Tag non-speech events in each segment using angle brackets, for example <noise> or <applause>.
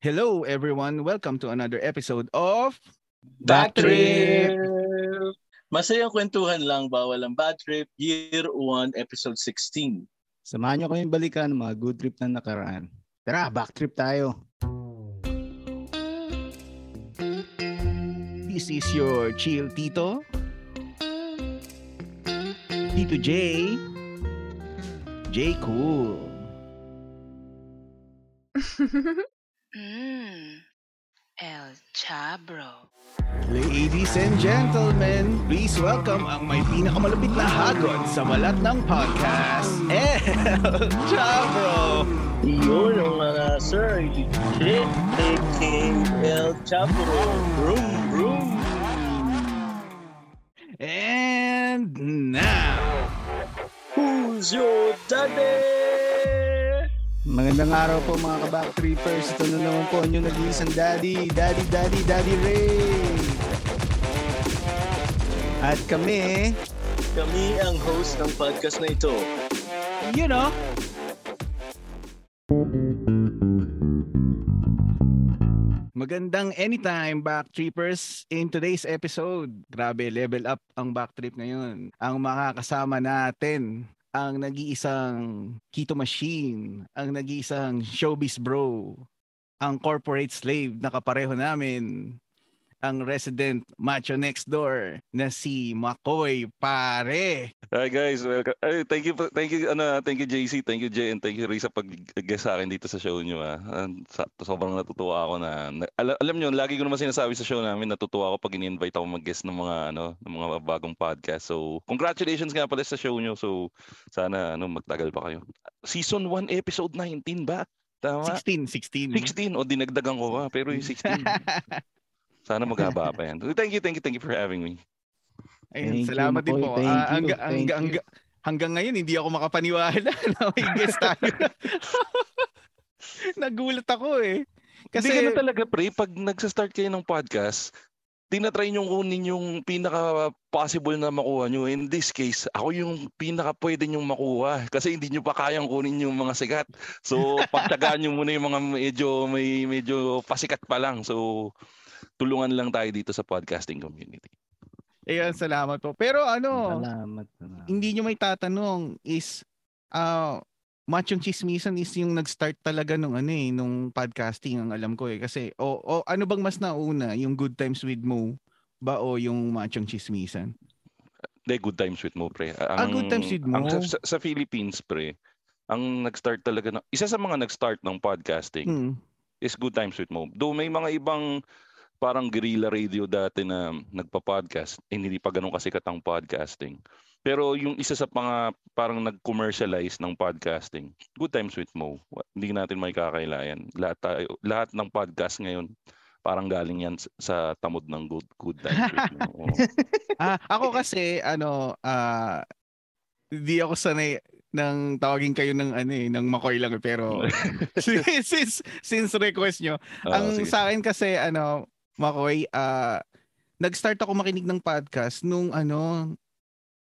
Hello everyone, welcome to another episode of Bad Trip! Masayang kwentuhan lang, bawal ang Bad Trip, Year 1, Episode 16. Samahan niyo kami balikan mga good trip na nakaraan. Tara, back trip tayo. This is your chill Tito. Tito J. J Cool. <laughs> Mm. El Chabro. Ladies and gentlemen, please welcome ang may pinakamalapit na hagod sa balat ng podcast, <laughs> El Chabro. Yun ang mga sir, legit taking El Chapo. Vroom, vroom. And now, Who's your daddy? Magandang araw po mga kabak trippers. Ito na naman po ang inyong nag-iisang daddy, daddy, daddy, daddy Ray. At kami, Kami ang host ng podcast na ito. you know, Magandang anytime back trippers in today's episode. Grabe, level up ang back trip ngayon. Ang makakasama natin ang nag-iisang keto machine, ang nag-iisang showbiz bro, ang corporate slave na kapareho namin, ang resident macho next door na si Makoy Pare. Hi guys, welcome. Ay, thank you, thank you, ano, thank you JC, thank you Jay, and thank you Ray sa pag-guest sa akin dito sa show niyo. Ah. Sobrang natutuwa ako na, na- alam, alam niyo, lagi ko naman sinasabi sa show namin, natutuwa ako pag ini-invite ako mag-guest ng mga ano, ng mga bagong podcast. So, congratulations nga pala sa show niyo. So, sana ano, magtagal pa kayo. Season 1, episode 19 ba? Tama? 16, 16. 16 o dinagdagan ko pa, pero yung 16. <laughs> Sana maghaba pa yan. Thank you, thank you, thank you for having me. Ayun, Thank you, salamat din Makoy. po. Thank Ah, you, hangga- thank hangga- you. hangga- hanggang ngayon, hindi ako makapaniwala <laughs> na may guest tayo. <laughs> Nagulat ako eh. Kasi Kasi, ganun talaga, pre, pag nagsa-start kayo ng podcast, tinatry nyo kunin yung pinaka-possible na makuha nyo. In this case, ako yung pinaka-pwede nyo makuha kasi hindi nyo pa kayang kunin yung mga sikat. So, <laughs> pagtagaan nyo muna yung mga medyo, may, medyo pasikat pa lang. So, tulungan lang tayo dito sa podcasting community. ayun, salamat po. Pero ano, salamat. salamat. hindi nyo may tatanong is, ah, Machong Chismisan is yung nag-start talaga nung ano eh, nung podcasting ang alam ko eh. Kasi, o, o ano bang mas nauna, yung Good Times with Mo ba o yung Machong Chismisan? Hindi, good times with mo, pre. Ah, good times with ang Mo. sa, sa- sa Philippines, pre, ang nag-start talaga, na, isa sa mga nag-start ng podcasting, Hmm. is Good Times with Mo. Though may mga ibang parang guerrilla radio dati na nagpa-podcast, eh, hindi pa ganun kasikat ang podcasting. Pero yung isa sa mga parang nag-commercialize ng podcasting, Good Times with Mo. Hindi natin may kakailayan. Lahat, tayo, lahat ng podcast ngayon, parang galing yan sa tamod ng Good, good Times with Mo. <laughs> Oo. Ah, ako kasi ano, ah hindi ako sanay ng tawagin kayo ng ano eh, ng Makoy lang eh, pero <laughs> <laughs> since since request nyo, Oo, ang sige. sa akin kasi ano, Makoy, ah nag-start ako makinig ng podcast nung ano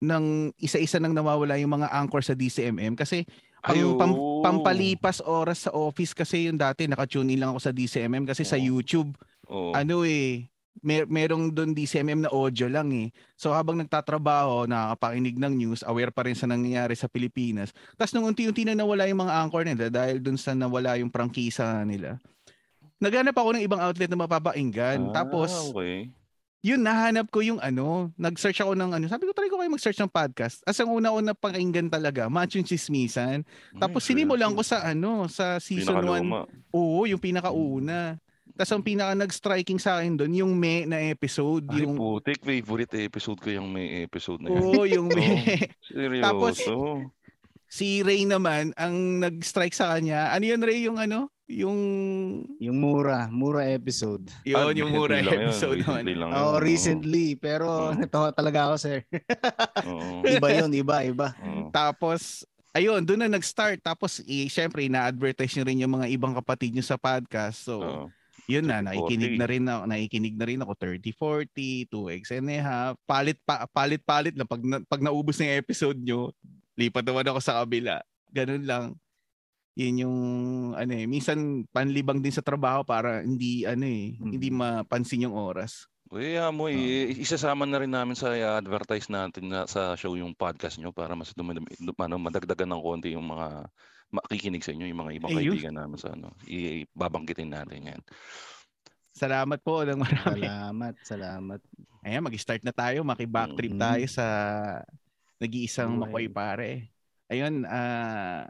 ng isa-isa nang nawawala yung mga anchor sa DCMM kasi pang, pam- pampalipas oras sa office kasi yung dati naka-tune in lang ako sa DCMM kasi sa Oo. YouTube Oo. ano eh, mer merong doon DCMM na audio lang eh. So habang nagtatrabaho, nakakapakinig ng news, aware pa rin sa nangyayari sa Pilipinas. Tapos nung unti-unti na nawala yung mga anchor nila dahil doon sa nawala yung prangkisa nila. Naghanap ako ng ibang outlet na mapapakinggan. Ah, Tapos okay. yun nahanap ko yung ano, nag-search ako ng ano, sabi ko try ko kayo mag-search ng podcast. As ang una-una pakinggan talaga, Match yung Chismisan. Tapos Ay, sinimulan ko sa ano, sa season 1 Pinakaluma. Oo, yung pinakauna. Tapos ang pinaka nag-striking sa akin doon, yung me na episode. Ay, yung, putik. Favorite episode ko yung may episode na yan. oo, yung <laughs> me. Seryoso. Tapos, si Ray naman, ang nag-strike sa kanya. Ano yun, Ray? Yung ano? Yung, Yung mura, mura episode. yun, Ah, yung recently mura lang yun, episode naman. recently lang yun. Oh, recently, pero Oo. <laughs> natawa talaga ako, sir. <laughs> Oo. <laughs> Iba yun, iba, iba. Oo. Tapos, ayun, doon na nag-start. Tapos, eh, syempre, na-advertise nyo rin yung mga ibang kapatid nyo sa podcast. So, Oo. yun na, 30-40. nakikinig na rin ako, nakikinig na rin ako 30-40, 2x and a half. Palit pa, palit-palit lang pag na, pag naubos na yung episode nyo, lipat naman ako sa kabila. Ganun lang. Yun yung ano eh, minsan panlibang din sa trabaho para hindi ano eh, Mm. hindi mapansin yung oras. Uy, mo, eh, isasama na rin namin sa advertise natin na, sa show yung podcast nyo para mas dumidami, dum- ano, madagdagan ng konti yung mga makikinig sa inyo, yung mga ibang kaibigan namin sa ano. Ibabanggitin natin yan. Salamat po ng marami. Salamat, salamat. Ayan, mag-start na tayo. Maki-backtrip Mm. tayo sa nag-iisang Okay. Makoy pare. Ayun, ah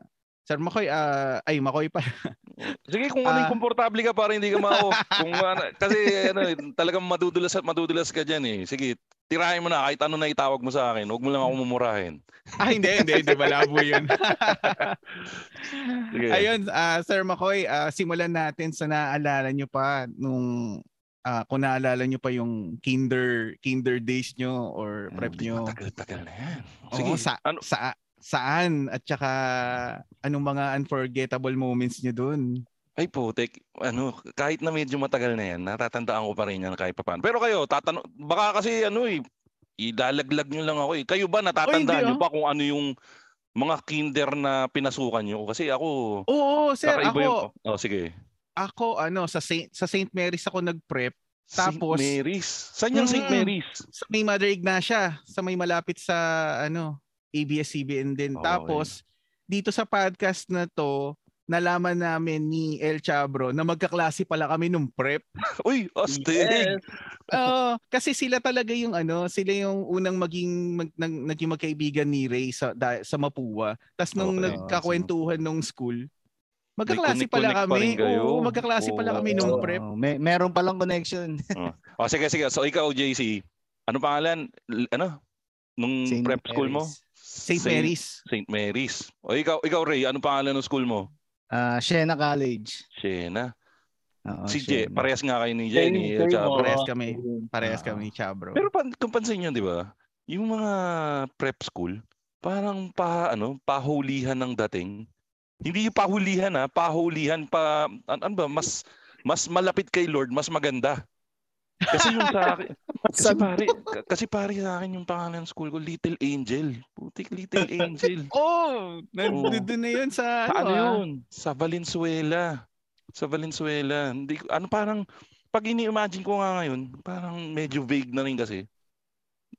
Sir Makoy, ah ay Makoy pa. <laughs> Sige, kung ano yung komportable ka para hindi ka ma-off. <laughs> kung ano, kasi ano, talagang madudulas at madudulas ka dyan eh. Sige, tirahin mo na kahit ano na itawag mo sa akin. Huwag mo lang ako mumurahin. ah, hindi, hindi, hindi. Malabo yun. <laughs> Sige. Ayun, ah Sir Makoy, ah simulan natin sa naaalala nyo pa nung ah kung naalala nyo pa yung kinder kinder days nyo or prep Hindi, nyo. Matagal-tagal na yan. Oo, Sige, sa, ano, sa, saan at saka anong mga unforgettable moments nyo dun? Ay po, tek, ano, kahit na medyo matagal na yan, natatandaan ko pa rin yan kahit papaano. Pero kayo, tatanong, baka kasi ano eh, ilalaglag nyo lang ako eh. Kayo ba natatandaan hindi, nyo pa kung ano yung mga kinder na pinasukan nyo? Kasi ako, Oo, sir, ako, yung, oh, sige. ako ano sa Saint, sa St. Mary's ako nag-prep St. Tapos- Mary's. Saan yung St. Mm. Mary's? sa may Mother Ignacia, sa may malapit sa ano, ABS-CBN din. Okay. Tapos dito sa podcast na to, nalaman namin ni El Chabro na magkaklase pala kami nung prep. <laughs> Uy, astig. Yes. Oo, kasi sila talaga yung ano, sila yung unang maging mag, nag, naging magkaibigan ni Ray sa da, sa Mapua. Tapos nung Okay. nagkakwentuhan nung school, magkaklase pala pa kami. kayo. Oo, magkaklase pala kami nung prep. Oh, may, meron palang connection. O sige, sige. So ikaw, JC, ano pangalan? Ano? Nung Saint prep school mo? St. Mary's. St. Mary's. O ikaw, ikaw Ray, ano pangalan ng school mo? Ah, Siena College. Shena. Oo, si J, Siena. parehas nga kayo ni J, Same, ni Chabro. Parehas kami. Parehas Ah. kami ni Chabro. Pero pan, kung pansin nyo, di ba? Yung mga prep school, parang pa, ano, pahulihan ng dating. Hindi yung pahulihan ha, pahulihan pa, an- ano ba, mas, mas malapit kay Lord, mas maganda. Kasi yung sa akin, <laughs> kasi Sabi- pare, kasi pare sa akin yung pangalan ng school ko, Little Angel. Putik Little <laughs> Angel. Oh, nandun na yun sa, Sa ano, ah. yun? Sa Valenzuela. Sa Valenzuela. Hindi ano parang pag ini-imagine ko nga ngayon, parang medyo vague na rin kasi.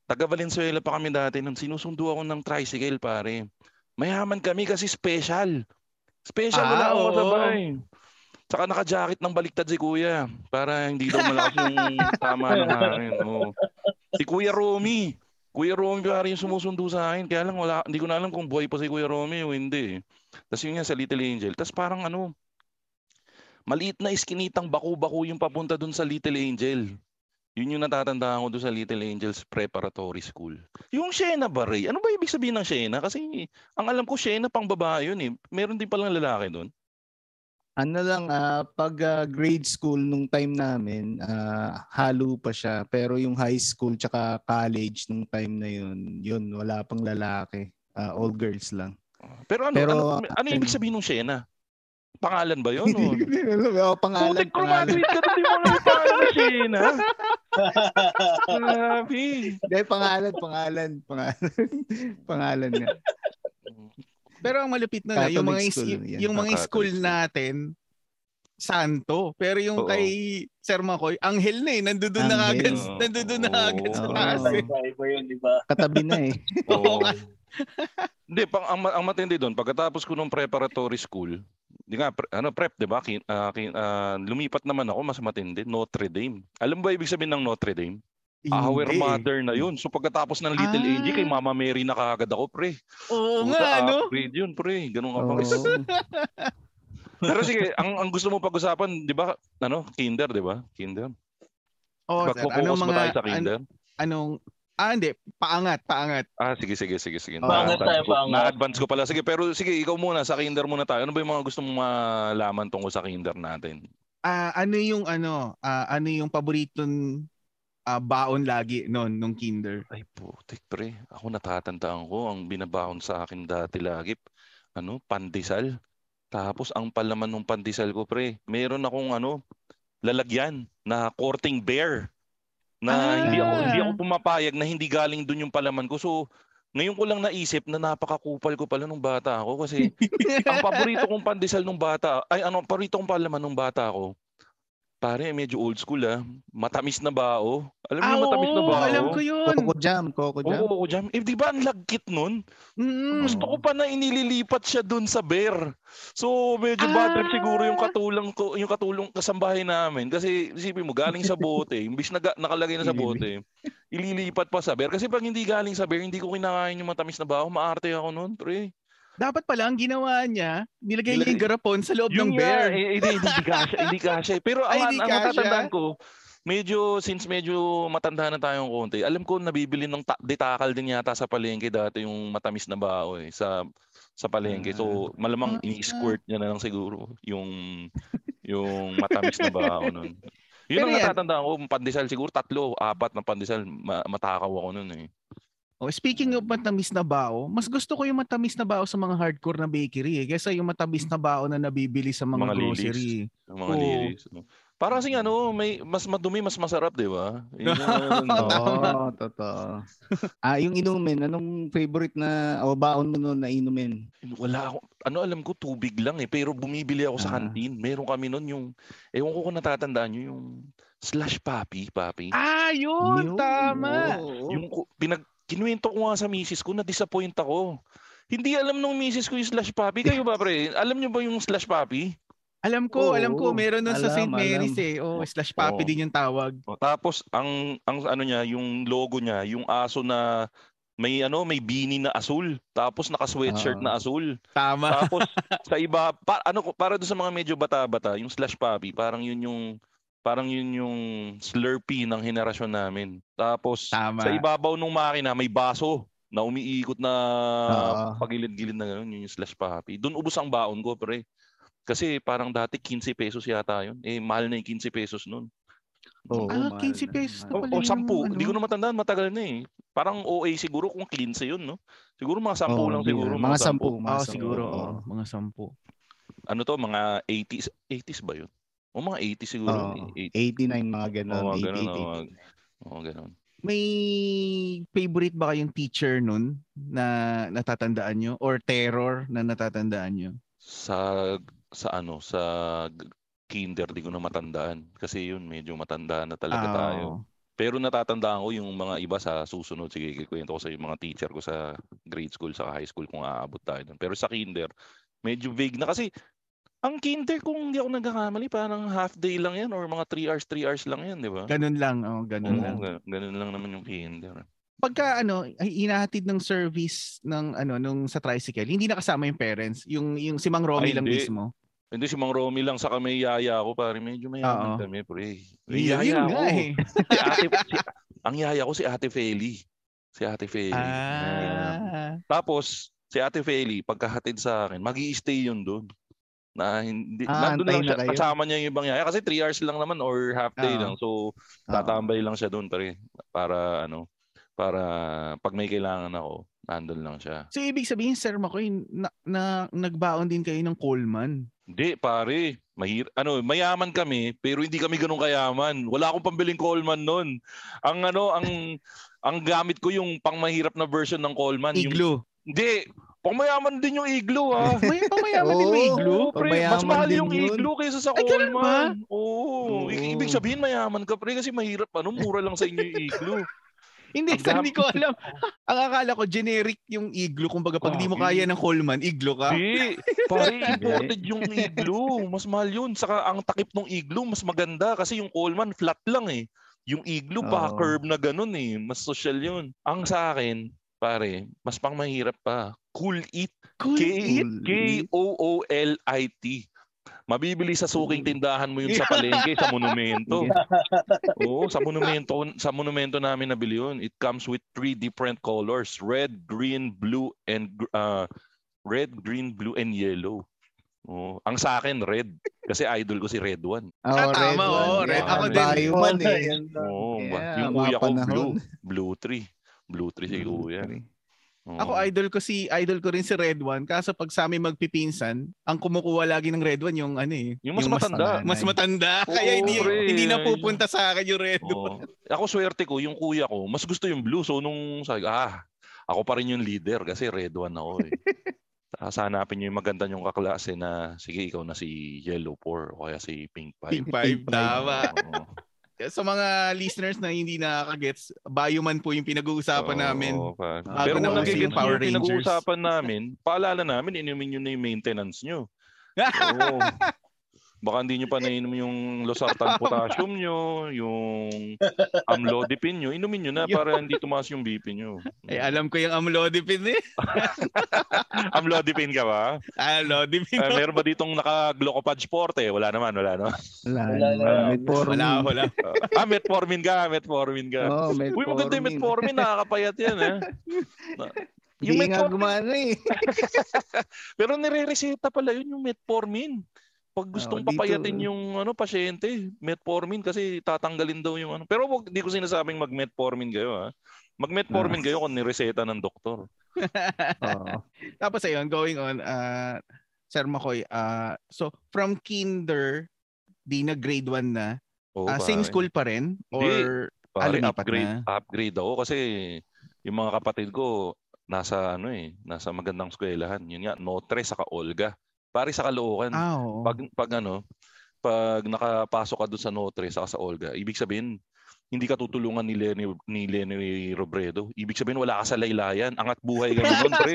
Taga Valenzuela pa kami dati nung sinusundo ako ng tricycle pare. Mayaman kami kasi special. Special Ah, wala akong oo. Saka naka-jacket ng baliktad si kuya para hindi daw malakas yung tama ng hangin. Oo. Si Kuya Romy. Kuya Romy pare yung sumusundo sa akin. Kaya lang wala, hindi ko na alam kung buhay pa si Kuya Romy o hindi. Tapos yun nga sa Little Angel. Tapos parang ano, maliit na iskinitang baku-baku yung papunta dun sa Little Angel. Yun yung natatandaan ko dun sa Little Angels Preparatory School. Yung Shena ba, Ray? Ano ba ibig sabihin ng Shena? Kasi ang alam ko, Shena pang babae yun eh. Meron din palang lalaki dun. Ano lang, ah, pag ah, grade school nung time namin, ah, halo pa siya. Pero yung high school tsaka college nung time na yun, yun, wala pang lalaki. Ah, all girls lang. Pero ano, Pero, ano, ano ibig actually- sabihin ng Shena? Pangalan ba yun? O? <laughs> oh, pangalan, Putik, pangalan. graduate ka na di mo alam yung pangalan ng Shena. Grabe. Hindi, pangalan, pangalan, pangalan. <laughs> pangalan nga. Pero ang malupit nun, ah, yung mga, Catholic is- school, yung, yan. yung mga Ah, school Catholic school. natin, santo. Pero yung Oo. kay Sir Makoy, anghel na eh. Nandun na Anghel. agad, Oo. nandun na agad sa taas eh. Iba yun, di ba? Katabi na eh. <laughs> Oo. <laughs> Hindi, pang, ang, ma- ang matindi doon, pagkatapos ko ng preparatory school, di nga, pre- ano, prep, di ba? Kin, ah, kin- ah, lumipat naman ako, mas matindi, Notre Dame. Alam mo ba ibig sabihin ng Notre Dame? Our Hindi. mother na yun. So pagkatapos ng Little Ah. Angie, kay Mama Mary na kaagad ako, pre. Oo Puta, nga, ano? upgrade yun, pre. Ganun ka pa. Oo. <laughs> Pero sige, ang, ang gusto mo pag-usapan, di ba, ano, kinder, di ba? Kinder. Oo, sir. Magpo-focus Anong mga, tayo sa an- kinder? anong, ah, hindi. Paangat, paangat. Ah, sige, sige, sige, sige. Paangat Na-advance tayo, ko- paangat. Na-advance ko pala. Sige, pero sige, ikaw muna, sa kinder muna tayo. Ano ba yung mga gusto mong malaman tungkol sa kinder natin? Ah, ano yung ano, ah, ano yung paboritong ah, baon lagi noon nung kinder? Ay, putik, pre. Ako natatandaan ko, ang binabaon sa akin dati lagi, ano, pandesal. Tapos, ang palaman ng pandesal ko, pre, meron akong, ano, lalagyan na courting bear. Na Ah. hindi ako hindi ako pumapayag na hindi galing dun yung palaman ko. So, Ngayon ko lang naisip na napakakupal ko pala nung bata ako kasi <laughs> ang paborito kong pandesal nung bata, ay ano, paborito kong palaman nung bata ako, pare, medyo old school ah. Matamis na bao. Alam mo Ah, yung matamis na bao? alam ko yun. Coco jam, coco jam. Oo, oo, jam. Eh, di ba ang lagkit nun? Mm. Gusto ko pa na inililipat siya dun sa bear. So, medyo bad trip siguro yung Ah. katulang ko, yung katulong kasambahay namin kasi isipin mo galing sa bote, imbis na ga- nakalagay na sa bote, ililipat pa sa bear kasi pag hindi galing sa bear, hindi ko kinakain yung matamis na bao, maarte ako noon, pre. Dapat pala ang ginawa niya, nilagay niya yung garapon sa loob Yun ng bear. eh, hindi, hindi <laughs> kasha, hindi kasha. eh. Pero Ay, ang, hindi ang kasya? natatandaan ko, medyo, since medyo matanda na tayong konti, alam ko nabibili ng ta- detakal din yata sa palengke dati yung matamis na bao eh, sa sa palengke. So, malamang Ah. ini-squirt niya na lang siguro yung yung matamis na bao nun. Yun Pero ang natatandaan ko, pandesal siguro tatlo, apat na pandesal, ma- matakaw ako nun eh. Oh, speaking of matamis na bao, mas gusto ko yung matamis na bao sa mga hardcore na bakery eh, kaysa yung matamis na bao na nabibili sa mga, Mga lilis. grocery. Yung mga Oo. lilis. no? Parang kasing ano, may mas madumi, mas masarap, di ba? Yun <laughs> Oo, totoo. <laughs> ah, yung inumin, anong favorite na o baon mo noon na inumin? Wala ako. Ano alam ko, tubig lang eh. Pero bumibili ako sa Ah. kantin. Meron kami nun yung, ewan ko kung natatandaan nyo, yung slash papi, papi. Ah, yun, Yun, tama. Yung ku- pinag, kinuwento ko nga sa misis ko, na-disappoint ako. Hindi alam nung misis ko yung slash papi. Kayo ba pre? Alam nyo ba yung slash papi? Alam ko, alam ko, meron nun sa alam, St. Mary's alam. eh. Oh, slash papi Oo. din yung tawag. O, tapos ang ang ano niya, yung logo niya, yung aso na may ano, may beanie na asul, tapos naka-sweatshirt Ah. na asul. Tama. Tapos <laughs> sa iba, pa, ano ko para doon sa mga medyo bata-bata, yung slash papi, parang yun yung parang yun yung Slurpee ng henerasyon namin. Tapos Tama. sa ibabaw ng makina may baso na umiikot na Oo. pagilid-gilid na gano'n, yun yung slash papi. Doon ubos ang baon ko, pre. Kasi parang dati 15 pesos yata yun. Eh, mahal na yung 15 pesos nun. Oo, Ah, mahal 15 na, pesos O, mahal. pala o yung 10. Hindi ko ano. na matandaan, matagal na eh. Parang OA siguro kung 15 yun, no? Siguro mga 10 Oo, lang hindi siguro. na. Mga 10. Oo, mga Ah, siguro. oo. oo, mga sampu. Ano to, mga 80s. 80s ba yun? O mga 80s siguro. Oo. 80. 89 mga ganun. Oo, mga 88, ganun, oo. 89. Oo, ganun. May favorite ba kayong teacher nun na natatandaan nyo? Or terror na natatandaan nyo? Sa, sa ano, sa kinder, di ko na matandaan. Kasi yun, medyo matanda na talaga Ah, tayo. Pero natatandaan ko yung mga iba sa susunod. Sige, kikwento ko sa yung mga teacher ko sa grade school, sa high school kung aabot tayo doon. Pero sa kinder, medyo vague na kasi ang kinder kung hindi ako nagkakamali, parang half day lang yan or mga 3 hours, 3 hours lang yan, di ba? Ganun lang. Oh, ganun Oo, lang. ga- ganun lang naman yung kinder. Pagka ano, ay inahatid ng service ng ano nung sa tricycle, hindi nakasama yung parents, yung yung si Mang Romy Ay, lang hindi. mismo. Hindi si Mang Romy lang, saka may yaya ako, pare medyo mayaman Oo. kami, pre. May Yun, yaya yun ako. nga eh. <laughs> si ate, si, ang yaya ko si Ate Feli. Si Ate Feli. Ah. Tapos, si Ate Feli, pagkahatid sa akin, mag stay yun doon. Na hindi, Ah, nandun lang na siya, kayo? kasama niya yung ibang yaya. Kasi 3 hours lang naman or half day Oo. lang. So, Oo. tatambay lang siya doon, pare. Para, ano, para pag may kailangan ako, nandun lang siya. So ibig sabihin Sir Makoy, na, na nagbaon din kayo ng Coleman. Hindi, pare. Mahir ano, mayaman kami, pero hindi kami ganun kayaman. Wala akong pambiling Coleman noon. Ang ano, ang <laughs> ang gamit ko yung pangmahirap na version ng Coleman. Yung, Iglo. hindi, pangmayaman din yung Iglo ha. <laughs> May pamayaman din may Oo. iglo. Pre, mas mahal din yung yun. Iglo kaysa sa Ay, ganun ba? Coleman. Oo. Oo. I- Ibig sabihin mayaman ka pre kasi mahirap ano, mura lang sa inyo yung Iglo. <laughs> Hindi, dami- hindi ko alam. <laughs> Ang akala ko, generic yung iglo. Kumbaga, pag di mo kaya ng Coleman, iglo ka. Hindi, pare imported yung Iglo. Mas mahal yun. Saka ang takip ng Iglo mas maganda kasi yung Coleman flat lang eh. Yung Iglo pa Oo. curve na ganun eh. Mas social yun. Ang sa akin, pare, mas pang mahirap pa. Cool Eat. Cool. K-O-O-L-I-T. Mabibili sa suking tindahan mo yun sa palengke, sa monumento. <laughs> Oo, sa monumento, sa monumento namin nabili yun. It comes with three different colors, red, green, blue and uh, red, green, blue and yellow. Oo. Ang sa akin red kasi idol ko si Red One. Oh, Ah, red tama, one. oo, red. Yeah, Ako din. buy one eh. Oo, ba- Yeah, yung kuya ko blue, blue 3. Blue 3 si kuya. Ako idol ko si idol ko rin si Red One kaso pag sa amin magpipinsan, ang kumukuha lagi ng Red One yung ano eh, Yung mas matanda. mas matanda Oo, <laughs> kaya hindi pre. hindi na pupunta sa akin yung Red Oo. One. Ako swerte ko, yung kuya ko, mas gusto yung blue. So nung sabi ah, ako pa rin yung leader kasi red one ako eh. <laughs> Tapos hanapin nyo yung maganda yung kaklase na sige ikaw na si Yellow 4 o kaya si Pink 5. Pink five, tama. Sa mga listeners na hindi nakakagets, Bioman po yung pinag-uusapan Oo, namin. pa. Bago Pero na kung nagiging Power Rangers. pinag-uusapan namin, paalala namin, inumin nyo na yung maintenance nyo. <laughs> Baka hindi nyo pa nainom yung losartan potassium nyo, yung <laughs> amlodipine nyo, inumin nyo na para hindi tumaas yung BP nyo. Eh, alam ko yung amlodipine eh. <laughs> Amlodipine ka ba? Amlodipine. Uh, meron ba ditong naka-glucopage forte? Wala naman, wala naman. Wala, Wala naman. na. Metformin. Wala, wala. ah, metformin ka, metformin ka. Oo, Uy, maganda yung metformin. metformin, nakakapayat yan, eh. <laughs> Hindi nga metformin- gumana eh. Pero nire-reseta pala yun yung metformin. Pag gustong Oo, dito- papayatin yung ano pasyente, metformin kasi tatanggalin daw yung ano. Pero wag di ko sinasabing mag-metformin kayo ha. Mag-metformin kayo kung nireseta ng doktor. <laughs> Oo. Tapos ayun, going on, uh, Sir Makoy, uh, so from kinder, di na grade 1 na, Oo, ah, same pare. school pa rin? Or Pare, Ah, lumipat upgrade, na. upgrade ako kasi yung mga kapatid ko nasa ano eh, nasa magandang eskwelahan. Yun nga, Notre saka Olga. Pare sa Caloocan. ah, oo. pag pag ano, pag nakapasok ka doon sa Notre saka sa Olga, ibig sabihin hindi ka tutulungan ni Lenny, ni Lenny Robredo. Ibig sabihin wala ka sa laylayan. Angat buhay kami doon, pre.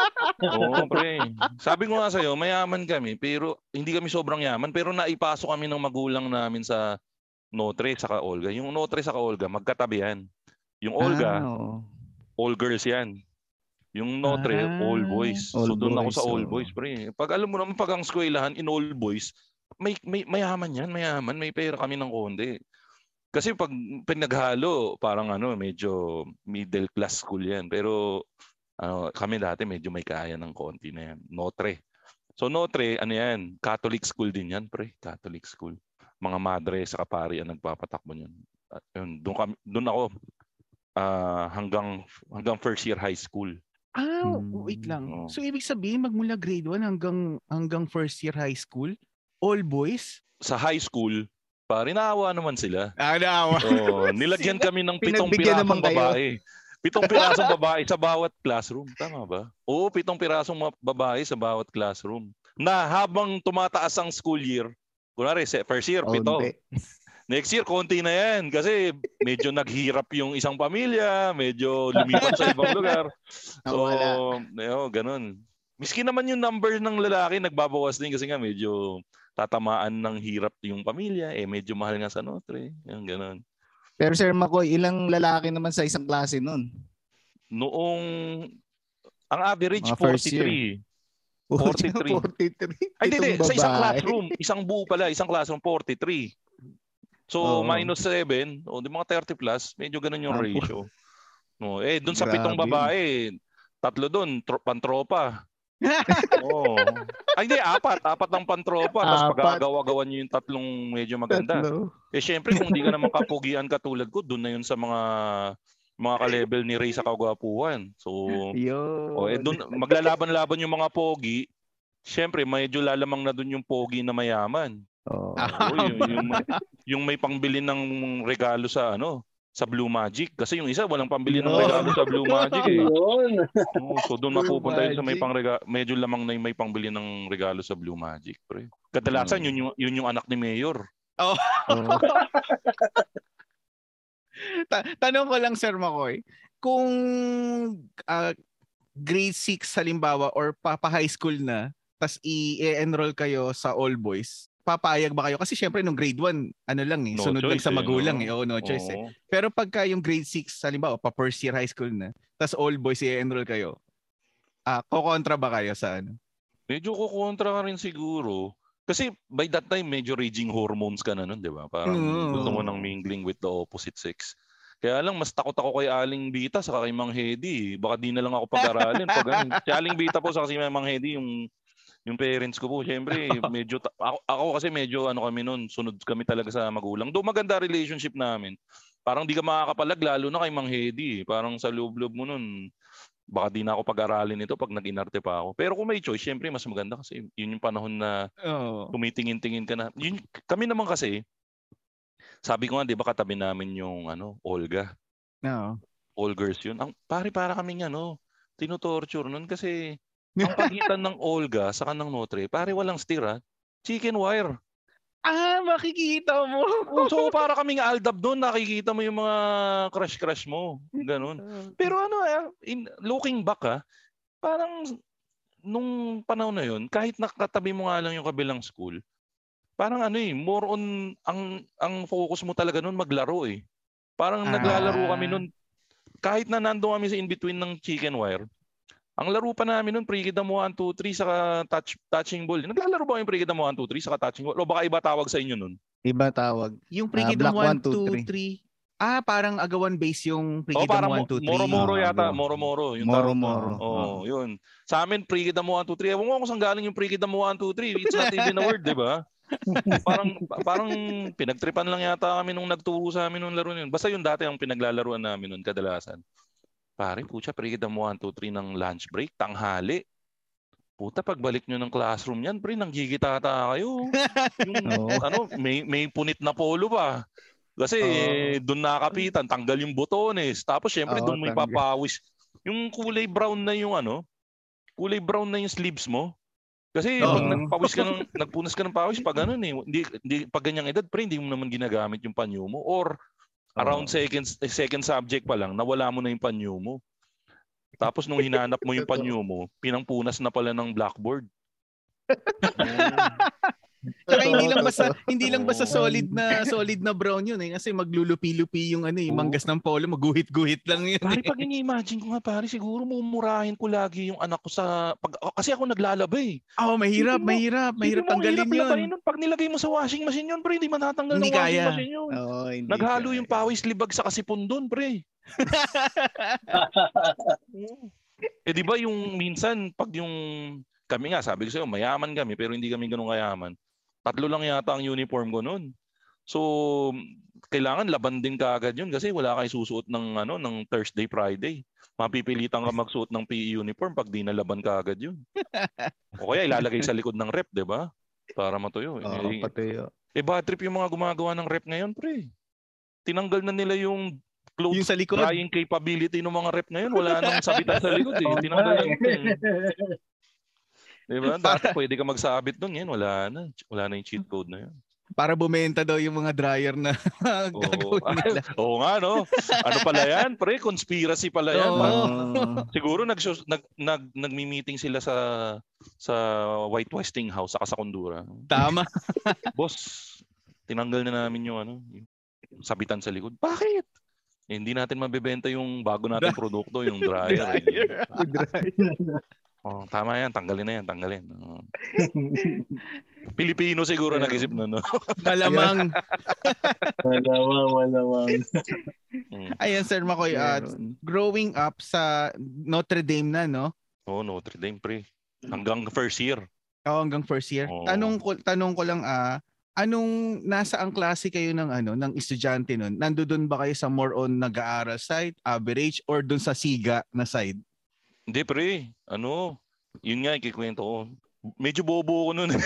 <laughs> Oo, pre. Sabi ko nga sa'yo, mayaman kami, pero hindi kami sobrang yaman. Pero naipasok kami ng magulang namin sa Notre saka Olga. Yung Notre saka Olga, magkatabi yan. Yung Olga, Ah, all girls yan. Yung Notre, Ah, all boys. all so doon ako sa all boys, pre. Pag alam mo naman, pag ang eskwelahan in all boys, may, may mayaman yan, mayaman. May pera kami ng konti. Kasi pag pinaghalo, parang ano, medyo middle class school yan. Pero ano, kami dati medyo may kaya ng konti na yan. Notre. So Notre, ano yan, Catholic school din yan, pre. Catholic school. Mga madre sa kapari ang nagpapatakbo niyan. At yun, doon kami, doon ako ah, hanggang hanggang first year high school. Ah, Hmm. wait lang. Oo. So ibig sabihin magmula grade 1 hanggang hanggang first year high school, all boys? Sa high school, pare naawa naman sila. Ah, naawa. Oo, <laughs> nilagyan kami ng pitong pirasong babae. Pitong pirasong babae sa bawat classroom. Tama ba? Oo, pitong pirasong babae sa bawat classroom. Na habang tumataas ang school year, kunwari, first year, pito. Next year, konti na yan. Kasi medyo naghirap yung isang pamilya, medyo lumipat sa ibang lugar. <laughs> So, Nawala. yo, ganun. Miski naman yung number ng lalaki, nagbabawas din kasi nga medyo tatamaan ng hirap yung pamilya. Eh, medyo mahal nga sa Notre. Yan, ganun. Pero Sir Makoy, ilang lalaki naman sa isang klase nun? Noong, ang average, Mga first 43. 43. 43. Ay, hindi, Sa isang classroom. Isang buo pala. Isang classroom, 43. So, Oo. minus 7. O, di mga 30 plus. Medyo ganun yung ratio. No, eh, dun sa pitong babae, tatlo dun, tro- pantropa. <laughs> Oo. Ay, hindi, apat. Apat ng pantropa. Tapos Apat. pagkagawa-gawa nyo yung tatlong medyo maganda. Tatlo. Eh, syempre, kung di ka naman kapugian katulad ko, dun na yun sa mga mga ka-level ni Ray sa kagwapuan. So, Yun. o, eh, dun, maglalaban-laban yung mga pogi. Syempre, medyo lalamang na dun yung pogi na mayaman. Oo. Oo, yung, yung, <laughs> yung may pangbili ng regalo sa ano, sa Blue Magic. Kasi yung isa walang pambili ng regalo sa Blue Magic eh. Yun. Oo, so doon mapupunta yun sa may pangrega medyo lamang na yung may pangbili ng regalo sa Blue Magic, pre. Kadalasan Mm. yun yung yun yung anak ni Mayor. Oo. <laughs> Ta- tanong ko lang Sir Makoy, kung ah, grade 6 halimbawa or papa high school na, tas i-enroll kayo sa all boys, papayag ba kayo? Kasi syempre nung grade 1, ano lang eh, No sunod lang sa eh, magulang no? eh. Oo, no choice eh. Oo. Pero pagka yung grade 6, halimbawa, pa first year high school na, tas all boys i-enroll kayo, ah kokontra ba kayo sa ano? Medyo kukontra ka rin siguro. Kasi by that time, medyo raging hormones ka na nun, di ba? Parang Mm. gusto mo nang mingling with the opposite sex. Kaya lang, mas takot ako kay Aling Bita sa kay Mang Hedy. Baka di na lang ako pag-aralin. Pag, ganun. si Aling Bita po sa kasi Mang Hedy, yung yung parents ko po, syempre, <laughs> medyo, ta- ako, ako kasi medyo ano kami noon, sunod kami talaga sa magulang. Do maganda relationship namin. Parang di ka makakapalag, lalo na kay Mang Hedy. Parang sa loob-loob mo nun, baka di na ako pag-aralin ito pag nag-inarte pa ako. Pero kung may choice, syempre mas maganda kasi yun yung panahon na Oo. tumitingin-tingin ka na. Yun, kami naman kasi, sabi ko nga, di ba katabi namin yung ano, Olga. No. all girls yun. Ang pare para kaming ano, tinutorture nun kasi <laughs> ang pagitan ng Olga sa kanang Notre, pare walang steer ha. Chicken wire. Ah, makikita mo. Oh, so <laughs> para kaming aldab doon, nakikita mo yung mga crush-crush mo. Ganun. Pero ano eh, in, looking back ha, parang nung panahon na yun, kahit nakatabi mo nga lang yung kabilang school, parang ano eh, more on, ang, ang focus mo talaga nun maglaro eh. Parang Ah. naglalaro kami nun, kahit na nandun kami sa in-between ng chicken wire, ang laro pa namin nun, pre-kida mo 1, 2, 3, saka touch, touching ball. Naglalaro ba yung pre-kida mo 1, 2, 3, saka touching ball? O baka iba tawag sa inyo nun? Iba tawag. Yung Prigidom block 1, 2, 3. Ah, parang agawan base yung O Prigidom parang 1, 2, 3. moro-moro yata, moro-moro. Yung tawag Moro-moro. Oo, yun. Sa amin, pre-kida mo 1, 2, 3. Ewan ko kung saan galing yung pre-kida mo 1, 2, 3. It's not even a word, di ba? <laughs> parang parang pinagtripan lang yata kami nung nagturo sa amin nung laro yun. Basta yun dati ang pinaglalaruan namin nun kadalasan. Pare, pucha, pre-kida mo 1, 2, 3 ng lunch break, tanghali. Puta, pagbalik nyo ng classroom yan, pre, nanggigitata kayo. <laughs> Yung, ano, may, may punit na polo pa. Kasi Oo. doon nakapitan, tanggal yung botones. Tapos syempre Oo, doon mo tanggal. ipapawis. Yung kulay brown na yung ano, kulay brown na yung sleeves mo. Kasi Oo. pag nagpawis ka ng nagpunas ka ng pawis pag ano eh, hindi, hindi pag ganyang edad pre, hindi mo naman ginagamit yung panyo mo or around second second subject pa lang nawala mo na yung panyo mo. Tapos nung hinanap mo yung <laughs> panyo mo, pinangpunas na pala ng blackboard. <laughs> Tsaka hindi lang <laughs> basta hindi lang basta solid na solid na brown yun eh kasi maglulupi-lupi yung ano eh, manggas ng polo, maguhit-guhit lang yun. Pare, eh. pag ini-imagine ko nga, pare, siguro mumurahin ko lagi yung anak ko sa... Pag, kasi ako naglalaba eh. Oh, mahirap, Hindi mo- mahirap, mahirap mo tanggalin mahirap yun. nun. Pag nilagay mo sa washing machine yun, pre, hindi matatanggal Hindi ng washing kaya. machine yun. Oo, hindi Naghalo kaya. yung pawis libag sa kasipon doon, pre. <laughs> eh di ba yung minsan, pag yung... Kami nga, sabi ko sa'yo, mayaman kami, pero hindi kami ganun kayaman. Tatlo lang yata ang uniform ko noon. So, kailangan laban din kaagad yun kasi wala kayo susuot ng ano ng Thursday, Friday. Mapipilitan ka magsuot ng PE uniform pag di nalaban kaagad yun. <laughs> o kaya ilalagay sa likod ng rep, 'di ba? Para matuyo. Oo, eh, pati yun. eh bad trip yung mga gumagawa ng rep ngayon, pre. Tinanggal na nila yung clothes Yung sa likod. drying capability ng mga rep ngayon. Wala nang sabitan sa likod eh. <laughs> Tinanggal na yun. Eh. Diba? Dati pwede ka magsabit doon. Yan, wala na. Wala na yung cheat code na yun. Para bumenta daw yung mga dryer na <laughs> Oo. gagawin nila. Oo nga, no? Ano pala yan? Pre, conspiracy pala yan. Oo. Siguro nag, nag, nag, nagmi-meeting sila sa sa whitewasting house sa Kasakundura. Tama. <laughs> Boss, tinanggal na namin yung ano, yung sabitan sa likod. Bakit? Eh, hindi natin mabebenta yung bago nating <laughs> produkto, yung dryer. eh. Oh, tama yan, tanggalin na yan, tanggalin. Oo. <laughs> Pilipino siguro Pero- nag-isip na, no? Malamang. <laughs> Malamang, malamang. Mm. Ayan, Sir Makoy, uh, growing up sa Notre Dame na, no? Oo, Notre Dame, pre. Hanggang first year. Oo, hanggang first year. Oo. Tanong ko tanong ko lang ah, anong nasa ang klase kayo ng ano ng estudyante nun? Nandoon ba kayo sa more on nag-aaral side, average or doon sa siga na side? Hindi, pre. Ano? Yun nga, ikikwento ko. Medyo bobo ko nun. <laughs>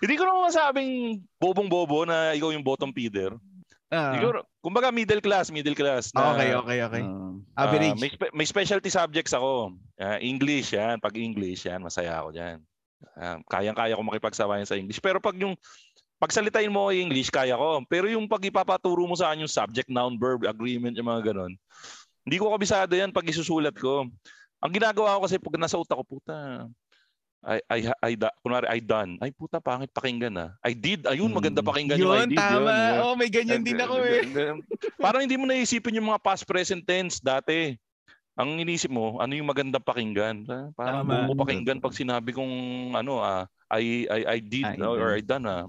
Hindi ko naman masabing bobong-bobo na ikaw yung bottom feeder. Ah, Siguro, kumbaga middle class, middle class. Na, okay, okay, okay. Ah, Average. may, spe- may specialty subjects ako. Ah, English yan. Pag English yan, masaya ako dyan. Ah, kayang-kaya ko makipagsabayan sa English. Pero pag yung pagsalitain mo English, kaya ko. Pero yung pag ipapaturo mo sa akin yung subject, noun, verb, agreement, yung mga ganon, hindi ko kabisado yan pag isusulat ko. Ang ginagawa ko kasi pag nasa utak ko, puta, I, I, I, da, kunwari, I done. Ay, puta, pangit pakinggan ah. I did. Ayun, Hmm. maganda pakinggan yung I did. tama. Yun, Oh, may ganyan din ako eh. Parang hindi mo naisipin yung mga past present tense dati. Ang inisip mo, ano yung magandang pakinggan? Ah, Parang Tama. buo pakinggan pag sinabi kong ano ah I I I did I or I done ah.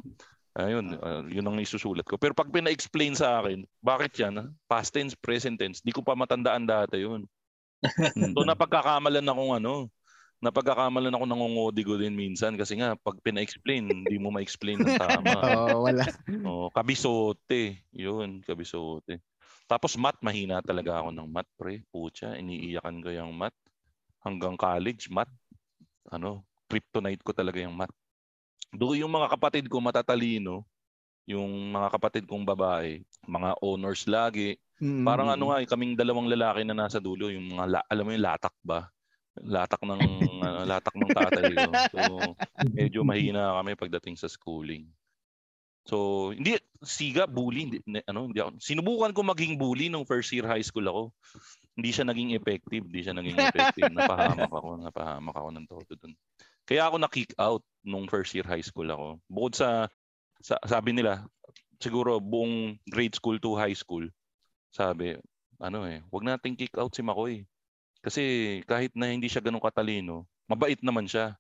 Ayun, ah, yun ang isusulat ko. Pero pag pina-explain sa akin, bakit yan? Past tense, present tense. Di ko pa matandaan dati yun. <laughs> So napagkakamalan akong ano, napagkakamalan ako nangongodigo din minsan kasi nga pag pina-explain, hindi mo ma-explain ng tama. <laughs> Oo, wala. Oh, kabisote. Yun, kabisote. Tapos math, mahina talaga ako ng math, pre. Pucha, iniiyakan ko yung math. Hanggang college, math. Ano, kryptonite ko talaga yung math. Do yung mga kapatid ko matatalino, yung mga kapatid kong babae, mga honors lagi, Mm, Parang ano nga, eh, kaming dalawang lalaki na nasa dulo, yung mga, la- alam mo yung latak ba? Latak ng, <laughs> ano, latak ng tatay ko. So, <laughs> medyo mahina kami pagdating sa schooling. So, hindi, siga, bully, hindi, ano, hindi ako. Sinubukan ko maging bully nung first year high school ako. Hindi siya naging effective, hindi siya naging effective. Napahamak ako, napahamak ako ng todo dun. Kaya ako na-kick out nung first year high school ako. Bukod sa, sa sabi nila, siguro buong grade school to high school, sabi, ano eh, wag nating kick out si Makoy. Kasi kahit na hindi siya ganun katalino, mabait naman siya.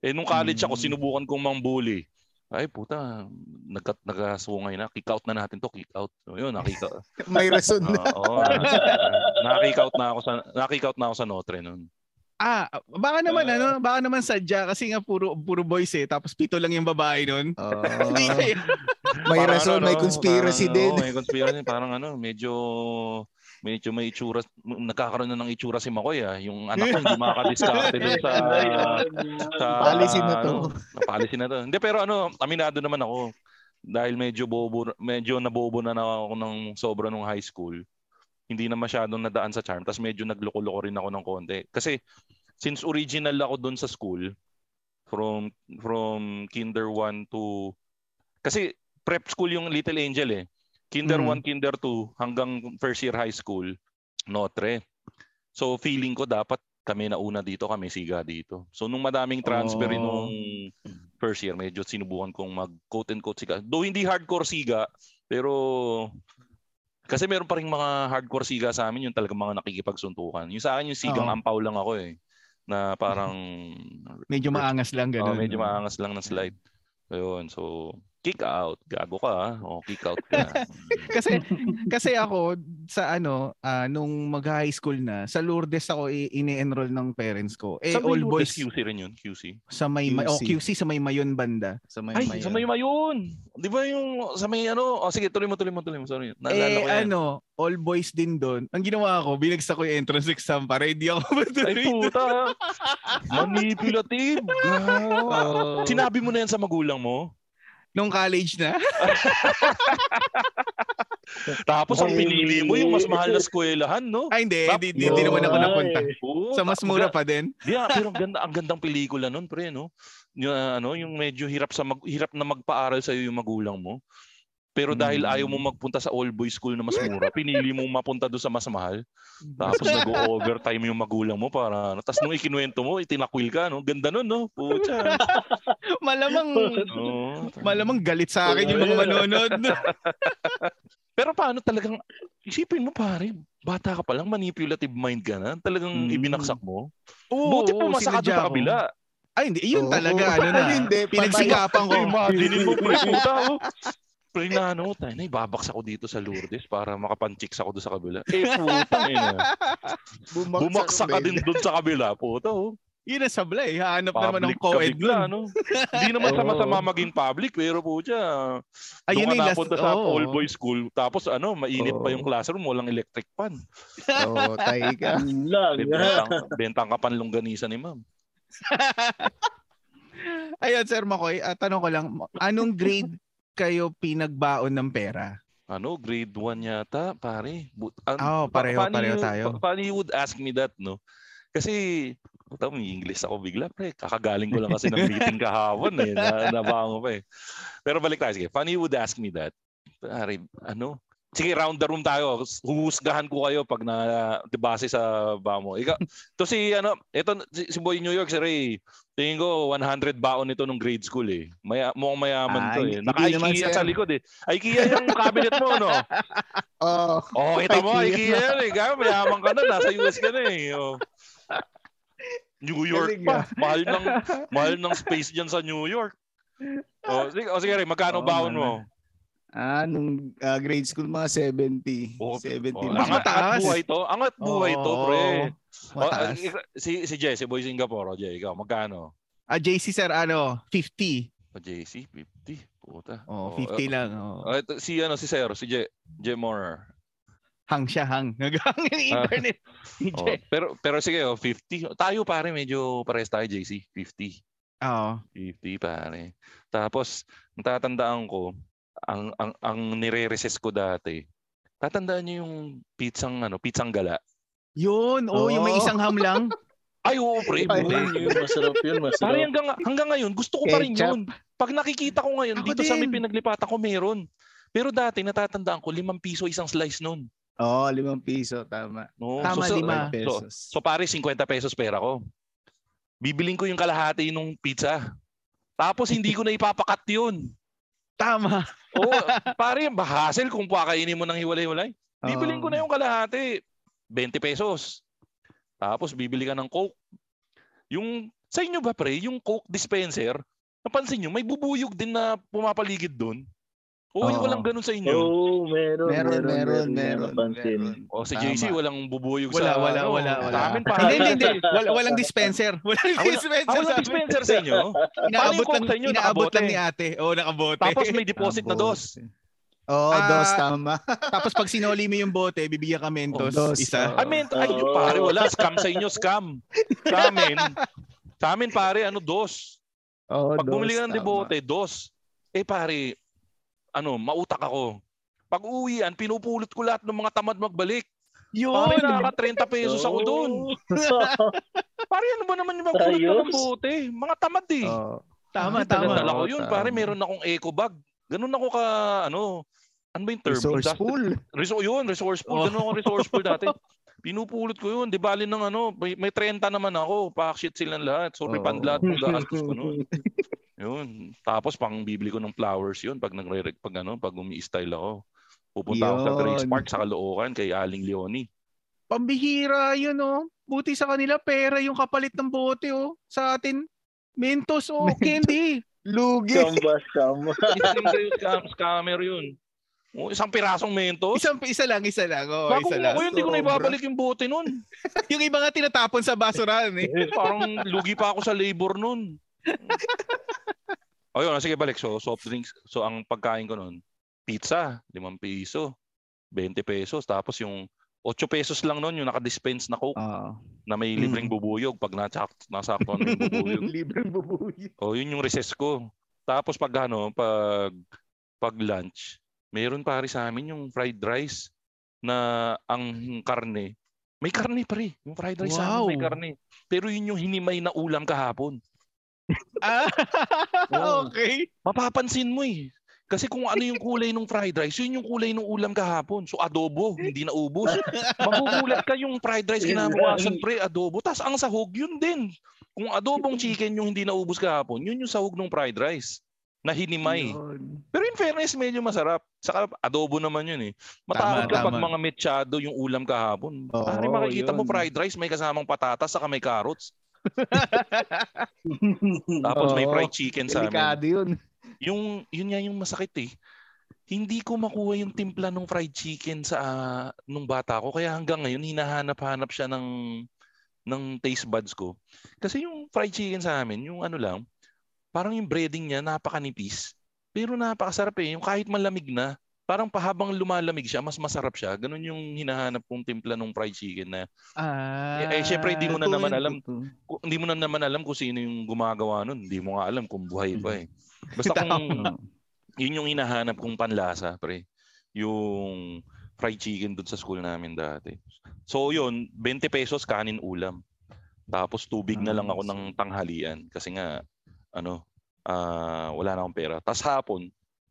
Eh nung college ako, Mm. sinubukan kong mang-bully. Ay puta, nagka, nagkasungay na. Kick out na natin to, kick out. So yun, nakika, May rason na. Ah, oo, na-kick out na ako sa na-kick out na ako sa Notre noon. Ah, baka naman Ah. ano, baka naman sadya kasi nga puro puro boys eh, tapos pito lang yung babae. Hindi kayo. may rason, ano, may conspiracy parang, din. oo, may conspiracy. parang ano, medyo medyo may itsura, nagkakaroon na ng itsura si Makoy ah. Yung anak <laughs> ko hindi makakadiskarte dun sa sa Policy na to. Ano, na policy na to. Hindi pero ano, aminado naman ako dahil medyo bobo medyo nabobo na, na ako ng sobra nung high school. Hindi na masyadong nadaan sa charm. Tapos medyo nagloko-loko rin ako ng konti. Kasi since original ako doon sa school from from kinder 1 to kasi prep school yung Little Angel eh. Kinder Mm. 1, Kinder 2 hanggang first year high school, Notre. So feeling ko dapat kami na una dito, kami siga dito. So nung madaming transfer Oh. nung first year, medyo sinubukan kong mag quote and quote siga. Though hindi hardcore siga, pero kasi meron pa rin mga hardcore siga sa amin yung talagang mga nakikipagsuntukan. Yung sa akin yung sigang Oo. ampaw lang ako eh. Na parang <laughs> Medyo maangas lang Oh, ganun. medyo maangas lang ng slide. Ayun, so kick out. Gago ka ah. O, kick out ka. <laughs> kasi kasi ako sa ano ah, nung mag-high school na sa Lourdes ako ini-enroll ng parents ko. Eh ba all boys QC rin yun? QC? sa may may oh, QC. QC sa may Mayon banda. Sa may Ay, may- sa may mayon. Di ba yung sa may ano? Oh, sige, tuloy mo, tuloy mo, tuloy mo. Sorry. Naalala eh ko yan. ano, all boys din doon. Ang ginawa ko, binagsak ko yung entrance exam para hindi ako <laughs> Ay, matuloy. puta. Manipulative. <laughs> Oo. Sinabi mo na yan sa magulang mo? Nung college na. <laughs> Tapos ang pinili mo yung mas mahal na eskwelahan, no? Ay hindi, hindi, hindi, hindi naman ako napunta. Oo, Sa mas mura pa din. Di ah, pero ang <laughs> ganda ang gandang pelikula noon, pre, no? Yung ah, ano, yung medyo hirap sa mag, hirap na magpaaral sa yung magulang mo. Pero dahil Mm. ayaw mo magpunta sa all boys school na mas <laughs> mura, pinili mo mapunta doon sa mas mahal. Tapos nag-overtime yung magulang mo para ano. Tapos nung ikinuwento mo, itinakwil ka, no? Ganda nun, no? Pucha. <laughs> Malamang Oo. malamang galit sa akin yung mga manonood. <laughs> Pero paano talagang, isipin mo pare, bata ka pa lang, manipulative mind ka na, talagang Mm. ibinaksak mo. Oo, Buti pumasa ka doon sa kabila. Ay hindi, yun Oo. talaga ano na. Hindi, Pinagsikapan ko. Imagine mo, pre, puta, oh. Pre na ano, tayo na, ibabaksak ko dito sa Lourdes para makapanchicks ako doon sa kabila. <laughs> Eh, puta, ina. Bumagsak ka din doon sa kabila, puta, oh. Yun ang sablay. Hahanap na naman ng co-ed bigla, no? Hindi naman <laughs> Oo. sama-sama maging public, pero puta, Ayun doon ka last. napunta sa oo. all boys school, tapos ano, mainit pa Oo. yung classroom, walang electric fan. Oo, tayo ka. <laughs> Bentang, bentang ka panlongganisa ni ma'am. Ayun, Sir Makoy, ah, tanong ko lang, anong grade kayo pinagbaon ng pera? Ano, grade 1 yata, pare. But, an, Oo, pareho, paano pareho you- tayo. pa- paano you would ask me that, no? Kasi, puta, may English ako bigla, pre. Kakagaling ko lang kasi ng meeting <laughs> kahapon, eh. Na, nabango pa, eh. Pero balik tayo, sige. Paano you would ask me that? Pare, ano? Sige, round the room tayo. Huhusgahan ko kayo pag na di base sa bamo. Ikaw, to si ano, ito si, si Boy New York, si Ray. Tingin ko 100 baon ito nung grade school eh. Maya, mukhang mayaman Ah, to eh. Naka-IKEA sa likod eh. IKEA yung cabinet mo, no? Oo. <laughs> Oh, kita mo, IKEA. Yan eh. Kaya mayaman ka na, nasa US ka na eh. Oh. New York pa. Mahal ng mahal ng space diyan sa New York. Oh, sige, oh, sige Ray, magkano Oo, baon man. mo? Ah, nung ah, grade school, mga 70. Oh, 70 oh. Mas mataas. buhay to. Angat buhay to, Oo, pre. Oh, Mataas. ah, si si Jay, si Boy Singapore, oh, Jay, ikaw magkano? Ah, JC Sir, ano, 50. O JC, 50. Puta. Oh, Oh, 50 eh, lang. Oh. oh, ito, si ano si Sir, si Jay, Jay Moore. Hang siya, hang. <laughs> Naghang yung Ah. internet. ni Oh, pero pero sige, oh, 50. Tayo pare, medyo pares tayo JC, 50. Oo. 50 pare. Tapos, natatandaan ko, ang ang ang nire-recess ko dati, Tatandaan niyo yung pizzang ano, pizzang gala. Yun, oh, yung may Oo. isang ham lang. <laughs> Ay, oo, pre. Ay. Yun, masarap yun, Pare masarap. hanggang, hanggang ngayon, gusto ko pa rin Ketchup. yun. Pag nakikita ko ngayon, Ako dito sa may din. pinaglipatan ko, meron. Pero dati, natatandaan ko, limang piso isang slice nun. Oo, limang piso, tama. No? Tama, so, so, lima. So, pesos. so pare, 50 pesos pera ko. Bibiling ko yung kalahati nung pizza. Tapos hindi ko na ipapakat yun. Tama. Oo, <laughs> pare, bahasel kung pakainin mo ng hiwalay-hiwalay. Bibiling ko na yung kalahati. 20 pesos. Tapos bibili ka ng Coke. Yung, sa inyo ba pre, yung Coke dispenser, napansin nyo, may bubuyog din na pumapaligid doon. Oo, yung Oo. walang ganun sa inyo. Oh, meron, Meron, meron, meron, meron, meron. meron. O si Tama. JC, walang bubuyog Wala, sa... wala, ano, wala, wala. Sa amin, Hindi, pare. hindi, hindi. <laughs> Wala, walang dispenser. Walang Ah, wala- dispenser Ah, sa walang amin. dispenser sa inyo? Inaabot lang, sa inyo? inaabot lang ni ate. Oo, nakabote. Tapos may deposit na dos. Oo, Ah, dos, tama. Tapos pag sinoli mo yung bote, bibigyan ka mentos. Oh, dos, isa. oo. I mean, ay, Oo. pare, wala. Scam sa inyo, scam. Sa amin, sa amin, pare, ano, dos. Oo, Pag bumili ka dos, ng tama. debote, dos. Eh, pare, ano, mautak ako. Pag uwian, pinupulot ko lahat ng mga tamad magbalik. Yun. Pare, nakaka 30 pesos ako doon. <laughs> Pare, ano ba naman yung magpulot ka ng bote? Mga tamad eh. Oo. Tama, Pare, tama. dala ko yun. tama. Pare, meron akong eco bag. Ganun ako ka, ano, ano ba yung term? Resourceful. Reso yun, resourceful. Oh. Ganun ako resourceful dati. <laughs> Pinupulot ko yun. Di bali ng ano, may, may 30 naman ako. Pack-shit silang lahat. So, Oo. refund lahat kung gastos ko nun. <laughs> Yun. Tapos, pang bibili ko ng flowers yun pag nagre pag ano, pag umi-style ako. Pupunta ako sa Grace Yun. Park sa Caloocan kay Aling Leonie. Pambihira yun, oh. Buti sa kanila, pera yung kapalit ng bote, oh. Sa atin, mentos, oh. Mentos. Candy. Lugi. <laughs> Scam ba, scam? Isang scam, scammer yun. Oh, isang pirasong mentos. Isang, isa lang, isa lang. Oh, Bago isa ko lang. ko yun, hindi ko na ibabalik yung bote nun. <laughs> Yung iba nga tinatapon sa basurahan, eh. Parang lugi pa ako sa labor nun. O yun, sige balik. So, soft drinks. So, ang pagkain ko nun, pizza, 5 piso, 20 pesos. Tapos yung 8 pesos lang nun, yung nakadispense na Coke Oo. na may libreng Mm. bubuyog pag nasak nasaktuhan mo yung <laughs> bubuyog. Libreng bubuyo. O, yun yung recess ko. Tapos pag ano, pag pag lunch, meron pare sa amin yung fried rice na ang karne. May karne pare. Yung fried rice sa amin may Wow. karne. Pero yun yung hinimay na ulam kahapon. Ah, <laughs> okay. Mapapansin mo eh. Kasi kung ano yung kulay ng fried rice, yun yung kulay ng ulam kahapon. So adobo, hindi na ubos. Magugulat ka yung fried rice kinabukasan pre, adobo. Tapos ang sahog, yun din. Kung adobong chicken yung hindi na ubos kahapon, yun yung sahog ng fried rice na hinimay. Yun. Pero in fairness, medyo masarap. Saka adobo naman yun eh. Matakot ka pag mga mechado yung ulam kahapon. Oo, Pare makikita mo yun. fried rice, may kasamang patatas, saka may carrots. <laughs> Tapos may fried chicken sa amin. Delikado yun. Yung, yun nga yung masakit eh. Hindi ko makuha yung timpla ng fried chicken sa ah, nung bata ko. Kaya hanggang ngayon, hinahanap-hanap siya ng, ng taste buds ko. Kasi yung fried chicken sa amin, yung ano lang, parang yung breading niya napakanipis. Pero napakasarap eh. Yung kahit malamig na, parang pahabang lumalamig siya, mas masarap siya. Ganun yung hinahanap kong timpla ng fried chicken na Ah, Eh, eh, syempre, hindi mo na naman alam. ku- hindi mo na naman alam kung sino yung gumagawa nun. Hindi mo nga alam kung buhay pa eh. Basta <laughs> kung yun yung hinahanap kong panlasa, pre. Yung fried chicken doon sa school namin dati. So yun, 20 pesos kanin ulam. Tapos tubig na lang ako ng tanghalian kasi nga ano, ah, wala na akong pera. Tapos hapon,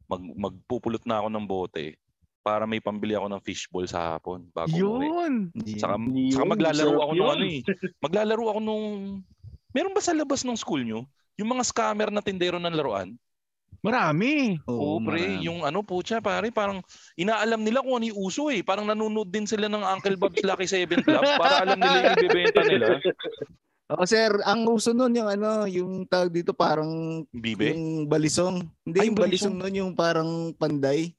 mag magpupulot na ako ng bote para may pambili ako ng fishball sa hapon bago umuwi. Yun. Saka, Yun, saka maglalaro ako nung yun. ano eh. Maglalaro ako nung... Meron ba sa labas ng school nyo? Yung mga scammer na tindero ng laruan? Marami. Oo, pre. marami. Yung ano po siya, pare, parang inaalam nila kung ano yung uso eh. Parang nanonood din sila ng Uncle Bob's Lucky Seven Club para alam nila yung ibibenta nila. Oh, sir, ang uso nun yung ano, yung tawag dito parang Bibe? yung balisong. Hindi Ay, yung yung balisong balisong. nun yung parang panday.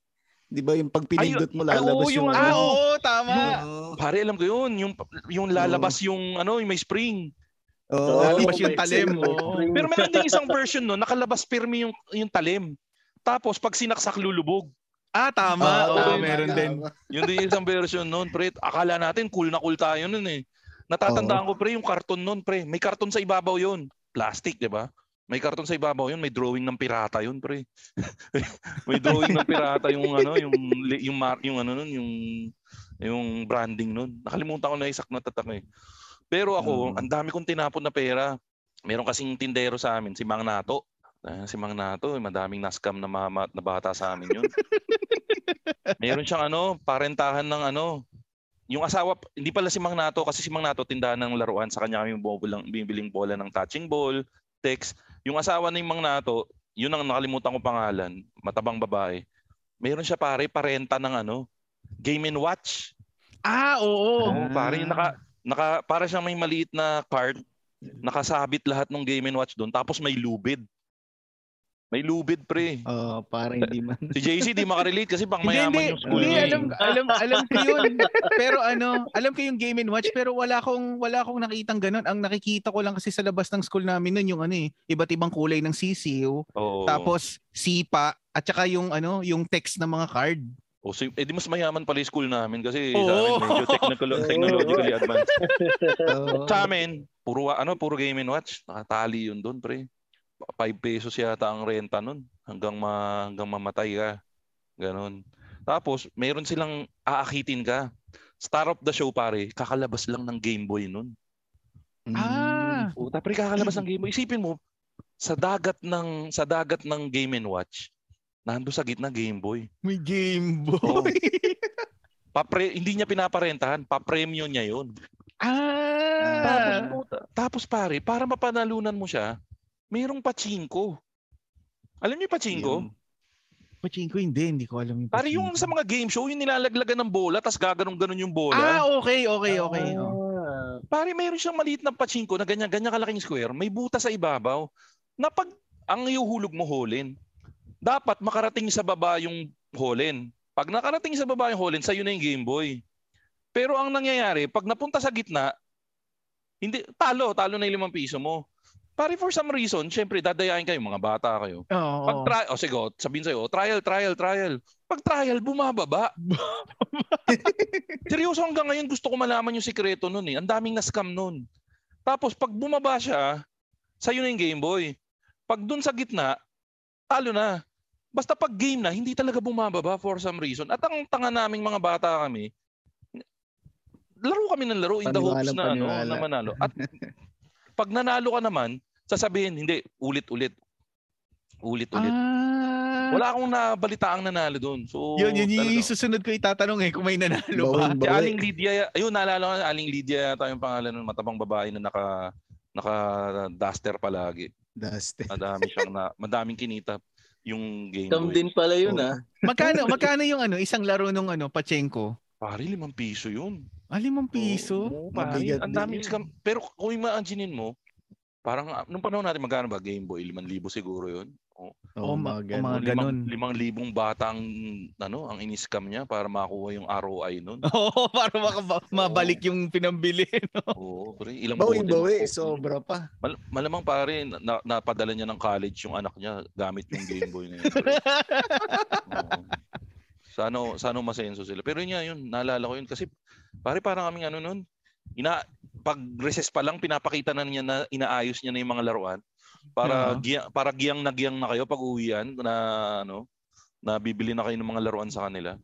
'Di ba yung pag pinindot mo ay, lalabas oo, yung yung, Ah, ano. oo, tama. Oo. Pare, alam ko yun. Yung, yung lalabas yung ano, yung may spring. Oo. Lalabas Oh, yung talim, spring. Pero meron din isang version no, nakalabas pirmi yung, yung talim. Tapos pag sinaksak lulubog. Ah, tama. Oo, Oo, tama, meron din. tama. Yun din yung isang version noon, pre. Akala natin cool na cool tayo noon eh. Natatandaan ko, pre, yung karton noon, pre. May karton sa ibabaw yun. Plastic, di ba? May karton sa ibabaw yun, may drawing ng pirata yun, pre. <laughs> may drawing ng pirata yung ano, yung yung mar, yung ano nun, yung yung branding nun. Nakalimutan ko na isak na tatak eh. Pero ako, Mm. ang dami kong tinapon na pera. Meron kasing tindero sa amin, si Mang Nato. Ah, si Mang Nato, eh, madaming nascam na, mama, na bata sa amin yun. <laughs> Meron siyang ano, parentahan ng ano, yung asawa, hindi pala si Mang Nato, kasi si Mang Nato tindahan ng laruan, sa kanya kami bumibilang, bibiling bola ng touching ball, text. Yung asawa ni Mang Nato, yun ang nakalimutan ko pangalan, matabang babae. Meron siya pare, parenta ng ano, Game and Watch. Ah, oo. Oo, pare, yung naka, naka, para siyang may maliit na card, nakasabit lahat ng Game and Watch doon, tapos may lubid. May lubid, pre. Oh, para hindi man. Si JC di makarelate kasi pang mayaman hindi, yung school hindi, alam, alam, alam ko yun. <laughs> Pero ano, alam ko yung Game and Watch, pero wala akong, wala akong nakitang ganun. Ang nakikita ko lang kasi sa labas ng school namin nun, yung ano eh, iba't ibang kulay ng sisiw, Oo. tapos sipa, at saka yung ano, yung text ng mga card. O, so, eh di mas mayaman pala yung school namin kasi Oo. sa amin medyo technical- <laughs> technologically advanced. Oo. Sa amin, puro ano, puro game and watch. Nakatali yun doon, pre. 5 pesos yata ang renta nun hanggang ma, hanggang mamatay ka. Ganon. Tapos, meron silang aakitin ka. Star of the show, pare. Kakalabas lang ng Game Boy nun. Mm. Ah, Puta, pre, kakalabas ng Game Boy. Isipin mo, sa dagat ng sa dagat ng Game and Watch, nando sa gitna Game Boy. may Game. Boy. Papre, hindi niya pinaparentahan, pa-premium niya 'yon. Tapos, ah. puta, tapos pare, para mapanalunan mo siya, mayroong pachinko. Alam niyo yung pachinko? Pachinko hindi, hindi ko alam yung Pare yung sa mga game show, yung nilalaglagan ng bola, tapos gaganong-ganon yung bola. Ah, okay, okay, okay. oh. Ah. Pare, mayroon siyang maliit na pachinko na ganyan-ganyan kalaking square, may buta sa ibabaw, na pag ang iuhulog mo holin, dapat makarating sa baba yung holin. Pag nakarating sa baba yung holin, sa'yo na yung Game Boy. Pero ang nangyayari, pag napunta sa gitna, hindi talo, talo na yung limang piso mo. Pare, for some reason, syempre, dadayain kayo, mga bata kayo. Oo. Pag try, o sige, oh, sabihin sa'yo, oh, trial, trial, trial. Pag trial, bumababa. <laughs> Seryoso hanggang ngayon gusto ko malaman yung sikreto nun eh. Ang daming na-scam nun. Tapos pag bumaba siya, sa'yo na yung Game Boy. Pag dun sa gitna, talo na. Basta pag game na, hindi talaga bumababa for some reason. At ang tanga naming mga bata kami, laro kami ng laro in the hopes Paniwala, na, ano, paniwala. na manalo. At <laughs> pag nanalo ka naman, sasabihin, hindi, ulit-ulit. Ulit-ulit. Ah. Wala akong nabalitaang nanalo doon. So, Yun, yun yung susunod ko itatanong eh kung may nanalo ba. Si. Aling Lydia, ayun, naalala ko, Aling Lydia yata yung pangalan ng matabang babae na naka naka duster palagi. Dusty. Madami siyang na, madaming kinita yung game boy. din pala yun Oo. ah. Magkano, magkano yung ano, isang laro nung ano, Pachenko? Pare, limang piso yun. Ah, limang piso? Oo, pare, Mabigat ang scam. Pero kung imaginin mo, parang ah, nung panahon natin magkano ba Game Boy? 5,000 siguro yun. Oh, Oh, mga oh, mga ganun. ganun. limang, limang libong bata ang, ano, ang iniscam niya para makuha yung ROI nun. <laughs> Oo, para makaba- mabalik yung pinambili. no? Oo, pre, ilang Bawi, bawi. Sobra pa. Mal- malamang pare, na, napadala niya ng college yung anak niya gamit yung Game Boy na yun. <laughs> Oo. Sana, sana masenso sila. Pero yun nga yun, naalala ko yun. Kasi pare parang kaming ano nun, ina, pag recess pa lang, pinapakita na niya na inaayos niya na yung mga laruan. Para, giya, para giyang na giyang na kayo pag uwian na ano, na bibili na kayo ng mga laruan sa kanila.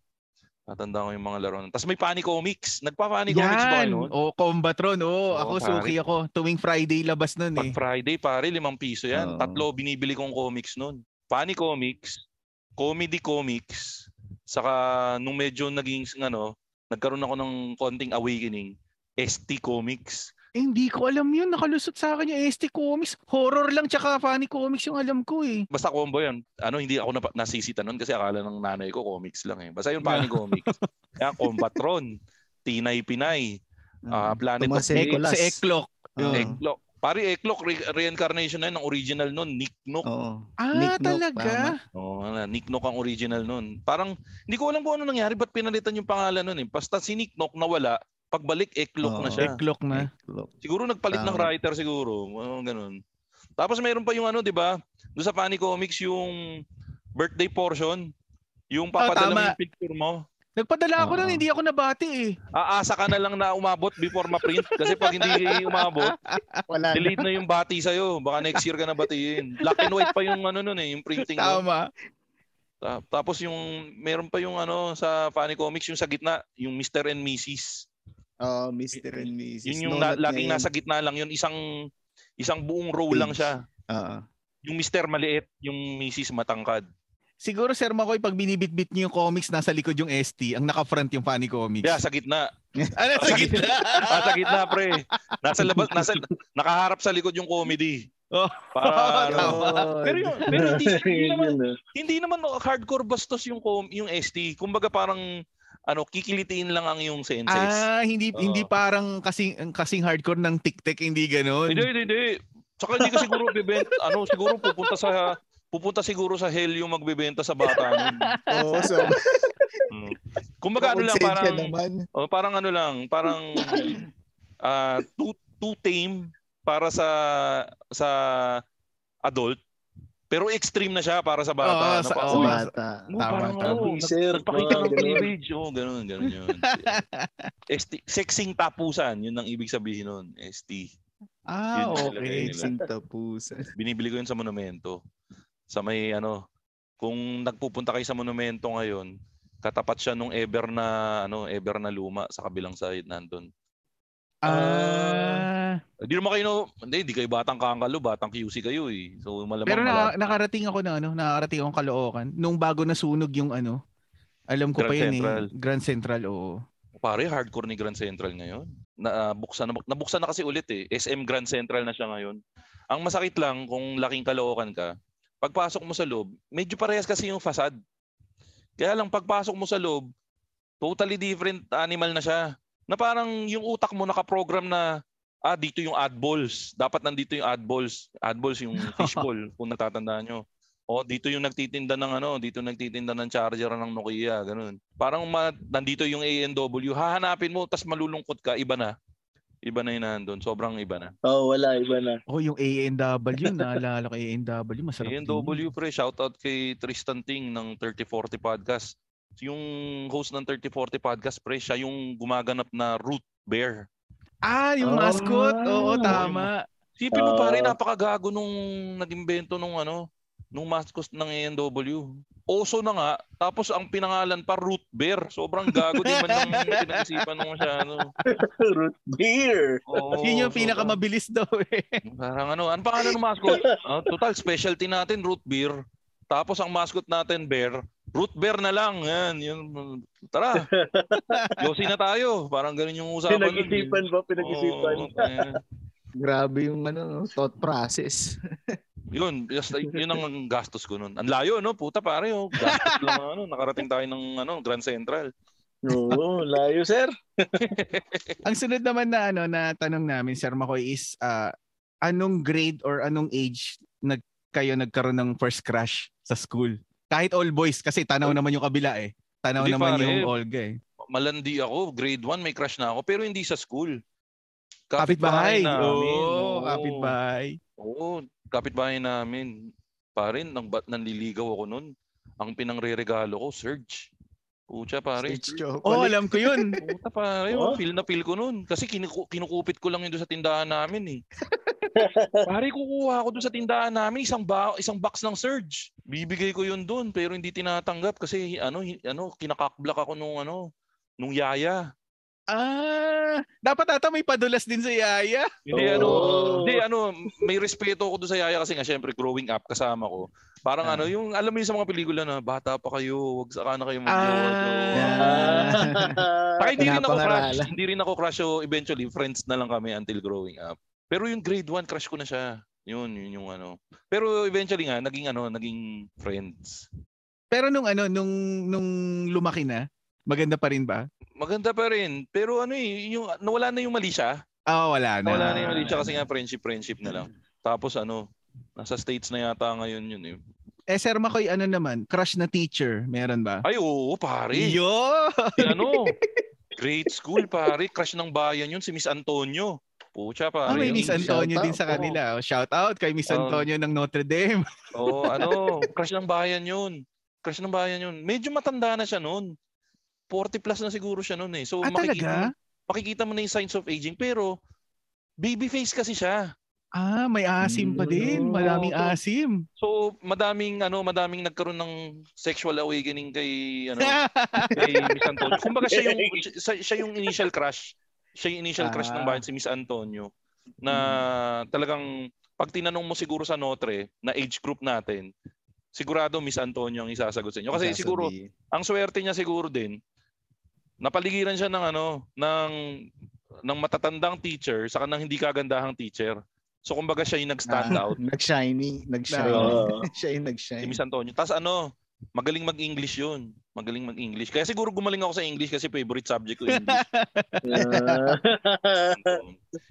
Natanda ko yung mga laruan. Tapos may Panicomics. Nagpa-Panicomics ba kayo Yan. noon? O, Combatron. Oo, Oo, ako pare. suki ako. Tuwing Friday labas nun eh. Pag Friday, pare, limang piso yan. Oo. Tatlo binibili kong comics nun. Funny comics, comedy comics, saka nung medyo naging, ano, nagkaroon ako ng konting awakening, ST Comics. Eh, hindi ko alam yun. Nakalusot sa akin yung ST Comics. Horror lang tsaka funny comics yung alam ko eh. Basta combo yan. Ano, hindi ako napa- nasisita nun kasi akala ng nanay ko comics lang eh. Basta yung funny comics. <laughs> Kaya Combatron, Tinay Pinay, ah, Planet of the Apes, Nicolas. Sa Eklok. Oo. Eklok. Pare, Eklok, re- reincarnation na yun, ng original nun, Nick Nook. Oo. Ah, Nick talaga? Oo, oh, Nick Nook ang original nun. Parang, hindi ko alam kung ano nangyari, ba't pinalitan yung pangalan nun eh. Basta si Nick Nook nawala, pagbalik, Eklok na Oo. siya. Eklok na. Eklok. Siguro nagpalit ng Tama. writer siguro. Oo, ganun. Tapos mayroon pa yung ano, di ba? Doon sa Funny Comics, yung birthday portion. Yung papadala mo tama. yung picture mo. Nagpadala ako Oo. nun, hindi ako nabati eh. Aasa ka na lang na umabot before ma-print. Kasi pag hindi umabot, <laughs> Wala na. delete na yung bati sa'yo. Baka next year ka na batiin. Black and white pa yung ano nun eh, yung printing. Tama. Ta- Tapos yung, meron pa yung ano sa Funny Comics, yung sa gitna, yung Mr. and Mrs. Oh, Mr. and Mrs. Yun yung No, na, laging ngayon. nasa gitna lang yun. Isang, isang buong row lang Page. siya. Oo. Yung Mr. maliit, yung Mrs. matangkad. Siguro Sir Makoy, pag binibitbit niyo yung comics, nasa likod yung ST, ang naka-front yung funny comics. Yeah, sa gitna. ano sa gitna? Ah, <laughs> sa gitna, pre. Nasa labas, nasa, nakaharap sa likod yung comedy. Oh. Para, ano, Tama. pero yun, pero hindi, hindi <laughs> naman, ah. hindi naman hardcore bastos yung com, yung ST. Kumbaga parang ano, kikilitiin lang ang yung senses. Ah, hindi Oo. hindi parang kasing kasing hardcore ng TikTok, hindi ganoon. Hindi, hindi, hindi. Saka hindi ka siguro bibenta, <laughs> ano, siguro pupunta sa pupunta siguro sa hell yung magbebenta sa bata nun. <laughs> Oo, so, Mm. Kumbaga ano lang, parang, oh, parang ano lang, parang ah too, too tame para sa sa adult. Pero extreme na siya para sa bata. Oo, Ano sa- uy, bata. Oh, Tama, parang tama. ano, Sir, nagpakita mga ng cleavage. Oo, ganun, ganun yun. <laughs> ST, sexing tapusan, yun ang ibig sabihin nun. ST. Ah, Yun okay. Sing tapusan. <laughs> Binibili ko yun sa monumento. Sa may ano, kung nagpupunta kayo sa monumento ngayon, katapat siya nung ever na ano, ever na luma sa kabilang side nandun. Ah, Hindi naman kayo, no, hindi, hindi kayo batang kangalo, batang QC kayo eh. So malamang pero na, nakarating ako na ano, nakarating akong Caloocan nung bago nasunog yung ano. Alam ko Grand pa yun Central. eh. Grand Central, oo. Pare, hardcore ni Grand Central ngayon. Na, ah, buksan, na, nabuksan na kasi ulit eh. SM Grand Central na siya ngayon. Ang masakit lang kung laking kalookan ka, pagpasok mo sa loob, medyo parehas kasi yung facade. Kaya lang pagpasok mo sa loob, totally different animal na siya. Na parang yung utak mo nakaprogram na ah dito yung ad balls. Dapat nandito yung ad balls. Ad balls yung <laughs> fishball kung natatandaan nyo. O dito yung nagtitinda ng ano, dito nagtitinda ng charger ng Nokia, ganun. Parang ma- nandito yung ANW, hahanapin mo tas malulungkot ka, iba na. Iba na yun nandun, sobrang iba na. Oh, wala, iba na. Oh, yung ANW, naalala ko ANW, masarap din. ANW pre, shoutout kay Tristan Ting ng 3040 Podcast. Yung host ng 3040 Podcast pre, siya yung gumaganap na Root Bear. Ah, yung Oh. mascot. Oo, tama. Sipin mo Ah. pare, napakagago nung nag-imbento nung ano, nung mascot ng ANW. Oso na nga, tapos ang pinangalan pa Root Bear. Sobrang gago, di man lang <laughs> pinag-isipan mo siya. Ano. Root beer. Oo, Yun yung sobrang- pinakamabilis daw eh. Parang ano, ano pangalan ng mascot? <laughs> Ah, total, specialty natin, root beer. Tapos ang mascot natin, bear. Root bear na lang. Yan, yun. Tara. <laughs> Yosi na tayo. Parang ganun yung usapan. nun. Pinag-isipan ba? Pinag-isipan. Oo, eh, Grabe yung ano, thought process. yun, just, yun ang gastos ko nun. Ang layo, no? Puta pare, oh. Gastos lang, ano. Nakarating tayo ng ano, Grand Central. Oo, layo, sir. Ang sunod naman na ano na tanong namin Sir Makoy is ah, anong grade or anong age nag kayo nagkaroon ng first crush sa school? Kahit all boys kasi tanaw naman yung kabila eh. Tanaw Hindi, naman pare. yung Olga eh. Malandi ako. Grade 1, may crush na ako. Pero hindi sa school. Kapitbahay. namin. Oo, Oo. kapitbahay. Oo, kapitbahay namin. Parin, nang ba't nanliligaw ako nun? Ang pinangre-regalo ko, Surge. Pucha pare. Stage chocolate. Oh, alam ko yun. <laughs> Puta pare, Oh? oh? feel na feel ko nun. Kasi kinuku- kinukupit ko lang yun doon sa tindahan namin eh. <laughs> pare, kukuha ako doon sa tindahan namin isang ba isang box ng Surge. Bibigay ko yun doon pero hindi tinatanggap kasi ano ano kinakakblock ako nung ano nung yaya. Ah, dapat ata may padulas din sa yaya. Hindi Oh. ano, hindi ano, may respeto ako doon sa yaya kasi nga syempre growing up kasama ko. Parang Ah. ano, yung alam mo yung sa mga pelikula na bata pa kayo, wag saka na kayo Ah. mag-jowa. Yeah. Saka hindi rin ako crush, hindi rin ako crush so eventually friends na lang kami until growing up. Pero yung grade 1 crush ko na siya. Yun, yun yung ano. Pero eventually nga naging ano, naging friends. Pero nung ano, nung nung lumaki na, maganda pa rin ba? Maganda pa rin. Pero ano eh, yung nawala na yung mali siya. Ah, wala na. Nawala na yung mali siya kasi nga friendship friendship na lang. Tapos ano, nasa states na yata ngayon yun eh. Eh, Sir Makoy, ano naman? Crush na teacher, meron ba? Ay oo, pare. Yo! Ano, grade school pare, crush ng bayan yun si Miss Antonio. Pucha pare. Ah, may. Miss Antonio din sa kanila. Oh, shout out kay Miss Oh. Antonio ng Notre Dame. <laughs> Oo, ano, crush ng bayan yun. Crush ng bayan yun. Medyo matanda na siya noon. 40 plus na siguro siya noon eh. So Ah, makikita, talaga? makikita mo na yung signs of aging. Pero, baby face kasi siya. Ah, may asim pa din. Mm. Maraming Oo. asim. So, madaming ano, madaming nagkaroon ng sexual awakening kay ano, <laughs> kay Miss Antonio. Kumbaga siya yung siya, siya yung initial crush. Siya yung initial crush ng Ah. bayan si Miss Antonio na talagang pag tinanong mo siguro sa Notre na age group natin, sigurado Miss Antonio ang isasagot sa inyo. Kasi siguro Sasabihin. ang swerte niya siguro din napaligiran siya ng ano ng ng matatandang teacher saka ng hindi kagandahang teacher. So kumbaga siya yung nag-stand Ah, out <laughs> Nag-shiny. Nag-shine. Oo. <laughs> siya yung si nag-shine. Miss Antonio. Tapos ano, magaling mag-English yun. Magaling mag-English. Kaya siguro gumaling ako sa English kasi favorite subject ko English. <laughs>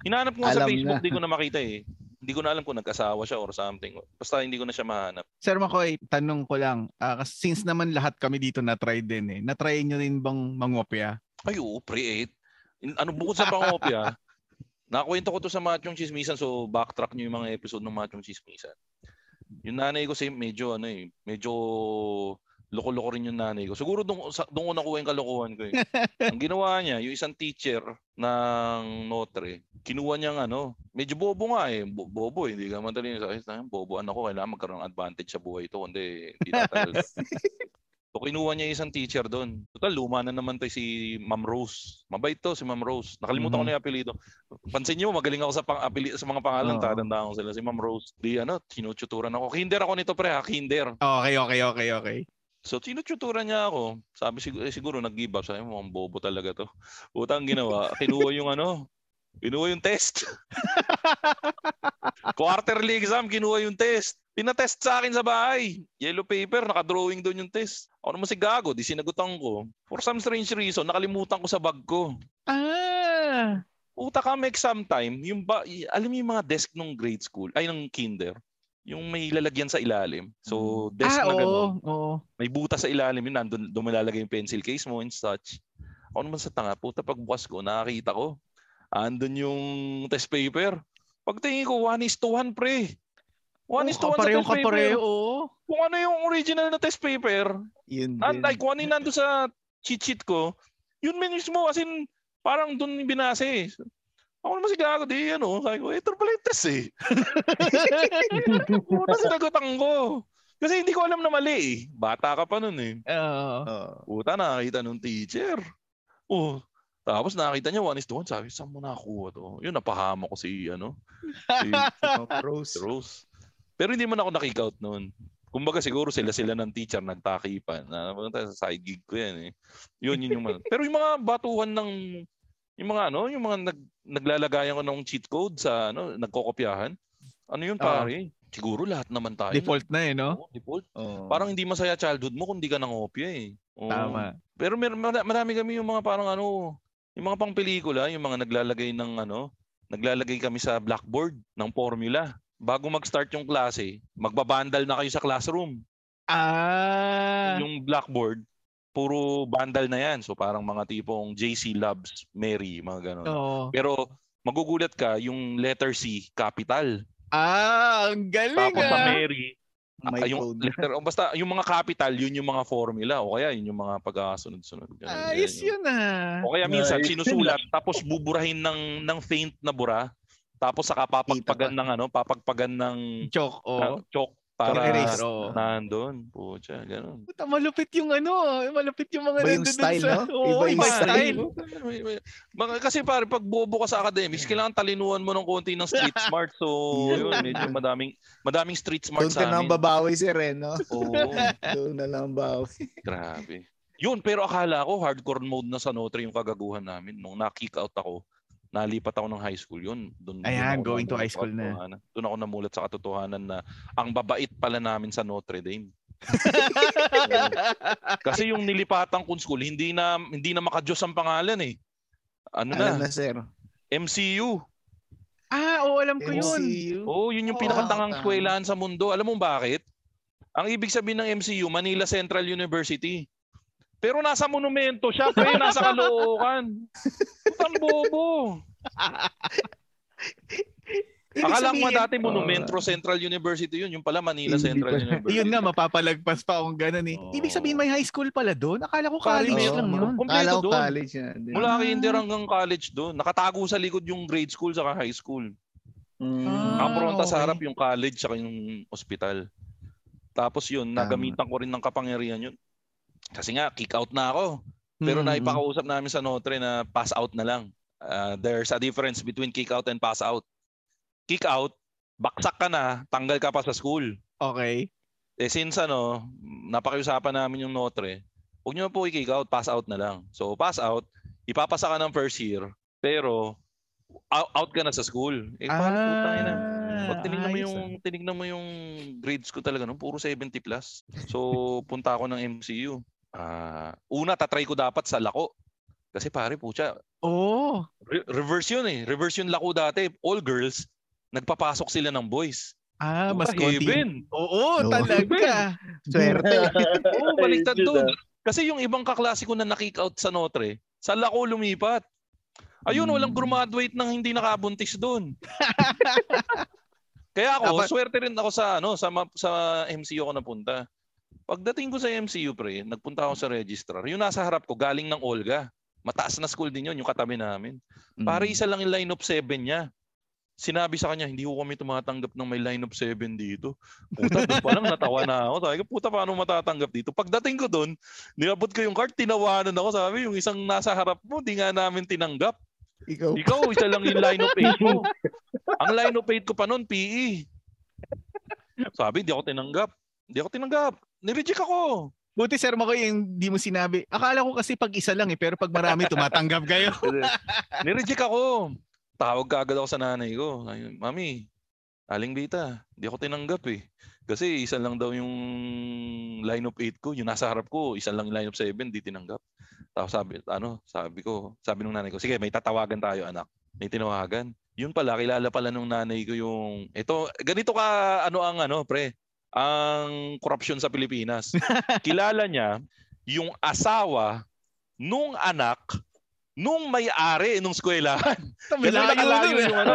Hinahanap ko sa Facebook, na. di ko na makita eh. Hindi ko na alam kung nag-asawa siya or something. Basta hindi ko na siya mahanap. Sir Makoy, tanong ko lang. ah, kasi since naman lahat kami dito na-try din eh. Na-try nyo rin bang mangopya? Ay, oo, pre-8. In- Ano bukod sa pangopya, <laughs> nakakwento ko to sa Machong Chismisan so backtrack nyo yung mga episode ng Machong Chismisan. Yung nanay ko kasi medyo ano eh, medyo loko-loko rin yung nanay ko. Siguro doon doon ko nakuha yung kalokohan ko eh. <laughs> Ang ginawa niya, yung isang teacher ng Notre, kinuha niyang ano, medyo bobo nga eh. Bo- bobo eh, hindi ka madali sa akin. Bobo anak ko, kailangan magkaroon ng advantage sa buhay ito. Hindi, hindi <laughs> tatagal. So kinuha niya isang teacher doon. Total, luma na naman to si Ma'am Rose. Mabait to si Ma'am Rose. Nakalimutan ko Mhm. na yung apelido. Pansin niyo, magaling ako sa pang apeli- sa mga pangalan, Oo. tatandaan ko sila. Si Ma'am Rose. Di ano, tinututuran ako. Kinder ako nito pre ha, kinder. Okay, okay, okay, okay. So tinututuran niya ako. Sabi siguro, eh, siguro nag-give up. Sabi mo, bobo talaga to. Utang ginawa. Kinuha yung ano, kinuha yung test. <laughs> Quarterly exam, kinuha yung test. Pinatest sa akin sa bahay. Yellow paper, nakadrawing doon yung test. Ako naman si Gago, di sinagutan ko. For some strange reason, nakalimutan ko sa bag ko. Ah! Uta ka may exam time, yung ba, alam mo yung mga desk nung grade school, ay nung kinder, yung may lalagyan sa ilalim. So, desk ah, na oo, gano'n, oo. may butas sa ilalim yun, nandun, doon mo lalagay yung pencil case mo and such. Ako naman sa tanga, puta pagbukas ko, nakakita ko, andun yung test paper. Pagtingin ko, 1 is to 1 pre. 1 is to 1 sa test paper. kapareho. Kung ano yung original na test paper, Yun and din. like kung ano yung nandun sa cheat sheet ko, yun mismo, as in, parang doon binase eh. Ako naman si Gago, di ano, sabi ko, ito pala yung test eh. <laughs> Puta sinagutan ko. Kasi hindi ko alam na mali eh. Bata ka pa nun eh. Oo. Oo. Puta, nakakita nung teacher. Oh, tapos nakita niya, one is to one. Sabi, saan mo nakakuha to? Yun, napahama ko si, ano, <laughs> si, Rose. Rose. Pero hindi man ako nakikout noon. Kumbaga siguro sila-sila ng teacher nagtakipan. Na puta, sa side gig ko yan eh. Yun, yun yung mga. <laughs> Pero yung mga batuhan ng yung mga ano, yung mga nag, naglalagayan ko ng cheat code sa ano, nagkokopyahan. Ano yun Oo. pare? Siguro lahat naman tayo. Default na eh, no? Oo, default. Oo. Parang hindi masaya childhood mo kung di ka nangopya eh. Oo. Tama. Pero mer- mar- marami kami yung mga parang ano, yung mga pang pelikula, yung mga naglalagay ng ano, naglalagay kami sa blackboard ng formula. Bago mag-start yung klase, magbabandal na kayo sa classroom. Ah! Yung blackboard, puro bandal na yan. So parang mga tipong JC loves Mary, mga ganon. Oo. Pero magugulat ka, yung letter C, capital. Ah, ang galing Tapos sa ah. Mary, May ah, yung code. letter, o basta yung mga capital, yun yung mga formula. O kaya yun yung mga pagkakasunod-sunod. Ganun, Ayos ganun. yun ah. O kaya minsan Nice. sinusulat tapos buburahin ng ng faint na bura tapos saka papagpagan ng ano, papagpagan ng Choke, uh, oh. chalk Para oo. nandun. Pucha, ganun. Puta, malupit yung ano, malupit yung mga Iba yung nandun style, sa... no? Oo, Iba yung iba style. style. Mga, kasi pare, pag bobo ka sa academics, kailangan talinuhan mo ng konti ng street <laughs> smart. So, yun, medyo madaming, madaming street smart Doon sa ka nang amin. babawi si Ren, no? Oo, <laughs> Doon na lang bawi. grabe. Yun, pero akala ko hardcore mode na sa Notre yung kagaguhan namin. Nung na-kick out ako, nalipat ako ng high school yun. Doon, Ayan, doon going to high school na. Doon ako namulat sa katotohanan na ang babait pala namin sa Notre Dame. <laughs> Kasi yung nilipatan kong school, hindi na hindi na makajos ang pangalan eh. Ano Alam na? na, sir. MCU. ah, oo, alam ko yun. MCU. Oh, yun yung Oo, pinakatangang eskwelahan sa mundo. Alam mo bakit? Ang ibig sabihin ng MCU, Manila Central University. Pero nasa monumento siya, pre, nasa Caloocan. Putang bobo. Akala sabihin, dati Monumentro Central University yun. Yung pala Manila Central pa. University. Yun nga, mapapalagpas pa akong ganun eh. Oo. Ibig sabihin may high school pala doon? Akala ko college Oo. lang yun. Kompleto Kala ko doon. college yan. Mula Ah. kinder hanggang college doon. Nakatago sa likod yung grade school saka high school. Mm. Ah, sa okay. harap yung college saka yung hospital. Tapos yun, Tama. nagamitan ko rin ng kapangyarihan yun. Kasi nga, kick out na ako. Pero Mm, naipakausap namin sa Notre na pass out na lang. Uh, there's a difference between kick out and pass out. Kick out, baksak ka na, tanggal ka pa sa school. Okay. Eh since ano, napakiusapan namin yung Notre, huwag nyo po i-kick out, pass out na lang. So pass out, ipapasa ka ng first year, pero out, out ka na sa school. Eh paano putang ina? Pag tinignan mo yung tinignan mo yung grades ko talaga no, puro 70 plus. So <laughs> punta ako ng MCU. Ah, una tatry ko dapat sa lako. Kasi pare pucha, Oh. re- reverse yun eh. Reverse yung lako dati. All girls, nagpapasok sila ng boys. Ah, mas Puta, konti. heaven. Oo, No. talaga. Swerte. <laughs> Oo, baliktad yun, doon. ah. Kasi yung ibang kaklase ko na na-kick out sa Notre, sa lako lumipat. Ayun, walang Hmm. graduate nang hindi nakabuntis doon. <laughs> Kaya ako, Dapat- swerte rin ako sa ano, sa ma- sa MCU ako napunta. Pagdating ko sa MCU pre, nagpunta ako sa registrar. Yung nasa harap ko galing ng Olga. Mataas na school din yun, yung katabi namin. Para Mm. isa lang yung line of seven niya. Sinabi sa kanya, hindi ko kami tumatanggap ng may line of seven dito. Puta, doon pa lang natawa na ako. Sabi ko, puta, paano matatanggap dito? Pagdating ko doon, niabot ko yung card, tinawanan ako. Sabi, yung isang nasa harap mo, di nga namin tinanggap. Ikaw. Ikaw, isa lang yung line of eight mo. Ang line of eight ko pa noon, PE. Sabi, di ako tinanggap. Di ako tinanggap. Nireject ako. Buti sir Makoy yung di mo sinabi. Akala ko kasi pag isa lang eh, pero pag marami <laughs> tumatanggap kayo. <laughs> Nireject ako. Tawag ka agad ako sa nanay ko. Mami, aling bita, di ako tinanggap eh. Kasi isa lang daw yung line of 8 ko, yung nasa harap ko, isa lang yung line of 7, di tinanggap. Tapos sabi, ano, sabi ko, sabi nung nanay ko, sige, may tatawagan tayo anak. May tinawagan. Yun pala, kilala pala nung nanay ko yung, ito, ganito ka, ano ang ano, pre, ang korupsyon sa Pilipinas. <laughs> kilala niya yung asawa nung anak nung may-ari nung eskwelahan. <laughs> Ganun nakalayo nun, yung ano.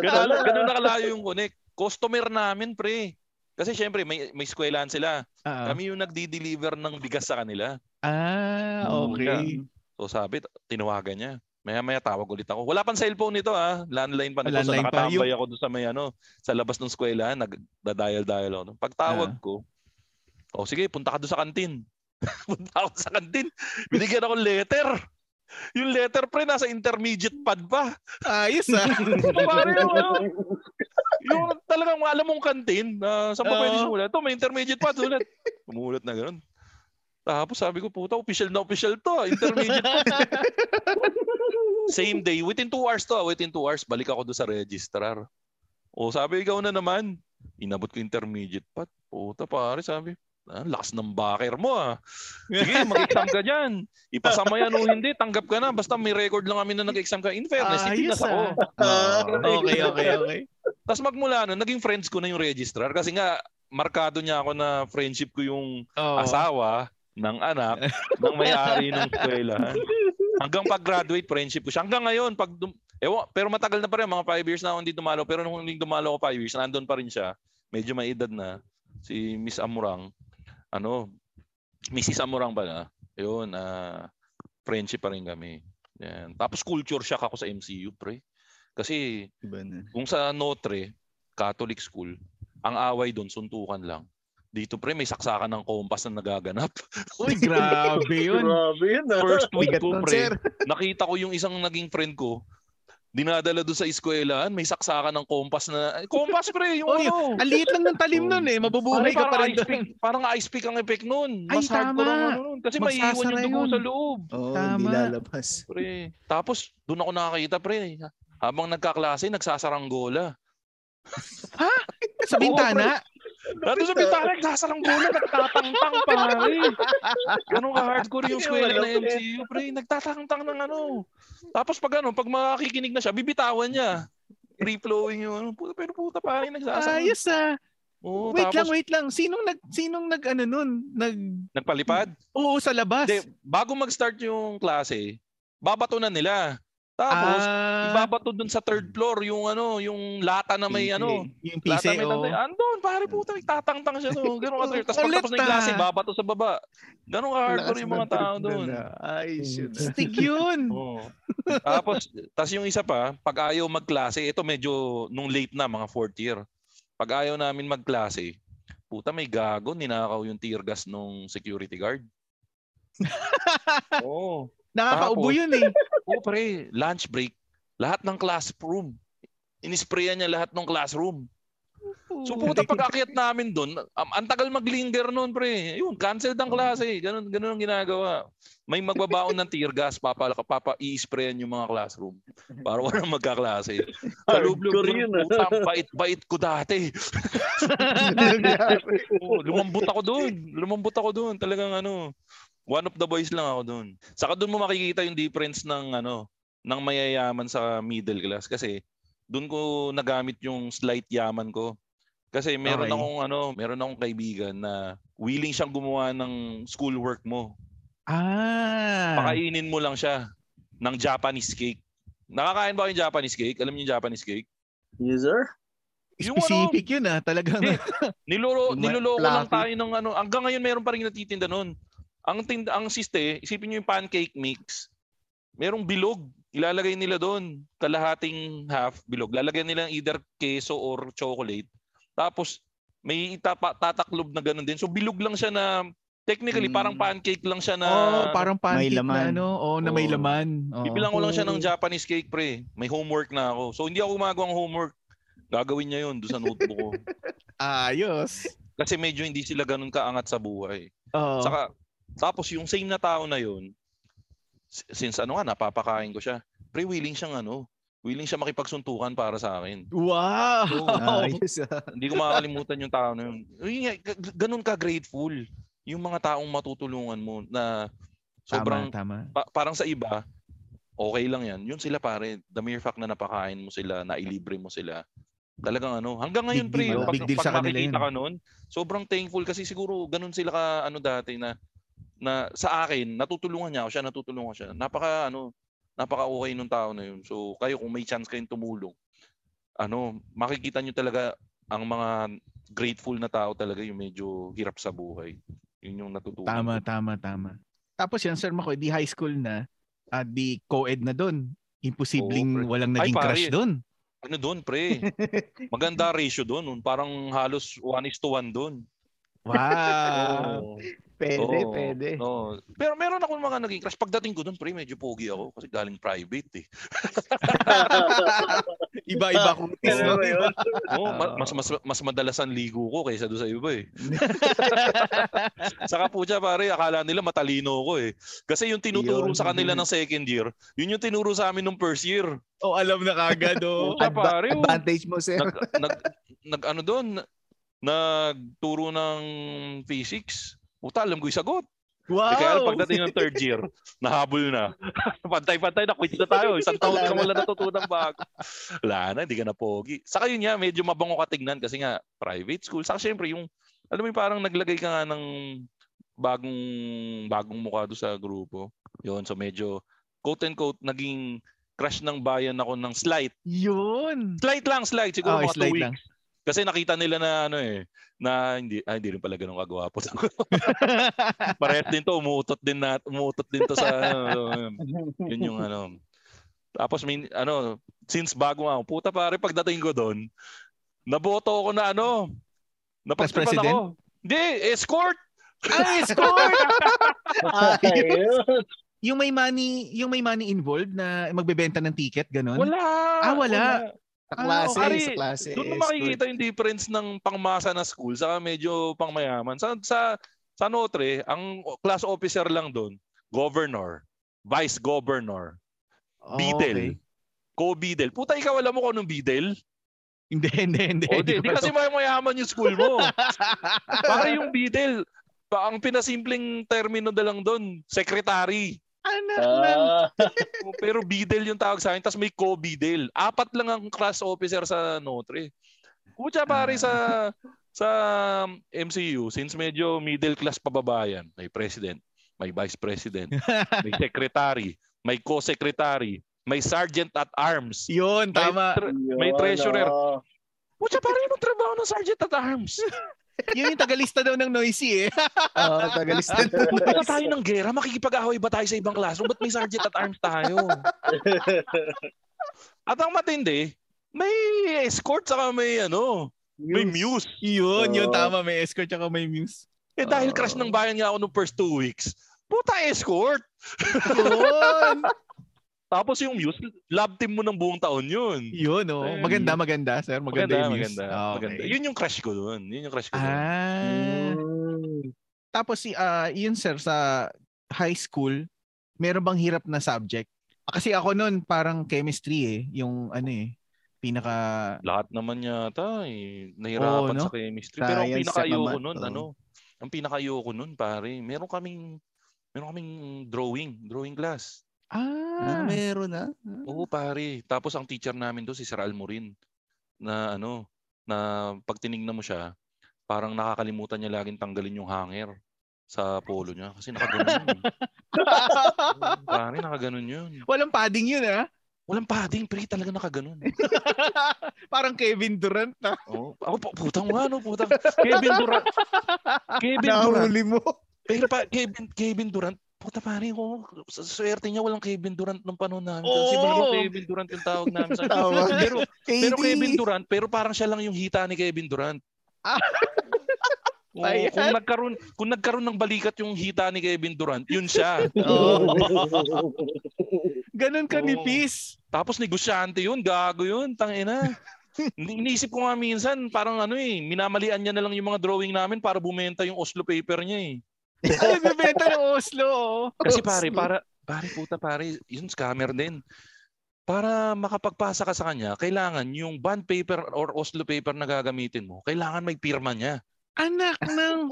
Ganun, ganun nakalayo yung connect. Customer namin, pre. Kasi syempre, may, may eskwelahan sila. Ah, Kami yung nagdi-deliver ng bigas sa kanila. ah, okay. So sabi, tinawagan niya. Maya-maya tawag ulit ako. Wala pang cellphone nito ah. Landline pa nito. So Landline pa. nakatambay ako doon sa may ano, sa labas ng eskwelahan. Nagda-dial-dial ako. Pagtawag Ah. ko, oh sige, punta ka doon sa kantin. <laughs> punta ako sa kantin. Binigyan ako letter. Yung letter pre, nasa intermediate pad pa. Ayos ah. <laughs> Pare, yung, ano, yung talagang alam mong kantin na saan pa pwede Oo. sumulat. Ito, may intermediate pa, sulat. Umulat na ganun. Tapos sabi ko, puta, official na official to. ah. Intermediate pa. <laughs> Same day, within two hours to. ah. Within two hours, balik ako doon sa registrar. O sabi, ikaw na naman. Inabot ko intermediate pa. Puta pare, sabi. Ah, lakas ng backer mo ah. Sige, <laughs> mag-exam ka dyan. Ipasa mo yan o hindi, tanggap ka na. Basta may record lang kami na nag-exam ka. In fairness, Ayos itinas ako. ah. okay, okay, okay. Tapos magmula nun, naging friends ko na yung registrar kasi nga markado niya ako na friendship ko yung Oh. asawa ng anak ng may-ari ng eskwelahan. Hanggang pag-graduate, friendship ko siya. Hanggang ngayon, pag dum- Ewan, pero matagal na pa rin, mga 5 years na ako hindi dumalo. Pero nung hindi dumalo ako 5 years, nandun pa rin siya. Medyo may edad na. Si Miss Amurang. Ano, Mrs. Amurang pala. Yun, ah friendship pa rin kami. Yan. Tapos culture shock ako sa MCU, pre. Kasi kung sa Notre, Catholic school, ang away doon, suntukan lang. Dito pre, may saksakan ng kompas na nagaganap. <laughs> Uy, grabe yun. Grabe yun ah. First week ko pre, sir. <laughs> nakita ko yung isang naging friend ko, dinadala doon sa eskwelahan, may saksakan ng kompas na, eh, kompas pre, yung Oy, ano. Ang liit lang ng talim nun eh. Mabubuhay ka Parang pa rin doon. pick, parang ice pick ang effect nun. Ay, Mas hardcore ang tama. ano nun. Kasi may iwan yung dugo yun. sa loob. Oo, Tama. hindi lalabas. Pre. Tapos, doon ako nakakita pre. Habang nagkaklase, nagsasaranggola. Sa bintana. Nandun sa bintana, nagsasaranggola, nagtatangtang pare. Ganun ka-hardcore yung eskwela ng MCU, pre. Nagtatangtang ng ano. Tapos pag ano, pag makikinig na siya, bibitawan niya. Free-flowing yung ano. Puta, pero puta pare, nagsasarang. Ayos ah. Oo, Wait lang, tapos, wait lang. Sinong nag sinong nag ano nun? Nag Nagpalipad? Oo sa labas. Hindi, bago mag-start yung klase, babato na nila. Tapos, Ah, ibabato dun sa third floor yung ano, yung lata na may PC. ano, yung lata PC, may oh. tanda. Andun, pare puta, tatangtang siya doon. Ganun ka Tapos pagtapos na yung klase, babato sa baba. Ganun ka hardcore yung mga tao doon. Ay, shit. Stig yun. <laughs> Oo. Tapos, tas yung isa pa, pag ayaw magklase, ito medyo nung late na, mga fourth year. Pag ayaw namin magklase, puta may gago, ninakaw yung tear gas nung security guard. <laughs> Oo. Nakakaubo Tapos- yun eh. Oo, pre, lunch break, lahat ng classroom. Inisprayan niya lahat ng classroom. So puta pag akyat namin doon, um, ang tagal maglinger noon pre. Yun, canceled ang klase. Ganun ganun ang ginagawa. May magbabaon ng tear gas, papa papa i-sprayan yung mga classroom para walang magkaklase. <laughs> Hardcore doon, yun, ah. puta, ang bait-bait ko dati. <laughs> Oo, lumambot ako doon. Lumambot ako doon. Talagang ano, one of the boys lang ako doon. Saka doon mo makikita yung difference ng ano, ng mayayaman sa middle class kasi doon ko nagamit yung slight yaman ko. Kasi meron Okay. akong ano, meron akong kaibigan na willing siyang gumawa ng schoolwork mo. Ah. Pakainin mo lang siya ng Japanese cake. Nakakain ba kayo ng Japanese cake? Alam niyo yung Japanese cake? Yes, sir? Yung ano, Specific yun ah. Talagang. <laughs> Nilolo, Yung niloloko lang tayo ng ano. Hanggang ngayon meron pa rin natitinda noon. Ang tinda, ang siste, isipin niyo yung pancake mix. Merong bilog. Ilalagay nila doon. Kalahating half bilog. Lalagyan nila either queso or chocolate. Tapos may itapa, tataklob na ganun din. So bilog lang siya na technically Mm. parang pancake lang siya na oh, parang pancake laman. na ano. Oh, na may laman. Oh. Bibilang ko lang siya ng Japanese cake pre. May homework na ako. So hindi ako gumagawa ng homework. Gagawin niya yun doon sa notebook ko. <laughs> Ayos. Kasi medyo hindi sila ganun kaangat sa buhay. Oh. Saka, tapos yung same na tao na yun, since ano nga, napapakain ko siya, pre, willing siyang ano, willing siya makipagsuntukan para sa akin. wow. Ayos <laughs> ah. <laughs> Hindi ko makakalimutan yung tao na yun. Ganun ka grateful. Yung mga taong matutulungan mo na sobrang, tama, tama. pa- parang sa iba, okay lang yan. Yun sila pare, the mere fact na napakain mo sila, nailibre mo sila, talagang ano, hanggang ngayon Big pre, deal, pag, Big deal pag sa kanila makikita ka nun, sobrang thankful kasi siguro ganun sila ka ano dati na na sa akin, natutulungan niya ako siya, natutulungan siya. Napaka ano, napaka okay nung tao na yun. So kayo kung may chance kayong tumulong, ano, makikita niyo talaga ang mga grateful na tao talaga yung medyo hirap sa buhay. Yun yung natutunan. Tama, ko. tama, tama. Tapos yan, Sir Mako, di high school na, at di co-ed na doon. Imposibleng Oo, pre. walang Ay, naging pare. crush doon. Ano doon, pre? Maganda <laughs> ratio doon. Parang halos 1 is to 1 doon. Wow. <laughs> Pwede, Oo, pwede. oo. Pero meron ako mga naging crush. Pagdating ko doon, pre, medyo pogi ako kasi galing private eh. <laughs> Iba-iba kutis, Ano no? ba yun? <laughs> Oo, ma- mas, mas, mas madalas ang ligo ko kaysa doon sa iba eh. Saka po siya, pare, akala nila matalino ko eh. Kasi yung tinuturo Yun. sa kanila ng second year, yun yung tinuro sa amin nung first year. Oh, alam na kagad, oh. Adva- pare, oh. advantage mo, sir. nag, nag, nag ano doon, nagturo ng physics. Puta, alam ko yung sagot. Wow. Eh, kaya pagdating ng third year, nahabol na. <laughs> Pantay-pantay na, quit na tayo. Isang taon ka wala natutunan bago. Wala na, hindi ka na pogi. Saka yun nga, medyo mabango ka tignan kasi nga, private school. Saka syempre, yung, alam mo yung parang naglagay ka nga ng bagong, bagong mukha doon sa grupo. Yun, so medyo, quote and quote, naging crush ng bayan ako ng slight. Yun. Slight lang, slight. Siguro Oh, mga two weeks. lang. Kasi nakita nila na ano eh, na hindi, ah, hindi rin pala ganun kagwapo. <laughs> Parehas din to, umuutot din na, umuutot din to sa <laughs> ano, yun yung ano. Tapos may ano, since bago ako, puta pare pagdating ko doon, naboto ako na ano, napagtripan president? ako. Hindi, escort. Ay, score! Ayun. yung may money, yung may money involved na magbebenta ng ticket, ganun? Wala. Ah, wala. Sa klase, Ah, pare, sa klase. Doon mo escort. makikita yung difference ng pangmasa na school sa medyo pangmayaman. Sa sa sa Notre, ang class officer lang doon, governor, vice governor, Oh, bidel, okay. co-bidel. Puta, ikaw alam mo kung anong bidel? Hindi, <laughs> hindi, hindi. O, di, di kasi may mayaman yung school mo. <laughs> Para yung bidel, pa- ang pinasimpleng termino na lang doon, secretary. Anak ng... Ah, <laughs> Pero bidel yung tawag sa akin, tapos may co-bidel. Apat lang ang class officer sa Notre. Kutya pare sa sa MCU, since medyo middle class pababayan, may president, may vice president, <laughs> may secretary, may co-secretary, may sergeant at arms. Yun, May, tama. tre- may treasurer. Pucha, parang yung trabaho ng sergeant at arms. <laughs> Yun yung tagalista daw ng noisy eh. <laughs> Oo, tagalista. Punta na tayo ng gera, makikipag-away ba tayo sa ibang klase? Ba't may sergeant at arms tayo? <laughs> At ang matindi, may escort saka may ano, may muse. Yun, yun Oo. tama. May escort tsaka may muse. Eh dahil Oo. crush ng bayan nga ako nung first two weeks, puta escort. Yun. <laughs> Tapos yung muse, love team mo ng buong taon yun. Yun, oh. Ayun. Maganda, maganda, sir. Maganda, Maganda, yung muse. maganda, Ah, okay. maganda. Yun yung crush ko doon. Yun yung crush ko doon. Ah. Mm. Tapos si ah yun sir sa high school, meron bang hirap na subject? Kasi ako noon parang chemistry eh, yung ano eh, pinaka Lahat naman yata eh. Nahirapan Oo, no? sa chemistry. Pero ang Science pinaka-ayoko nun, oo. ano, ang pinaka-ayoko nun, pare, meron kaming, meron kaming drawing, drawing class. Ah, ah, meron na. Oo, pare. Tapos ang teacher namin doon si Sir Almorin na ano, na pag tinignan mo siya, parang nakakalimutan niya laging tanggalin yung hanger sa polo niya kasi nakaganon yun. eh. <laughs> pare, nakaganon yun. walang padding yun ah. Walang padding, pre, talaga nakaganon. <laughs> parang Kevin Durant ah. Oo. Ako, pu- putang mo ano, putang. <laughs> Kevin Durant. Kevin Durant. Nahuli mo. Pero pa, Kevin, Kevin Durant, puta pare ko, sa swerte niya walang Kevin Durant nung panahon namin. Kasi Oo. malamang Kevin Durant yung tawag namin sa. <laughs> Pero, pero KD. Kevin Durant, pero parang siya lang yung hita ni Kevin Durant. Ah. <laughs> Oo, Ayan. kung nagkaroon kung nagkaroon ng balikat yung hita ni Kevin Durant, yun siya. <laughs> Oo. Ganun ka nipis. Tapos negosyante yun, gago yun, tangina. Ini- Iniisip ko nga minsan, parang ano eh, minamalian niya na lang yung mga drawing namin para bumenta yung Oslo paper niya eh. Ano bibenta ng Oslo? oh. Kasi pare, para, pare puta pare, yun scammer din. Para makapagpasa ka sa kanya, kailangan yung bond paper or Oslo paper na gagamitin mo, kailangan may pirma niya. Anak <laughs> ng...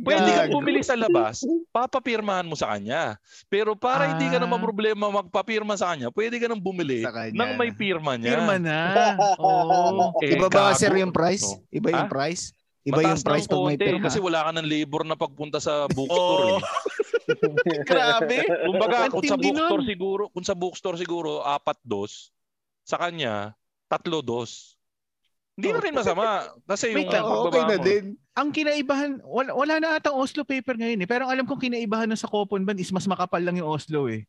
Pwede kang bumili sa labas, papapirmahan mo sa kanya. Pero para hindi ka na Ah. problema magpapirma sa kanya, pwede ka nang bumili Sa kanya. nang may pirma niya. Firma na. <laughs> Oo. Eh, Iba ba sir yung price? Oh. Iba yung Ha? price? Iba yung Mataas price ng pag may pirma. kasi wala ka ng labor na pagpunta sa <laughs> bookstore. Oo. eh. <laughs> Grabe. Kumbaga, kung sa bookstore nun. siguro, kung sa bookstore siguro apat dos, sa kanya tatlo dos. Hindi na rin masama kasi yung Wait pagbaba okay na mo. din. Ang kinaibahan, wala, wala na atang Oslo paper ngayon eh. Pero alam kong kinaibahan nun sa Coupon Band is mas makapal lang yung Oslo eh.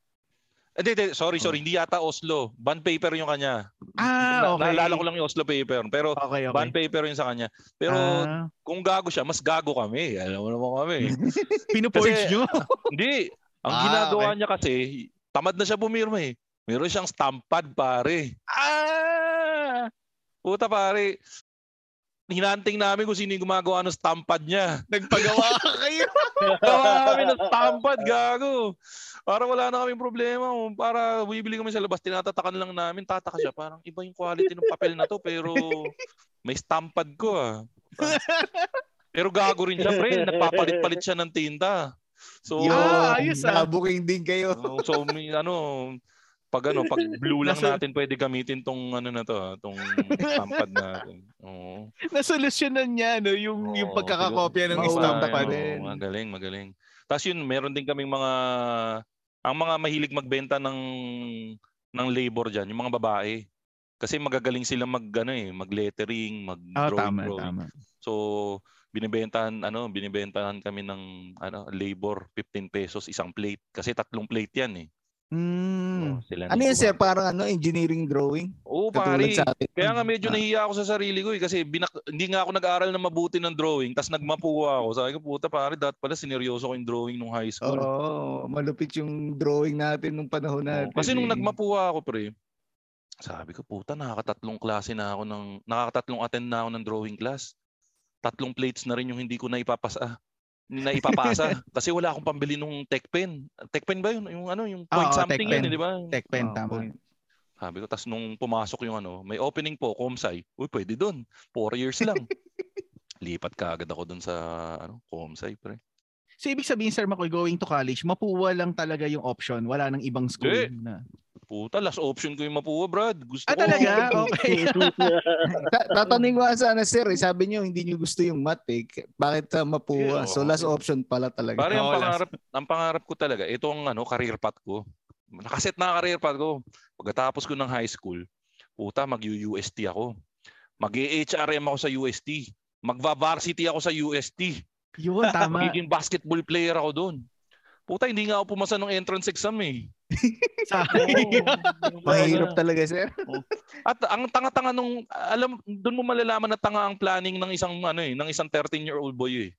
Hindi, hindi, sorry, sorry, hindi yata Oslo. Bond paper yung kanya. Ah, Na- okay. Naalala ko lang yung Oslo paper, pero Okay, okay. bond paper yung sa kanya. Pero Ah, kung gago siya, mas gago kami. Alam mo naman kami. <laughs> pinuporge kasi- nyo. <laughs> hindi. Ang Ah, ginagawa okay. niya kasi, tamad na siya pumirma eh. Meron siyang stampad, pare. ah! Puta, pare. Hinanting namin kung sino yung gumagawa ng stampad niya. <laughs> Nagpagawa kayo. Gawa kami ng stampad, gago. Para wala na kaming problema. Para bibili kami sa labas, tinatatakan lang namin. Tataka siya, parang iba yung quality ng papel na to, pero may stampad ko ah. Pero gago rin siya, pre. Nagpapalit-palit siya ng tinta. So, Yun, Ah, ayos, ah. nabuking din kayo. so may, ano, pag ano, pag blue lang Nasa- natin pwede gamitin tong ano na to, ah, tong <laughs> stampad natin. Oo. Nasolusyonan niya no, yung, yung Oo, pagkakakopya ng stamp pa yun, din. Oo, magaling, magaling. Tapos yun, meron din kaming mga ang mga mahilig magbenta ng ng labor diyan, yung mga babae. Kasi magagaling sila mag ano eh, mag Ah, drawing, tama, drawing. tama. So, binibentahan ano, binibentahan kami ng ano, labor 15 pesos isang plate kasi tatlong plate 'yan eh. Mm. So, sila Ano yan sir? Parang ano, engineering drawing? Oo, pare. Kaya nga medyo Ah. nahiya ako sa sarili ko eh kasi binak- hindi nga ako nag-aaral na mabuti ng drawing tapos nagmapuwa ako. Sabi ko, puta pare, dapat pala sineryoso ko yung drawing nung high school. Oo, malupit yung drawing natin nung panahon Oo, natin. kasi nung eh. nagmapuwa ako, pre, sabi ko, puta, nakakatatlong klase na ako ng, nakakatatlong attend na ako ng drawing class. Tatlong plates na rin yung hindi ko na ipapasa. Na ipapasa <laughs> kasi wala akong pambili nung tech pen. Tech pen ba yun? Yung ano, yung point Oo, something yun, di ba? Tech pen, Oo, tama. point. Sabi ko, tas nung pumasok yung ano, may opening po, Comsci. Uy, pwede doon. Four years lang. <laughs> Lipat ka agad ako doon sa ano, Comsci, pre. So ibig sabihin Sir Makoy, going to college, mapuwa lang talaga yung option. Wala nang ibang school Hindi. na. Puta, last option ko yung mapuwa, Brad. Gusto Ah, ko. talaga? <laughs> Okay. <laughs> Ta- Tatanungin ko sana sir, eh, sabi niyo hindi niyo gusto yung math eh. Bakit sa mapuwa? Yeah, so last option pala talaga. Pare, ang pangarap, ang pangarap ko talaga, ito ang ano, career path ko. Nakaset na ang career path ko. Pagkatapos ko ng high school, puta, mag-UST ako. Mag-HRM ako sa UST. Magva-varsity ako sa UST. Yun, tama. Magiging basketball player ako doon. Puta, hindi nga ako pumasa ng entrance exam eh. <laughs> Sa- Mahirap talaga, sir. <laughs> At ang tanga-tanga nung alam doon mo malalaman na tanga ang planning ng isang ano eh, ng isang 13-year-old boy eh.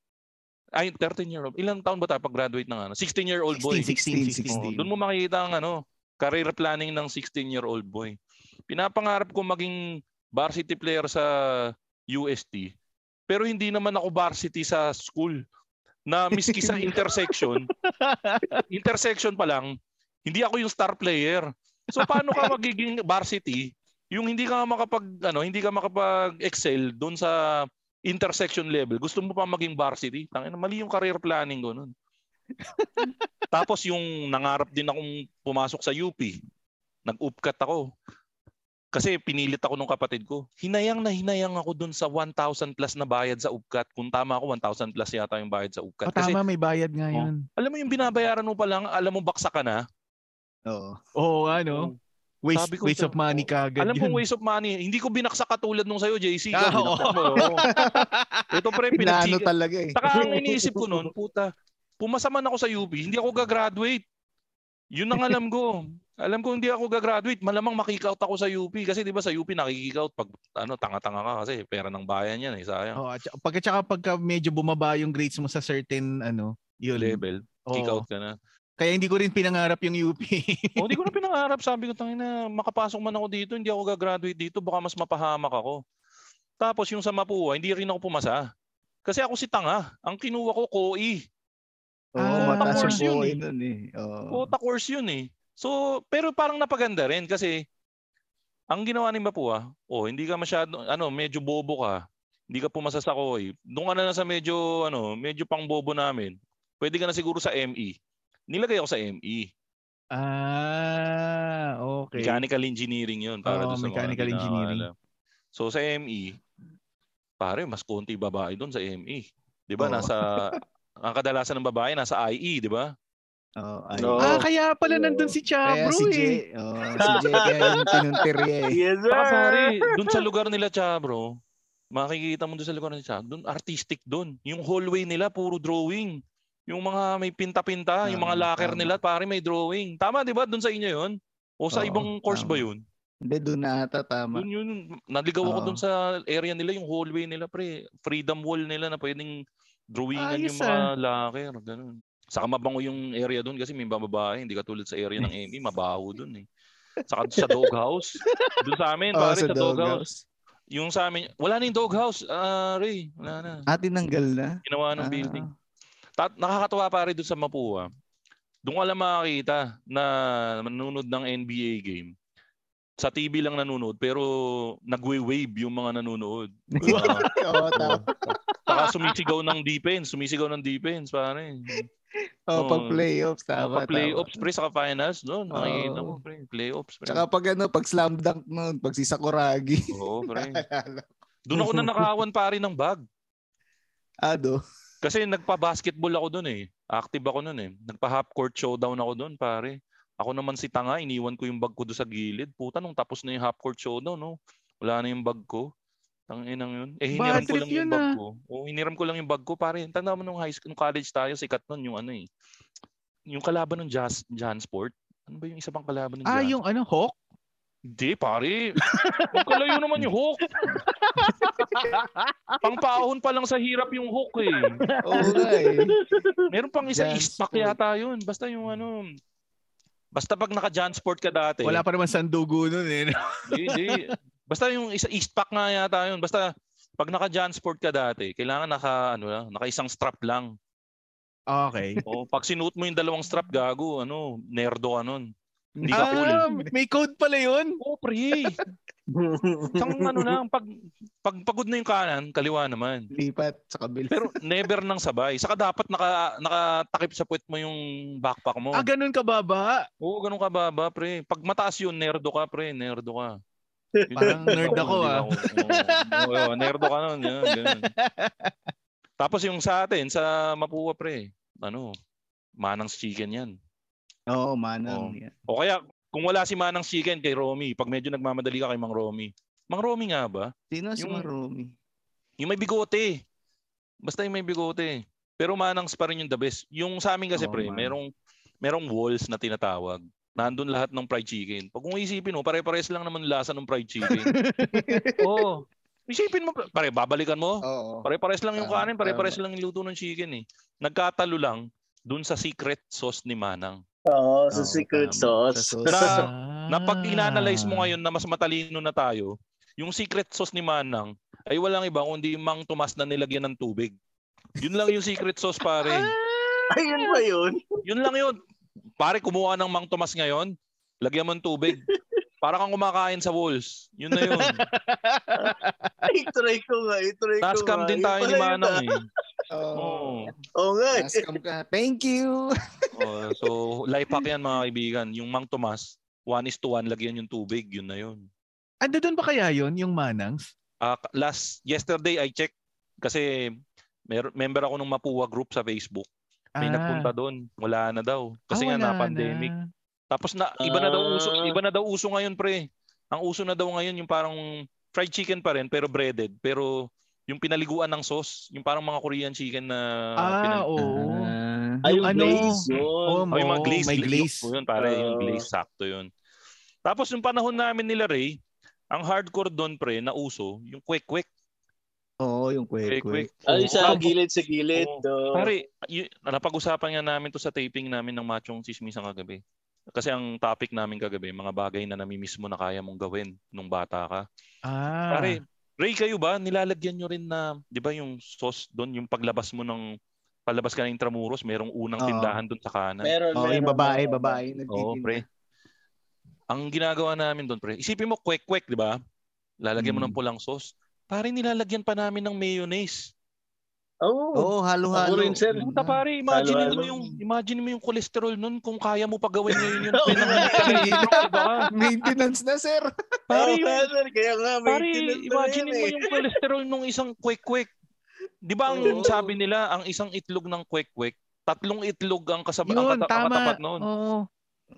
Ay, 13-year-old. Ilang taon ba tayo pag-graduate ng ano? 16-year-old boy. 16, 16, 16. Oo, doon mo makikita ang ano, career planning ng 16-year-old boy. Pinapangarap ko maging varsity player sa UST. Pero hindi naman ako varsity sa school. Na miski sa intersection, <laughs> intersection pa lang, hindi ako yung star player. So paano ka magiging varsity yung hindi ka makapag ano, hindi ka makapag-excel doon sa intersection level. Gusto mo pa maging varsity? Tangina, mali yung career planning ko noon. <laughs> Tapos yung nangarap din akong pumasok sa UP. Nag-upcut ako. Kasi pinilit ako nung kapatid ko. Hinayang na hinayang ako dun sa 1,000 plus na bayad sa upcut. Kung tama ako, 1,000 plus yata yung bayad sa upcut. O, Kasi tama, may bayad nga Oh. yun. alam mo yung binabayaran mo pa lang, alam mo baksa ka na. Oo. Oo, ano? Waste, Sabi ko waste of money kagad Alam yun. kong waste of money. Hindi ko binaksak katulad nung sa'yo, JC. Ah, oo. mo. Oo. Ito pre, pinagsiga. talaga eh. Saka ang iniisip ko noon, puta, pumasa man ako sa UP, hindi ako gagraduate. Yun ang alam ko. Alam ko hindi ako gagraduate, malamang makikout ako sa UP kasi 'di ba sa UP nakikikout pag ano tanga-tanga ka kasi pera ng bayan 'yan eh, sayang. Oh, at pagka tsaka pagka medyo bumaba yung grades mo sa certain ano, yun. level, kick Oo. out ka na. Kaya hindi ko rin pinangarap yung UP. O hindi ko na <laughs> pinangarap, sabi ko tangina, makapasok man ako dito, hindi ako gagraduate dito, baka mas mapahamak ako. Tapos yung sa Mapua, hindi rin ako pumasa. Kasi ako si tanga. Ang kinuha ko, KOI. Oo, Ah, mataas course yun yung buhay eh. nun eh. Oo. Quota course yun eh. So, pero parang napaganda rin kasi ang ginawa ni Mapua, oh, hindi ka masyado, ano, medyo bobo ka. Hindi ka pumasa sa KOI. Doon ka na lang sa medyo, ano, medyo pang bobo namin. Pwede ka na siguro sa ME. Nilagay ako sa ME. ah, okay. Mechanical engineering yun. Para sa mga mechanical engineering. So sa ME, pare, mas konti babae doon sa ME. 'Di ba? Oo. Nasa ang kadalasan ng babae nasa IE, 'di ba? Oo, ay. No. Ah, kaya pala nandun si Kaya Chabro si eh. Jay, oh, si Jay kaya yung pinuntirya eh. Yes, Saka pare, <laughs> doon sa lugar nila, cha, bro, makikita mo doon sa lugar nila, cha, doon artistic doon. Yung hallway nila, puro drawing. Yung mga may pinta-pinta, yung mga Tama, locker tama. nila, pare may drawing. Tama, di ba? Doon sa inyo yun? O sa Oo, ibang course ba tama. yun? Hindi, doon na ata tama. Doon yun. Naligaw ako Oo. doon sa area nila, yung hallway nila, pre. Freedom wall nila na pwedeng drawingan Ayos, yung mga locker. Ganun. Saka mabango yung area doon kasi may babae, hindi katulad sa area ng ME, <laughs> mabaho doon eh. Saka sa doghouse. Doon sa amin, Oo, pare, sa sa doghouse. doghouse. Yung sa amin, wala na yung doghouse, ah, Ray. Wala na. Ah, tinanggal na? Ginawa ng Ah. building. Ta- nakakatuwa pare doon sa Mapua. Doon ka lang makakita na nanonood ng NBA game. Sa TV lang nanonood pero nagwe-wave yung mga nanonood. <laughs> Oo, tama. <laughs> Saka sumisigaw ng defense, sumisigaw ng defense pare. <laughs> Oh, Oo. pag playoffs, tama. Pag playoffs pre saka finals doon, makikita mo Oo. pre, playoffs pre. Tsaka pag ano, pag slam dunk nun, pag si Sakuragi. Oo <laughs> pre. Doon ako na nakawan pare ng bag. Ado. Kasi nagpa-basketball ako doon eh. Active ako noon eh. Nagpa-half court showdown ako doon, pare. Ako naman si Tanga, iniwan ko yung bag ko doon sa gilid. Puta, nung tapos na yung half court showdown, no? Wala na yung bag ko. Tanginang yun. Eh, hiniram Bad ko lang yung yun, bag ah. ko. Oo, hiniram ko lang yung bag ko, pare. Tanda mo nung high school, nung college tayo, sikat nun yung ano eh. Yung kalaban ng Jazz, Jansport. Ano ba yung isa pang kalaban ng Ah, Jazz? yung ano, Hawk? Hindi, pare. Huwag kalayo naman yung hook. <laughs> Pangpaahon pa lang sa hirap yung hook eh. Oo nga eh. Meron pang isa Eastpak Sport. yata yun. Basta yung ano. Basta pag naka Jan Sport ka dati. Wala pa naman sandugo nun eh. Hindi, hindi. Basta yung isa Eastpak nga yata yun. Basta pag naka Jan Sport ka dati, kailangan naka ano lang, naka isang strap lang. Okay. <laughs> O pag sinuot mo yung dalawang strap gago, ano, nerdo ka nun. Hindi ka cool. ah, may code pala yun. Oh, pre. Isang ano lang, pag, pag pagod na yung kanan, kaliwa naman. Lipat sa kabila. Pero never nang sabay. Saka dapat naka, nakatakip sa puwet mo yung backpack mo. Ah, ganun ka baba. Oo, ganun ka baba, pre. Pag mataas yun, nerdo ka, pre. Nerdo ka. Parang nerd ako, ah. Oo, oo, nerdo ka nun. Yan, ganun. Tapos yung sa atin, sa Mapua, pre, ano, manang's chicken yan. Oo, manang. Oo. yan. O kaya, kung wala si Manang Chicken kay Romy, pag medyo nagmamadali ka kay Mang Romy. Mang Romy nga ba? Sino si Yung- Maromi? Yung may bigote. Basta yung may bigote. Pero Manangs pa rin yung the best. Yung sa amin kasi Oo, pre, man. merong, merong walls na tinatawag. Nandun lahat ng fried chicken. Pag kung isipin mo, pare-pares lang naman lasa ng fried chicken. <laughs> Oo. Isipin mo, pare, babalikan mo. Oo. Pare-pares lang yung kanin, pare-pares lang yung luto ng chicken eh. Nagkatalo lang dun sa secret sauce ni Manang. Oo, sa Oo, secret tama. sauce. Sa sauce. Na- Na pag inanalyze Ah. mo ngayon na mas matalino na tayo, yung secret sauce ni Manang ay walang iba kundi Mang Tomas na nilagyan ng tubig. Yun lang yung secret sauce pare. <laughs> Ayun ba yun? Yun lang yun. Pare kumuha ng Mang Tomas ngayon, lagyan mo ng tubig. <laughs> Para kang kumakain sa walls. Yun na yun. <laughs> I-try ko nga, i-try ko Tascam nga. din tayo ni Manang ah. eh. Oo. <laughs> Oo. Oo nga. eh. Tascam ka. Thank you. Oh, so, life hack yan mga kaibigan. Yung Mang Tomas, one is to one, lagyan yung tubig. Yun na yun. Ando doon ba kaya yon yung Manangs? Ah, last, yesterday I checked kasi mer- member ako ng Mapua group sa Facebook. May nagpunta doon. Wala na daw. Kasi Ah, nga na pandemic. na. Tapos na iba na daw uso, Ah. iba na daw uso ngayon pre. Ang uso na daw ngayon yung parang fried chicken pa rin pero breaded pero yung pinaliguan ng sauce, yung parang mga Korean chicken na Ah, pinal- oo. Ah. Ay, Yung ano, glaze yun. Oh, Oh, yung mga glaze, may gla- glaze. Yun, pare, yung Ah. glaze, sakto yun. Tapos yung panahon namin nila Ray, ang hardcore doon pre na uso, yung quick-quick. Oo, yung Quick, kwek-kwek. Ay, sa gilid sa gilid. Oh. Pare, y- napag-usapan nga namin to sa taping namin ng Machong Chismisan kagabi. Kasi ang topic namin kagabi, mga bagay na namimiss mo na kaya mong gawin nung bata ka. Ah. Pare, Ray, kayo ba, nilalagyan nyo rin na, di ba yung sauce doon, yung paglabas mo ng, palabas ka ng Intramuros, merong unang Oo. tindahan doon sa kanan. meron, yung meron, babae, meron. babae. Oo, nagtitinda. pre. Ang ginagawa namin doon, pre, isipin mo, kwek-kwek, di ba? Lalagyan mo Mm. ng pulang sauce. Pare, nilalagyan pa namin ng mayonnaise. Oo. Oo, halo-halo. Rin, sir. Puta pare, imagine mo Halo-halo. yung imagine mo yung cholesterol nun kung kaya mo pa gawin ngayon yun. Oo, Pre, nanginginig ka na yun, diba? Maintenance na, sir. Pare, yung, sir, kaya nga, pare, imagine mo eh. yung cholesterol nung isang kwek-kwek. Di ba ang Oo. sabi nila, ang isang itlog ng kwek-kwek, tatlong itlog ang kasama ang, kata- ang tama. katapat noon. Oo.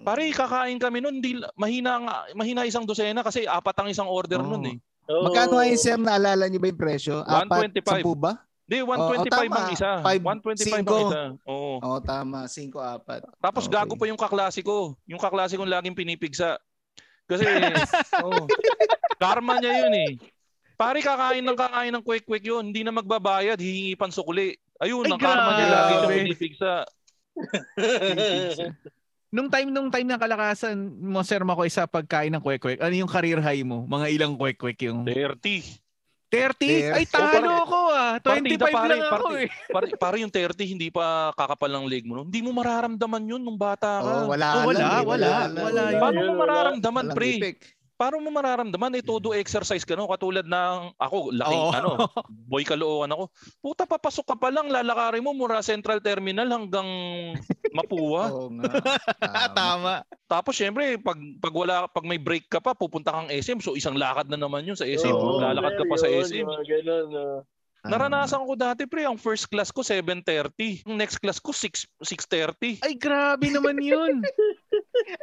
Pare, kakain kami noon, di mahina nga, mahina isang dosena kasi apat ang isang order Oo. noon eh. Oo. Magkano yun, sir? Naalala niyo ba yung presyo? Apat, 125. sampu ba? Di, 125 Oo, tama. ang isa. Five, 125 ang cinco. isa. Oo. Oo, tama. 5, apat. Tapos Okay. gago pa yung kaklasiko. Yung kaklasiko laging pinipigsa. Kasi, <laughs> oh, karma niya yun eh. Pare, kakain ng kakain ng quick-quick yun. Hindi na magbabayad, hihingi pan sukuli. Ayun, Ay, ang karma niya lagi siya pinipigsa. <laughs> Nung time nung time ng kalakasan mo Sir Makoy sa pagkain ng kwek-kwek, ano yung career high mo? Mga ilang kwek-kwek yung 30. 30? Ay Oh, talo ko ah. 25 partida, pare, lang ako parti- eh. Pare, pare yung 30, hindi pa kakapal ng leg mo. nun. Hindi mo mararamdaman yun nung bata ka. Oo, wala, Oh, wala, lang, eh, wala, lang. wala yun. Paano mo Wala. mararamdaman, Walang pre? effect. Paano mo mararamdaman? Eh, todo exercise ka no? Katulad ng ako, laking Oo. ano, boy kalookan ako. Puta, papasok ka pa lang, lalakarin mo mura Central Terminal hanggang Mapua. <laughs> Oo nga. Tama. <laughs> Tama. Tapos syempre, pag, pag, wala, pag may break ka pa, pupunta kang SM. So isang lakad na naman yun sa SM. Oo, Lalakad ka pa sa Yun, SM. mga ganun, ah. Naranasan ko dati pre, ang first class ko 7.30. Ang next class ko 6, 6.30. Ay grabe naman yun. <laughs>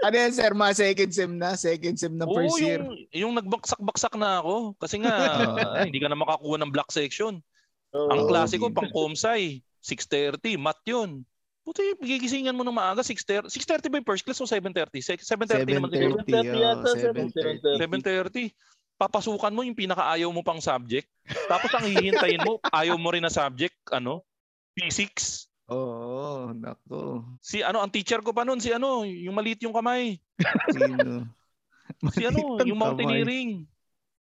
Ano yan, sir? Mga second sem na? Second sem na Oo, first year? yung, yung nagbaksak-baksak na ako. Kasi nga, <laughs> ay, hindi ka na makakuha ng block section. Oo. Ang klase ko, pang comsci, 6.30, mat yun. Puti, gigisingan mo ng maaga, 6.30. 6.30 ba yung first class o 7.30? Se- 7.30 naman siguro. 7.30. 7:30 yata, oh, 7:30. 7.30. Papasukan mo yung pinakaayaw mo pang subject. Tapos ang hihintayin mo, ayaw mo rin na subject, ano? Physics. Oo, nako. Si ano, ang teacher ko pa noon, si ano, yung maliit yung kamay. Sino? <laughs> Si ano, yung mountaineering.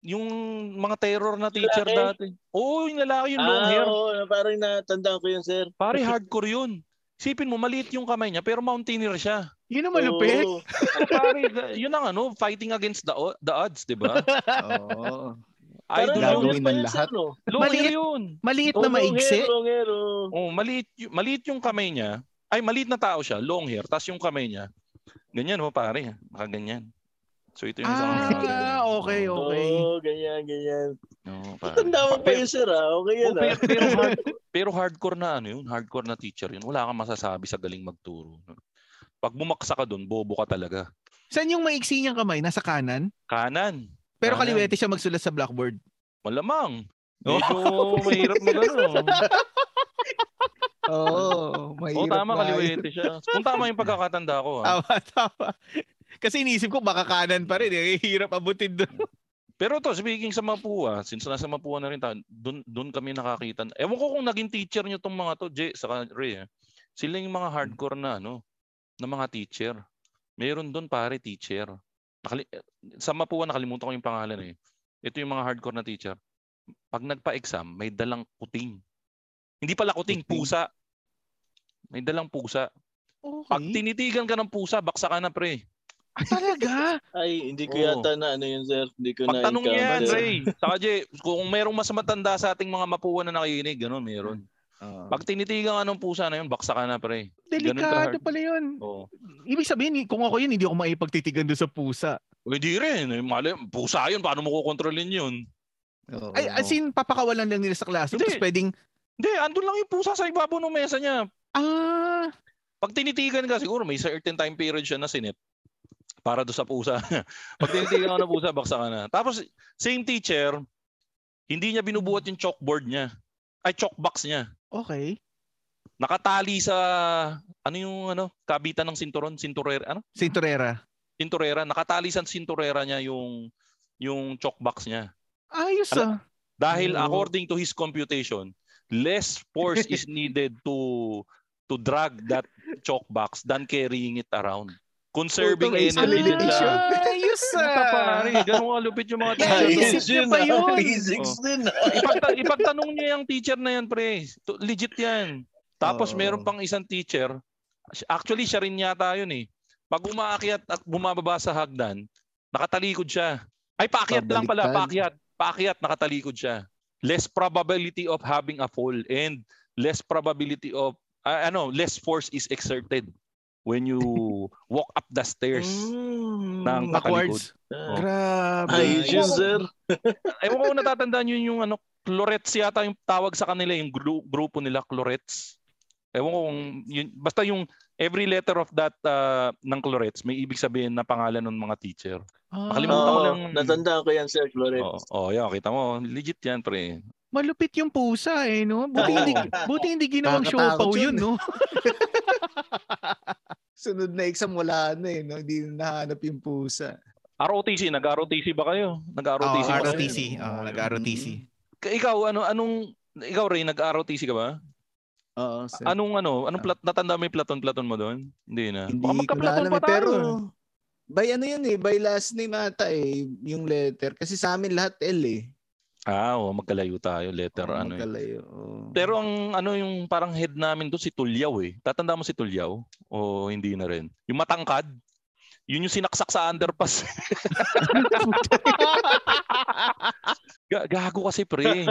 Yung mga terror na teacher Lalaki? dati. Oo, yung lalaki, yung long ah, hair. oo, parang natandaan ko yun, sir. Pare, hardcore yun. Sipin mo, maliit yung kamay niya, pero mountaineer siya. Yun ang malupit. Oo. Pare, yun ang ano, fighting against the, o- the odds, di ba? Oo. Parang Idol gagawin ng lahat. sir, no? Long hair Maliit. yun. Maliit na long maigsi. hair, Long hair, oo. Oh, maliit, y- maliit yung kamay niya. Ay, maliit na tao siya, long hair, tapos yung kamay niya, ganyan mo pare, makaganyan. So ito yung isang Ah, okay, okay. Oo, ganyan, ganyan. No, pare. Tanda mo pa yun, sir, ah. Okay Oh, yan, ah. pero, pero, hard, pero hardcore na ano yun, hardcore na teacher yun. Wala kang masasabi sa galing magturo. no? Pag bumaksa ka doon, bobo ka talaga. Saan yung maiksi niyang kamay? Nasa kanan? Kanan. Pero Kanan. kaliwete siya magsulat sa blackboard. Malamang. Medyo mahirap mag ano. Oo, <laughs> Oo, mahirap tama, nga yun. kaliwete siya. Kung tama yung pagkakatanda ko. ah. Tama, tama. Kasi iniisip ko baka kanan pa rin. Eh. Hirap abutin doon. Pero to, speaking sa Mapua, since nasa Mapua na rin tayo, doon, doon kami nakakita. Ewan ko kung naging teacher nyo tong mga to, Jay, saka Ray. eh. Sila yung mga hardcore na ano, na mga teacher. Meron doon pare teacher. Nakali- sa Mapua nakalimutan ko yung pangalan eh. Ito yung mga hardcore na teacher. Pag nagpa-exam, may dalang kuting. Hindi pala kuting, Kuting. pusa. May dalang pusa. Pag Okay. tinitigan ka ng pusa, baksa ka na pre. Ah, talaga? <laughs> Ay, hindi ko Oo. yata na ano yun, sir. Hindi ko na Pagtanong yan. Ray. Saka Jay, kung merong mas matanda sa ating mga mapuwa na nakikinig, gano'n, meron. Oo. Pag tinitigan ka ng pusa na yun, baksa ka na, pre. Ganun Delikado pala yun. Oo. Ibig sabihin, kung ako yun, hindi ako maipagtitigan doon sa pusa. Eh, di rin. Eh, mali, pusa yun, paano mo kukontrolin yun? Oo. Ay, as in, papakawalan lang nila sa classroom. Hindi. Tapos pwedeng, Hindi, andun lang yung pusa sa ibabaw ng mesa niya. ah, Pag tinitigan ka, siguro may certain time period siya na sinip para do sa pusa. <laughs> Pag tinitigan ka ng pusa, baksa ka na. Tapos, same teacher, hindi niya binubuhat yung chalkboard niya. Ay, chalkbox niya. Okay. Nakatali sa, ano yung, ano, kabitan ng sinturon, sinturera, ano? Cinturera. Sinturera. Nakatali sa sinturera niya yung, yung chalkbox niya. Ayos Ano? ah. Dahil Oo. according to his computation, less force is <laughs> needed to to drag that chalk box than carrying it around. Conserving may energy din siya. Ayos ah. pare, ganun kalupit yung mga teacher. niya yun, pa yun. Physics Oh. din. Ipagta- ipagtanong niya yung teacher na yan, pre. To- Legit yan. Tapos Oo. meron pang isang teacher. Actually, siya rin yata yun eh. Pag umaakyat at bumababa sa hagdan, nakatalikod siya. Ay, paakyat lang pala. Paakyat. Paakyat, nakatalikod siya. Less probability of having a fall and less probability of, ah, ano, less force is exerted when you walk up the stairs Mm. ng katalikod. Backwards. Ah. Grabe. Ayos yun, sir. <laughs> Ewan ko natatandaan yun yung ano, chlorets yata yung tawag sa kanila, yung gru- grupo nila, chlorets. Ewan ko kung, yun, basta yung every letter of that uh, ng chlorets, may ibig sabihin na pangalan ng mga teacher. Ah, Nakalimutan ko Oo, lang. natandaan ko yan, sir, Flores. Oo, oh, yeah, kita mo, legit yan, pre. Malupit yung pusa eh, no? Buti hindi, <laughs> buti hindi ginawang siopaw yun, yun, no? <laughs> <laughs> Sunod na exam wala na eh. No? Hindi na nahanap yung pusa. ROTC, nag-ROTC ba kayo? Nag-ROTC ba kayo? ROTC. Oo, nag-ROTC. Ka- Ikaw, ano, anong, ikaw Ray, nag-ROTC ka ba? Oo, sir. Anong ano, anong plat, natanda mo yung platon-platon mo doon? Hindi na. Hindi Baka ko na magka-platon alam pa eh. tayo. Pero, eh. by ano yun eh, by last name ata eh, yung letter. Kasi sa amin lahat L eh. Ah, oh, magkalayo tayo, letter Oo, ano. magkalayo. Oo. Pero ang ano yung parang head namin doon si Tulyaw eh. Tatanda mo si Tulyaw o hindi na rin? Yung matangkad, yun yung sinaksak sa underpass. <laughs> Ga- Gago kasi pre.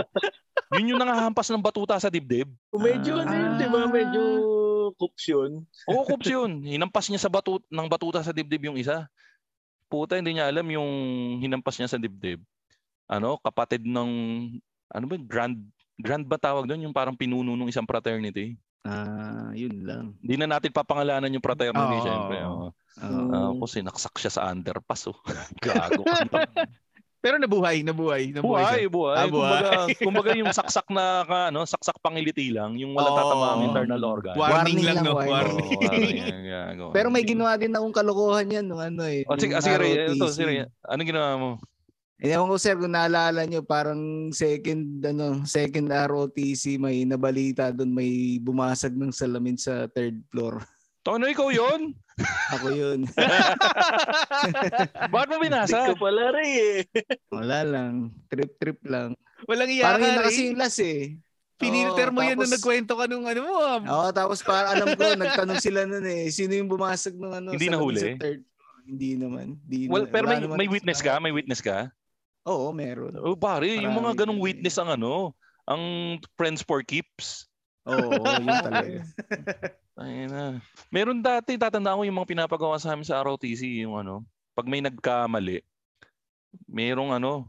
Yun yung nangahampas ng batuta sa dibdib. Medyo ano yun, di ba? Medyo coops yun. Oo, kups yun. Hinampas niya sa batu ng batuta sa dibdib yung isa. Puta, hindi niya alam yung hinampas niya sa dibdib. Ano, kapatid ng, ano ba, grand, grand ba tawag doon? Yung parang pinuno ng isang fraternity. Ah, yun lang. Hindi na natin papangalanan yung fraternity, Oo. syempre. Oo. Ah, ako sinaksak siya sa underpass. Oh. <laughs> Gago. <laughs> Pero nabuhay, nabuhay, nabuhay. buhay, siya. buhay. Ah, buhay. Kumbaga, kumbaga yung saksak na ka, ano, saksak pangiliti lang, yung wala Oo. tatama ang internal organ. Warning, Warning lang, lang, no? warning. Warning. Oo, warning. Gago. Pero may ginawa din akong kalokohan yan nung ano eh. Oh, sige, sige, ito, ROTC. sige. Anong ginawa mo? Ewan ko sir kung naalala nyo, parang second, ano, second ROTC, may nabalita doon, may bumasag ng salamin sa third floor. <laughs> Tono, ikaw yun? <laughs> Ako yun. <laughs> Bakit mo Hindi binasa? ko pala rin eh. Wala lang. Trip-trip lang. Walang iya Parang yun na kasi yung last eh. Pinilter mo yan nung tapos- nagkwento ka nung ano mo. ah. Oo, tapos para alam ko, nagtanong sila nun eh, sino yung bumasag ng ano? Hindi salamin nahuli? Sa third? Hindi naman. Hindi Well, na- pero may, naman may witness ka? May witness ka? Oo, meron. Oh, pare, yung mga ganong eh. witness ang ano, ang friends for keeps. Oo, yun talaga. <laughs> Ay na. Meron dati, tatandaan ko yung mga pinapagawa sa amin sa ROTC, yung ano, pag may nagkamali, merong ano,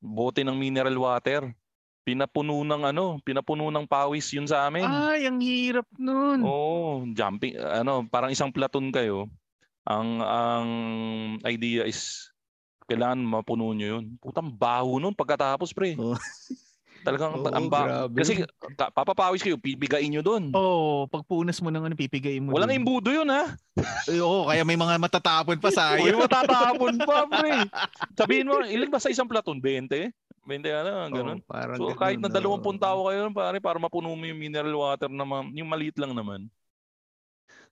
bote ng mineral water. pinapuno ng ano, pinapuno ng pawis yun sa amin. Ay, ang hirap nun. Oo, jumping ano, parang isang platoon kayo. Ang ang idea is kailangan mapuno nyo yun. Putang baho nun pagkatapos, pre. Oo. Talagang Oo, ang ba- grabe. Kasi ka- papapawis kayo, pipigain nyo doon. Oo, pagpunas mo ng ano, pipigay mo. Walang dun. imbudo yun, ha? <laughs> Eh, Oo, kaya may mga matatapon pa sa Ay, iyo. matatapon pa, pre. <laughs> Sabihin mo, ilan ba sa isang platoon? 20? 20 ano, ganun. Parang So ganun, kahit na oo. 20 tao kayo pare para mapuno mo yung mineral water na ma- yung maliit lang naman.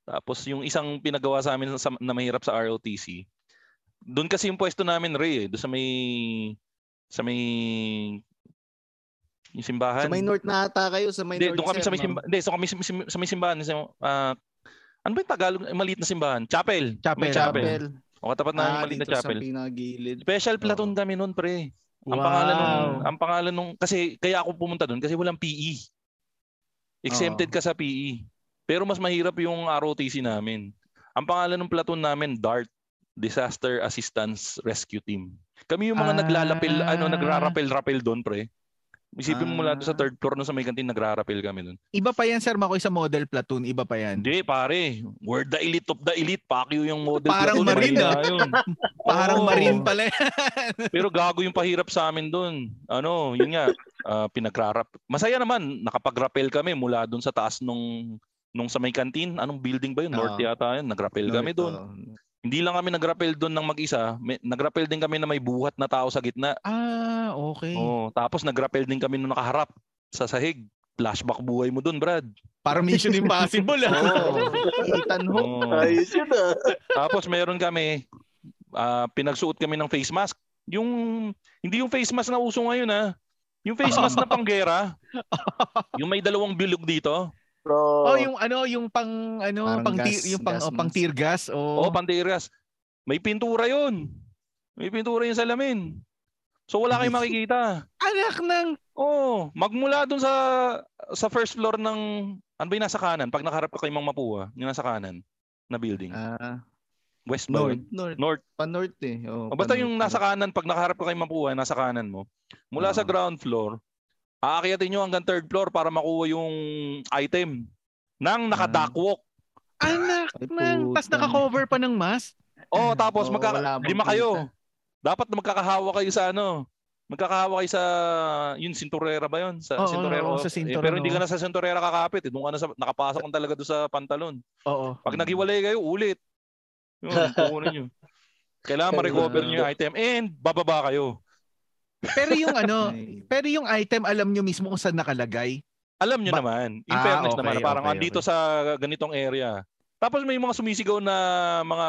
Tapos yung isang pinagawa sa amin sa, na mahirap sa ROTC. Doon kasi yung pwesto namin Ray eh, doon sa may sa may yung simbahan. Sa may north na ata kayo, sa may Hindi, north. doon kami sir, sa may simbahan. Hindi, so kami sa, sa- sa may simbahan sa ah, ano ba yung Tagalog? Maliit na simbahan. Chapel. Chapel. May chapel. Chapel. O katapat na Ah, yung maliit na dito sa chapel. pinagilid. Special platoon Oo. kami noon, pre. Ang Wow. pangalan nung ang pangalan nung kasi kaya ako pumunta doon kasi walang PE. Exempted Oo. ka sa PE. Pero mas mahirap yung ROTC namin. Ang pangalan ng platoon namin DART, Disaster Assistance Rescue Team. Kami yung mga Ah. naglalapil, ano nagrarapel-rapel doon, pre. Isipin mo mula doon sa Ah. third floor no sa may kantin nagrarapel kami doon. Iba pa yan, Sir Makoy, sa model platoon. Iba pa yan. Hindi, pare. We're the elite of the elite. Pakyo yung model Parang platoon. marine, Mahina ah. yun. <laughs> Parang Oo. marine pala. <laughs> Pero gago yung pahirap sa amin doon. Ano, yun nga, ah, pinagrarap. Masaya naman, nakapag-rappel kami mula doon sa taas nung nung sa may kantin. Anong building ba yun? North Oo. yata yun. Nag-rappel kami doon. Oo. Hindi lang kami nag-rappel doon ng mag-isa. May, nag-rappel din kami na may buhat na tao sa gitna. ah, okay. Oh, tapos nag-rappel din kami nung nakaharap sa sahig. Flashback buhay mo doon, Brad. Para Mission Impossible. ah. Oo. Ethan Hawke. Ayos yun ah. Tapos meron kami, ah, pinagsuot kami ng face mask. Yung, hindi yung face mask na uso ngayon ha. Yung face mask na panggera. yung may dalawang bilog dito. Bro. Oh, yung ano, yung pang ano, Parang pang gas- tir, yung pang gas oh, pang tear gas. Oo, Oh. pantiras. May pintura yun. May pintura yun sa lamin. So wala kayong makikita. Anak ng Oo, magmula dun sa sa first floor ng ano ba yung nasa kanan? Pag nakaharap ka kay Mang Mapua, yung nasa kanan na building. Ah, West ba north. North. North. Pa-north eh. Oo, O basta yung nasa kanan, pag nakaharap ka kay Mapua, nasa kanan mo. Mula sa Oo. ground floor, aakyatin nyo hanggang third floor para makuha yung item nang naka-duckwalk. anak ng tas puta. naka-cover pa ng mask. Oh, tapos Oo, magka lima kayo. Dapat magkakahawa kayo sa ano? Magkakahawa kayo sa yun sinturera ba yun? Sa Oo, sinturera. oo, sa Eh, pero hindi ka na sa sinturera kakapit. Eh. Doon ka na sa, nakapasok ka talaga doon sa pantalon. Oo. Pag naghiwalay kayo, ulit. Yun, kukunin nyo. <laughs> Kailangan ma-recover nyo yung item and bababa kayo. Pero yung ano, pero yung item alam nyo mismo kung saan nakalagay. Alam nyo Ba- naman. In Ah, fairness okay, naman, parang okay, andito okay. sa ganitong area. Tapos may mga sumisigaw na mga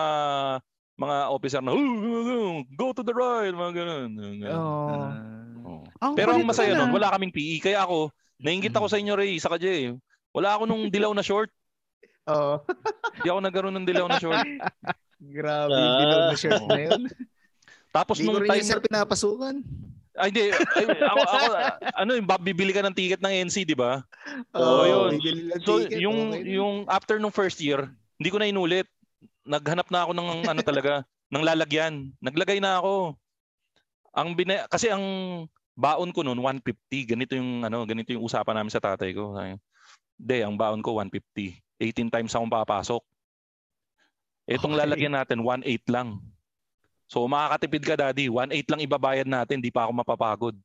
mga officer na "Oh, go to the right, mga ganun. ah, Oo. Ang Pero ang masaya nun, ah. wala kaming PE. Kaya ako, nainggit ako sa inyo, Ray, sa Jay. Wala ako nung dilaw na short. <laughs> Oo. Hindi ako nagkaroon ng dilaw na short. Grabe yung dilaw na shirt na yun. Tapos Hindi ko nung rin time... yung sir pinapasukan. Ay, hindi. Ay, ako, ako, ano yung bibili ka ng ticket ng NC, di ba? Oo, yun. bibili lang So, ticket, yung, okay yung after nung first year, hindi ko na inulit. Naghanap na ako ng ano talaga, <laughs> ng lalagyan. Naglagay na ako. Ang bina- kasi ang baon ko noon 150. Ganito yung ano, ganito yung usapan namin sa tatay ko. Hindi, ang baon ko 150. 18 times akong papasok. Itong Okay. lalagyan natin 1.8 lang. So makakatipid ka daddy, 1.8 lang ibabayad natin, di pa ako mapapagod.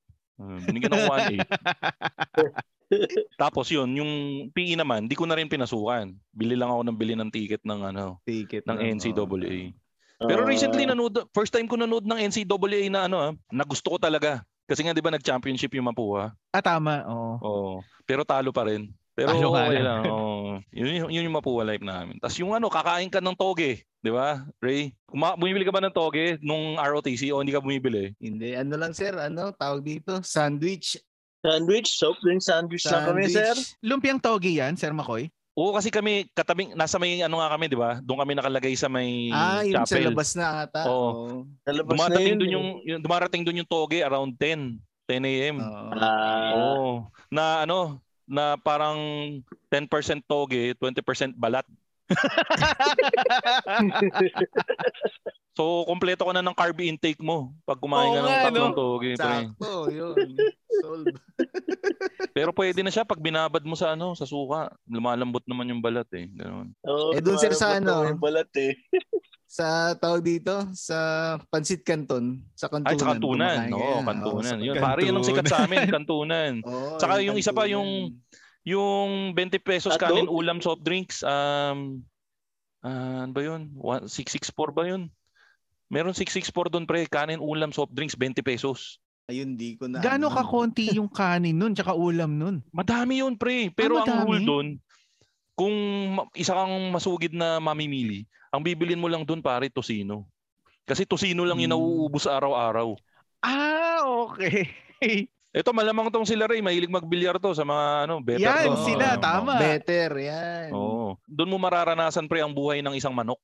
Uh, binigyan ng 1.8. <laughs> Tapos yun, yung PE naman, di ko na rin pinasukan. Bili lang ako ng bili ng ticket ng ano, ticket ng lang, NCAA. oo. Pero recently nanood, first time ko nanood ng NCAA na ano, ah, na gusto ko talaga. Kasi nga 'di ba nag-championship yung Mapua. Ah, tama. Oo. Oo. Pero talo pa rin. Pero nga okay lang. oo. Yun, yun, yun yung Mapua life namin. Tapos yung ano, kakain ka ng toge, 'di ba? Ray, Kuma- bumibili ka ba ng toge nung ROTC o hindi ka bumibili? Hindi, ano lang sir, ano, tawag dito, sandwich. Sandwich, soft drink sandwich lang kami, sir. Sandwich. Lumpiang togi yan, Sir Makoy. Oo, kasi kami katabing nasa may ano nga kami, 'di ba? Doon kami nakalagay sa may Ah, yung sa chapel. labas na ata. Oo. Nalabas na Dumarating yun. doon eh. yung, yung dumarating doon yung toge around 10, 10 a.m. Oo. Ah, Oo. Na ano, na parang 10% toge, 20% balat. <laughs> So, kompleto ka na ng carb intake mo pag kumain Oo ka ng nga, tatlong no? toge. pre. Sakto, yun. Solve. <laughs> Pero pwede na siya pag binabad mo sa ano, sa suka. Lumalambot naman yung balat eh. Ganun. Oo, Eh, dun, sir, sa parang ano? may balat eh. <laughs> Sa tawag dito, sa Pansit Canton, sa Kantunan. Ay, sa kantunan. kumakain Oo, ka kantunan. Oo, Yun, sa- pare, yun ang sikat sa amin, kantunan. Oo, Tsaka yung isa pa, yung-. Yung 20 pesos Hotdog? kanin ulam soft drinks, um, ah, ano ba yun? One- 664 ba yun? Meron 664 doon pre, kanin ulam soft drinks 20 pesos. Ayun, di ko na. Gaano ano. ka konti yung kanin nun tsaka ulam nun? Madami yun pre, pero Ah, ang rule madami? doon, kung isa kang masugid na mamimili, ang bibilin mo lang doon pare tosino. Kasi tosino lang yung Hmm. nauubos araw-araw. Ah, okay. <laughs> Ito malamang tong sila Ray, mahilig magbilyar to sa mga ano, better Yan, to. sila, Oo. tama. Better, yan. Oo. Doon mo mararanasan pre ang buhay ng isang manok.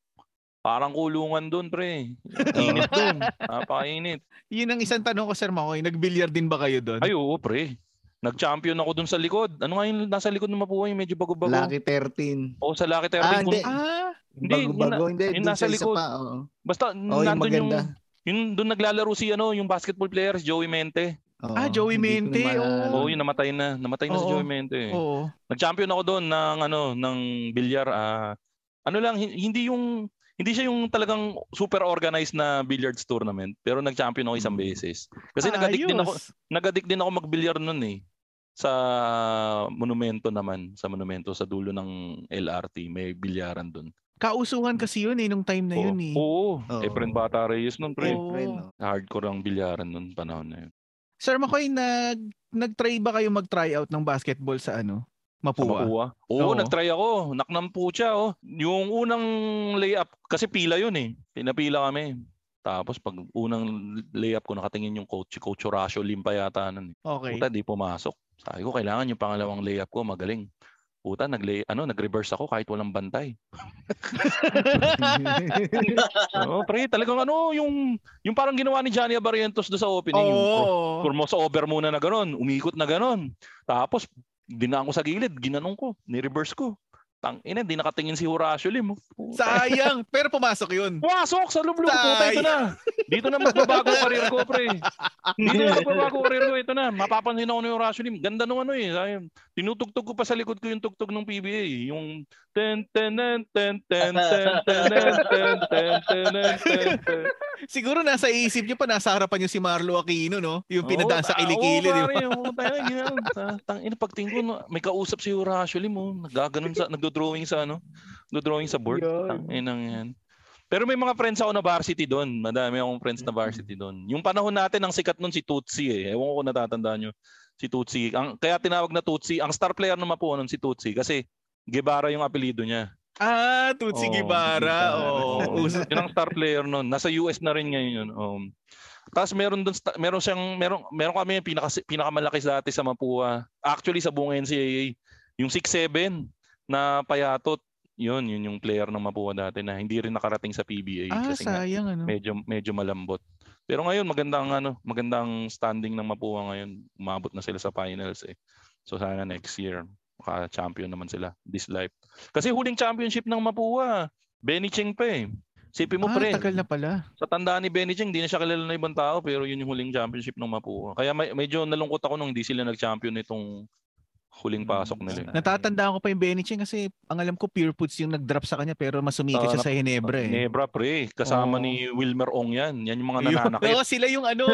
Parang kulungan doon pre. Init doon. <laughs> Napakainit. Yun ang isang tanong ko, Sir Makoy. Nagbilyar din ba kayo doon? Ay oo pre. Nag-champion ako doon sa likod. Ano nga yung nasa likod ng mabuhay? Medyo bago-bago. Lucky 13. O sa Lucky 13. Ah, kung- hindi. Ah, Hindi, yun Bago-bago, hindi. yun Dun nasa likod. Pa, oo. Basta Oh, yung nandun yung, maganda. yung doon naglalaro si ano, yung basketball players, Joey Mente. Oo, Ah, Joey Mente, oo. Oo, yun namatay na. Namatay na si Oo. Joey Mente. oo. Nag-champion ako doon ng ano, ng bilyar. ah, ano lang, hin- hindi yung hindi siya yung talagang super organized na billiards tournament, pero nag-champion ako isang Hmm. beses. Kasi nag-addict din ako, nag-addict din ako magbilyar noon eh. Sa monumento naman, sa monumento sa dulo ng LRT, may bilyaran doon. Kausuhan kasi yun eh, nung time na yun eh. Oo, Oo. Efren Bata Reyes noon, pre. Oo. Friend, no? Hardcore ang bilyaran noon panahon na yun. Sir Makoy, nag, nag-try ba kayo mag-try out ng basketball sa ano? Sa Mapua? Mapua? Oo, Oo. nag-try ako. Naknam po siya, oh. Yung unang layup, kasi pila yun eh. Pinapila kami. Tapos pag unang layup ko, nakatingin yung coach, si Coach Horacio Limpa yata nun. eh. Okay. Puta, di pumasok. Sabi ko, kailangan yung pangalawang layup ko, magaling. Puta, nag ano, nag-reverse ako kahit walang bantay. <laughs> Oo, pre, talagang ano, yung yung parang ginawa ni Johnny Abarientos do sa opening, yung Oo. Kurmo sa over muna na gano'n, umikot na gano'n. Tapos, dinaan ko sa gilid, ginanong ko, ni-reverse ko. Tang ina, di nakatingin si Horacio Lim. oh. Puta. Sayang. Pero pumasok yun. Pumasok sa lublo, puta, ito na. Dito na magbabago ang career ko, pre. Dito na magbabago ang career ko, ito na. Mapapansin ako ni Horacio Lim. Ganda nung ano eh. Sayang. Tinutugtog ko pa sa likod ko yung tugtog ng PBA. Yung ten ten ten ten ten ten ten ten ten ten ten ten Siguro nasa isip niyo pa, nasa harapan niyo si Marlo Aquino, no? Yung pinadaan sa kilikili, di ba? Oo, pare, oo, tayo, Tang ina pagtingin ko, no, may kausap si Horacio Lim, oh. Nagaganon sa nagdo-drawing sa ano, nagdo-drawing sa board. Yun. Tang inang yan. Pero may mga friends ako na varsity doon. Madami akong friends na varsity doon. Yung panahon natin ang sikat noon si Tutsi eh. Ewan ko kung natatandaan nyo si Tutsi. Ang kaya tinawag na Tutsi, ang star player ng Mapuno noon si Tutsi kasi Guevara yung apelyido niya. Ah, Tutsi. Oo. Oo. Uso- Yun ang star player noon. Nasa US na rin ngayon yun. Um, tapos meron doon meron siyang meron meron kami yung pinaka pinakamalaki dati sa Mapua. Actually sa buong NCAA, yung 6'7 na payatot. Yun, yun yung player ng Mapua dati na hindi rin nakarating sa PBA Ah, kasi nga sayang ano. medyo medyo malambot. Pero ngayon magandang ano, magandang standing ng Mapua ngayon. Umabot na sila sa finals eh. So sana next year maka-champion naman sila this life. Kasi huling championship ng Mapua, Benny Cheng pa eh. Sipin mo Ah, pre, tagal na pala. sa tandaan ni Benny Cheng, hindi na siya kilala ng ibang tao pero yun yung huling championship ng Mapua. Kaya may, medyo nalungkot ako nung hindi sila nag-champion nitong huling pasok nila. eh. Natatandaan ko pa yung Benny Cheng kasi ang alam ko Pure Foods yung nag-drop sa kanya pero mas sumikat Ah, siya sa Hinebra eh. Nebra pre, kasama Oo. ni Wilmer Ong yan. Yan yung mga nananakit. Oo, sila yung ano,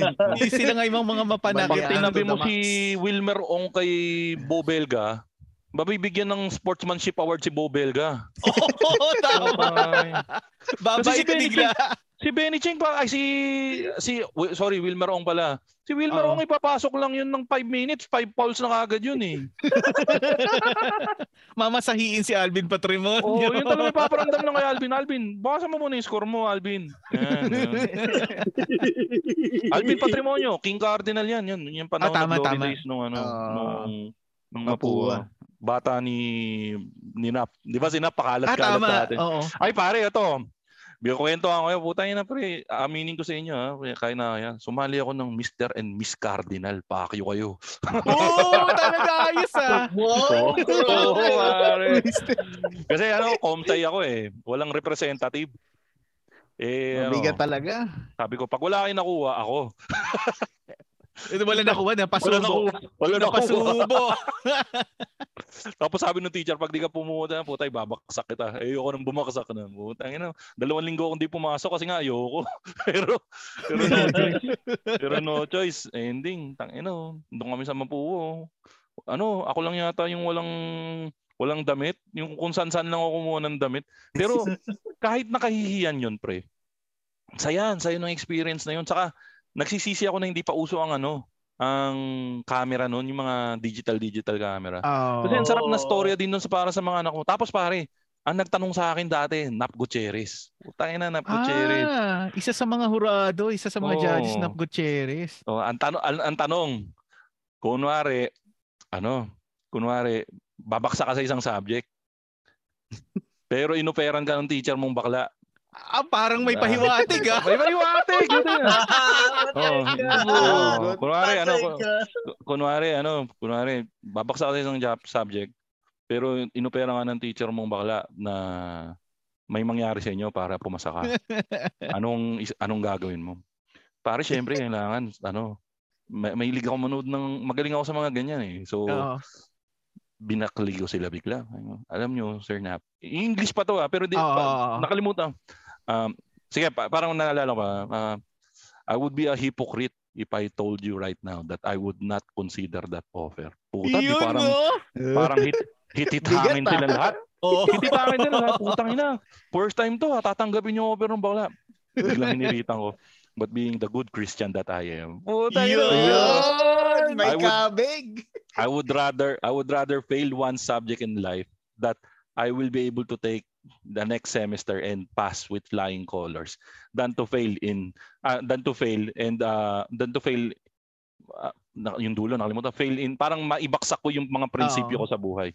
<laughs> sila nga yung mga mapanakit. Pag tinabi mo si Wilmer Ong kay Bo Belga, mabibigyan ng sportsmanship award si Bo Belga. <laughs> Oo, tama. Ay. Babay Kasi si ka Benny bigla. si Benny Cheng pa, ay si, si, sorry, Wilmer Ong pala. Si Wilmer Oo. Ong ipapasok lang yun ng 5 minutes, 5 fouls na kagad yun eh. <laughs> Mamasahiin si Alvin Patrimonio. Oo, yun talaga ipaparamdam ng kay Alvin. Alvin, baka mo muna yung score mo, Alvin. Yan, <laughs> yan. Alvin Patrimonio, King Cardinal yan. Yan, yung panahon Ah, tama, ng glory tama. days nung, ano, Ah. nung, nung Mapua. Mapua. Bata ni, ni Nap. Di ba si Nap pakalat ah, kalat tama. sa atin? Oo. Ay pare, ito. Bigyan kwento ako kayo, putang ina pre, aminin ko sa inyo ha, kaya na kaya. Sumali ako ng Mr. and Miss Cardinal, pakyo kayo. Oo, talaga ayos ah. <laughs> Wow! Oo, pare. <laughs> Kasi ano, comtay ako eh. Walang representative. Eh, Mabigat ano, talaga. sabi ko, pag wala kayo nakuha, ako. <laughs> Ito wala nakuha na Wala nakuha. Wala nakuha. Napasubo. <laughs> Tapos sabi ng teacher, pag di ka pumunta, putay, babaksak kita. Eh, ayoko nang bumaksak na. Putang ina, dalawang linggo akong di pumasok kasi nga ayoko. <laughs> pero, pero no <laughs> choice. pero no choice. Ending, tang ina, doon kami sa Mapuo. Ano, ako lang yata yung walang walang damit. Yung kung saan-saan lang ako kumuha ng damit. Pero kahit nakahihiyan yun, pre. Saya, saya ng experience na yun. Saka, nagsisisi ako na hindi pa uso ang ano, ang camera noon, yung mga digital digital camera. Oh. Kasi ang sarap na storya din nun sa para sa mga anak ko. Tapos pare, ang nagtanong sa akin dati, Nap Gutierrez. Putang ina, Nap Gutierrez. Ah, isa sa mga hurado, isa sa mga Oo. judges na Gutierrez. Oh, ang, tanong, ang, ang tanong, kunwari, ano, kunwari, babaksa ka sa isang subject. <laughs> Pero inuperan ka ng teacher mong bakla. Ah, parang may pahiwatig ah. <laughs> May paliwatig! Ganun yan. <laughs> Oo. Oo. Kunwari, ano, kunwari, ano, kunwari, babaksa ka sa isang job- subject, pero inopera nga ng teacher mong bakla na may mangyari sa inyo para pumasa ka. <laughs> Anong anong gagawin mo? Pare, syempre, kailangan, ano, may, may ako manood ng, magaling ako sa mga ganyan eh. So, Oo. binakli ko sila bigla. Alam nyo, Sir Nap. English pa to ah, pero di, Oo. pa- nakalimutan. Um, sige, pa, parang naalala ko pa. ah, I would be a hypocrite if I told you right now that I would not consider that offer. Puta, di Yun, parang, no? parang hit, hitit Bigat, hangin ah. sila lahat. <laughs> Oo. Hitit hangin sila lahat. Putang ina. First time to, ha, tatanggapin yung offer ng bakla. Biglang hiniritan ko. But being the good Christian that I am. Puta ina. Yun! May I would- kabig. I would rather I would rather fail one subject in life that I will be able to take the next semester and pass with flying colors than to fail in uh, than to fail and uh, than to fail uh, na, yung dulo nakalimutan fail in parang maibaksak ko yung mga prinsipyo Oo. ko sa buhay.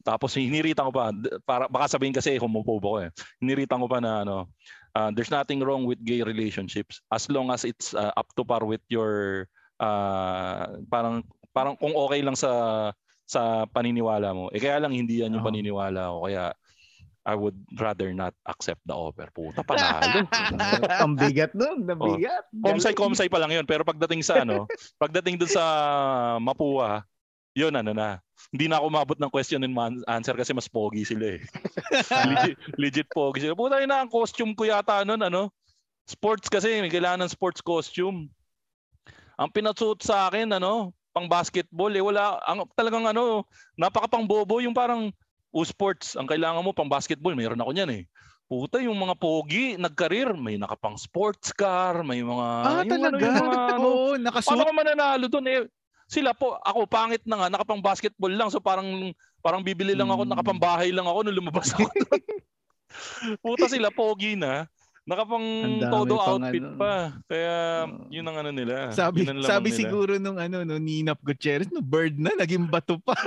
Tapos hiniritan ko pa para baka sabihin kasi homophobe ako eh. Hiniritan ko pa na ano uh, there's nothing wrong with gay relationships as long as it's uh, up to par with your uh, parang parang kung okay lang sa sa paniniwala mo. Eh kaya lang hindi yan yung Oo. paniniwala ko kaya I would rather not accept the offer. Puta <laughs> panalo. Ang bigat nun. Ang Oh. bigat. komsay komsay pa lang yun pero pagdating sa ano, <laughs> pagdating dun sa Mapua, yun ano na. Hindi na ako umabot ng question and man- answer kasi mas pogi sila eh. <laughs> legit, legit pogi sila. Puta na ang costume ko yata nun ano. Sports kasi, may kailangan ng sports costume. Ang pinatsuot sa akin ano, pang basketball eh wala ang talagang ano, napaka pang bobo yung parang o sports ang kailangan mo pang basketball, mayroon ako niyan eh. Puta yung mga pogi, nagkarir, may nakapang sports car, may mga Ah, yung ano, talaga? yung mga <laughs> ano, Oo, Paano nakasuot. ka mananalo doon eh? Sila po, ako pangit na nga, nakapang basketball lang. So parang parang bibili lang ako, Hmm. nakapang bahay lang ako nung lumabas ako. <laughs> Puta sila, pogi na. Nakapang todo outfit ano. pa. Kaya yun ang ano nila. Sabi, sabi nila. siguro nung ano, no, Ninap Gutierrez, no, bird na, naging bato pa. <laughs>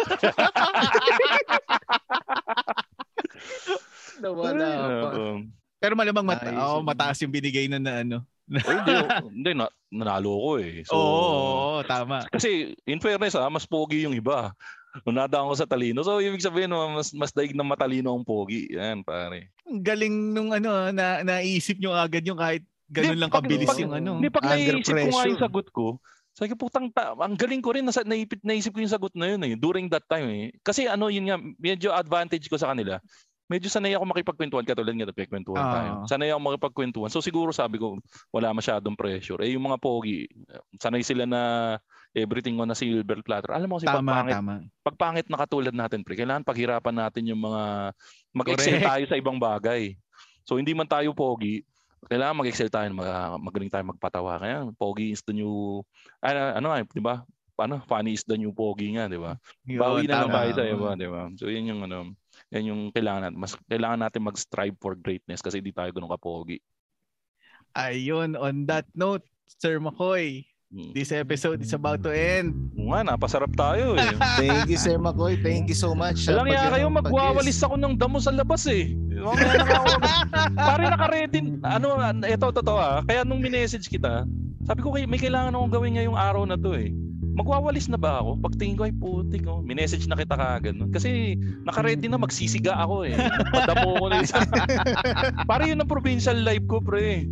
Nawala Ay, pa. Pero malamang mata- Ayos oh, mataas yung binigay na, na ano. Hindi, hindi na, nanalo ko eh. So, Oo, oo, oo, tama. Kasi in fairness ah, mas pogi yung iba. Unadaan ko sa talino. So ibig sabihin mas mas daig na matalino ang pogi. Yan pare. Ang galing nung ano, na naisip nyo agad yung kahit ganun Hindi, lang kabilis pag- yung ano. Hindi, pag Under naisip ko nga yung pressure. sagot ko, sabi ko, putang, ta- ang galing ko rin, nasa, naipit, naisip ko yung sagot na yun eh, during that time eh. Kasi ano, yun nga, medyo advantage ko sa kanila. Medyo sanay ako makipagkwentuhan, katulad nga nagkikwentuhan Ah. tayo. Sanay ako makipagkwentuhan. So siguro sabi ko, wala masyadong pressure. Eh yung mga pogi, sanay sila na everything on a silver platter. Alam mo kasi Tama, pangit, tama. pag pangit na katulad natin, pre, kailangan paghirapan natin yung mga, mag-excel Correct. tayo sa ibang bagay. So hindi man tayo pogi, kailangan mag-excel tayo, mag, magaling tayo magpatawa. Kaya pogi is the new, ano, ano di ba? Paano? Funny is the new pogi nga, di ba? Bawi na lang tayo sa iba, di ba? So yun yung ano, yan yung kailangan natin. Mas kailangan natin mag-strive for greatness kasi hindi tayo ganun kapogi. Ayun, on that note, Sir Mm. This episode is about to end. Nga, napasarap tayo eh. <laughs> Thank you, Sir McCoy. Thank you so much. Alam pag- kayo, magwawalis ako ng damo sa labas eh. <laughs> Pare naka-ready. Ano, ito, totoo ah. Kaya nung minessage kita, sabi ko, "Kay- may kailangan akong gawin ngayong araw na to eh. Magwawalis na ba ako? Pagtingin ko ay putik oh. Minessage na kita kaagad nun. Kasi naka-ready na magsisiga ako eh. Padamo ko na isa. <laughs> Pare yun ang provincial life ko pre.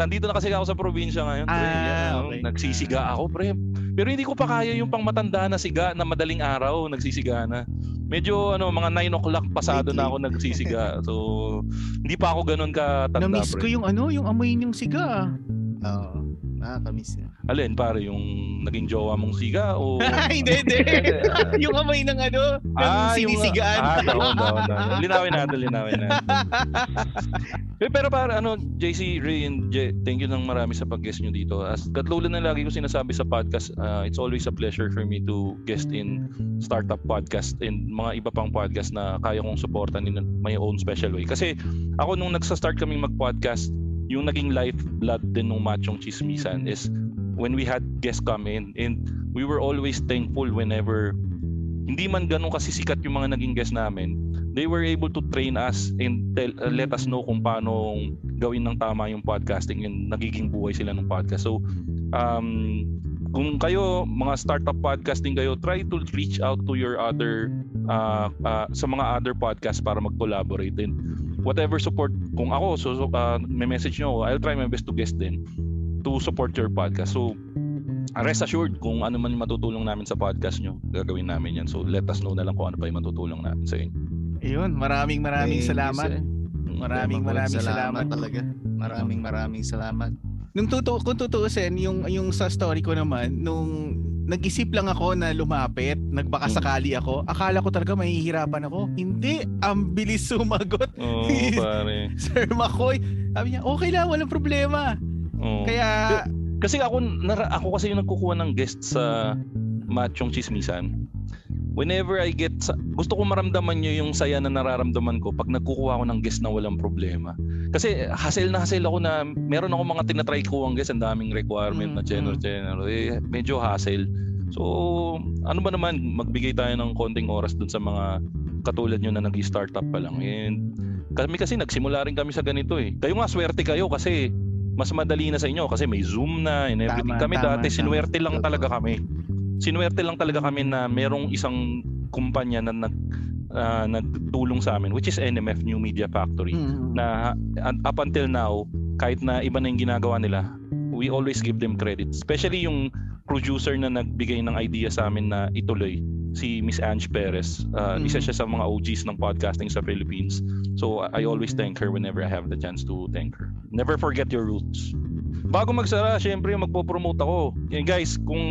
Nandito na kasi ako sa probinsya ngayon. Pre. Ah, Yan, oh. okay. Nagsisiga ako pre. Pero hindi ko pa kaya yung pang matanda na siga na madaling araw nagsisiga na. Medyo ano mga 9 o'clock pasado na ako nagsisiga. <laughs> So hindi pa ako ganun ka tanda Na-miss ko pre. yung ano, yung amoy ng siga. Oo. Nakakamiss niya. Alin pare yung naging jowa mong siga o <laughs> hindi, <laughs> hindi. <laughs> yung amoy ng ano, ng Ah, yung- sinisigaan. Ah, doon, doon, doon. Linawin natin, linawin natin. Eh, pero para ano, JC, Ray, and J, thank you ng marami sa pag-guest nyo dito. As katulad na lagi ko sinasabi sa podcast, uh, it's always a pleasure for me to guest in startup podcast and mga iba pang podcast na kaya kong supportan in my own special way. Kasi ako nung nagsa-start kaming mag-podcast, yung naging lifeblood din ng Machong Chismisan is when we had guests come in and we were always thankful whenever hindi man ganun kasi sikat yung mga naging guest namin, they were able to train us and tell, uh, let us know kung paano gawin ng tama yung podcasting and nagiging buhay sila ng podcast. So, um, kung kayo, mga startup podcasting kayo, try to reach out to your other, uh, uh, sa mga other podcast para mag-collaborate. And whatever support, kung ako, so, so uh, may message nyo I'll try my best to guest din to support your podcast. So, rest assured kung ano man matutulong namin sa podcast nyo, gagawin namin yan. So, let us know na lang kung ano pa yung matutulong namin sa inyo. Ayun, maraming maraming Thank you, salamat. sir. Maraming Sir McCoy, maraming salamat. talaga. Maraming maraming salamat. Nung tutu kung tutuusin, yung, yung sa story ko naman, nung nag-isip lang ako na lumapit, nagbaka Mm. sakali ako, akala ko talaga mahihirapan ako. Hindi, ang bilis sumagot. Oo, <laughs> pare. Sir McCoy, sabi niya, okay lang, walang problema. Oo. Kaya, Kasi ako, nara, ako kasi yung nagkukuha ng guest sa Machong Chismisan. Whenever I get, sa, gusto ko maramdaman nyo yung saya na nararamdaman ko pag nagkukuha ako ng guest na walang problema. Kasi hassle na hassle ako na meron ako mga tinatry ko ang guest, ang daming requirement na Mm, channel, mm. channel. Eh, medyo hassle. So, ano ba naman, magbigay tayo ng konting oras dun sa mga katulad nyo na nag-startup pa lang. And kami kasi nagsimula rin kami sa ganito eh. Kayo nga, swerte kayo kasi mas madali na sa inyo kasi may Zoom na and everything. Tama, kami tama, dati, tama. sinuwerte lang Totoo. talaga kami. Sinuwerte lang talaga kami na merong isang kumpanya na nag, ah, nagtulong sa amin, which is NMF, New Media Factory mm, na and up until now, kahit na iba na yung ginagawa nila, we always give them credit. Especially yung producer na nagbigay ng idea sa amin na ituloy, si Miss Ange Perez. Uh, Mhm. Isa siya sa mga OGs ng podcasting sa Philippines. So I always thank her whenever I have the chance to thank her. Never forget your roots. Bago magsara, syempre magpo-promote ako. Yan guys, kung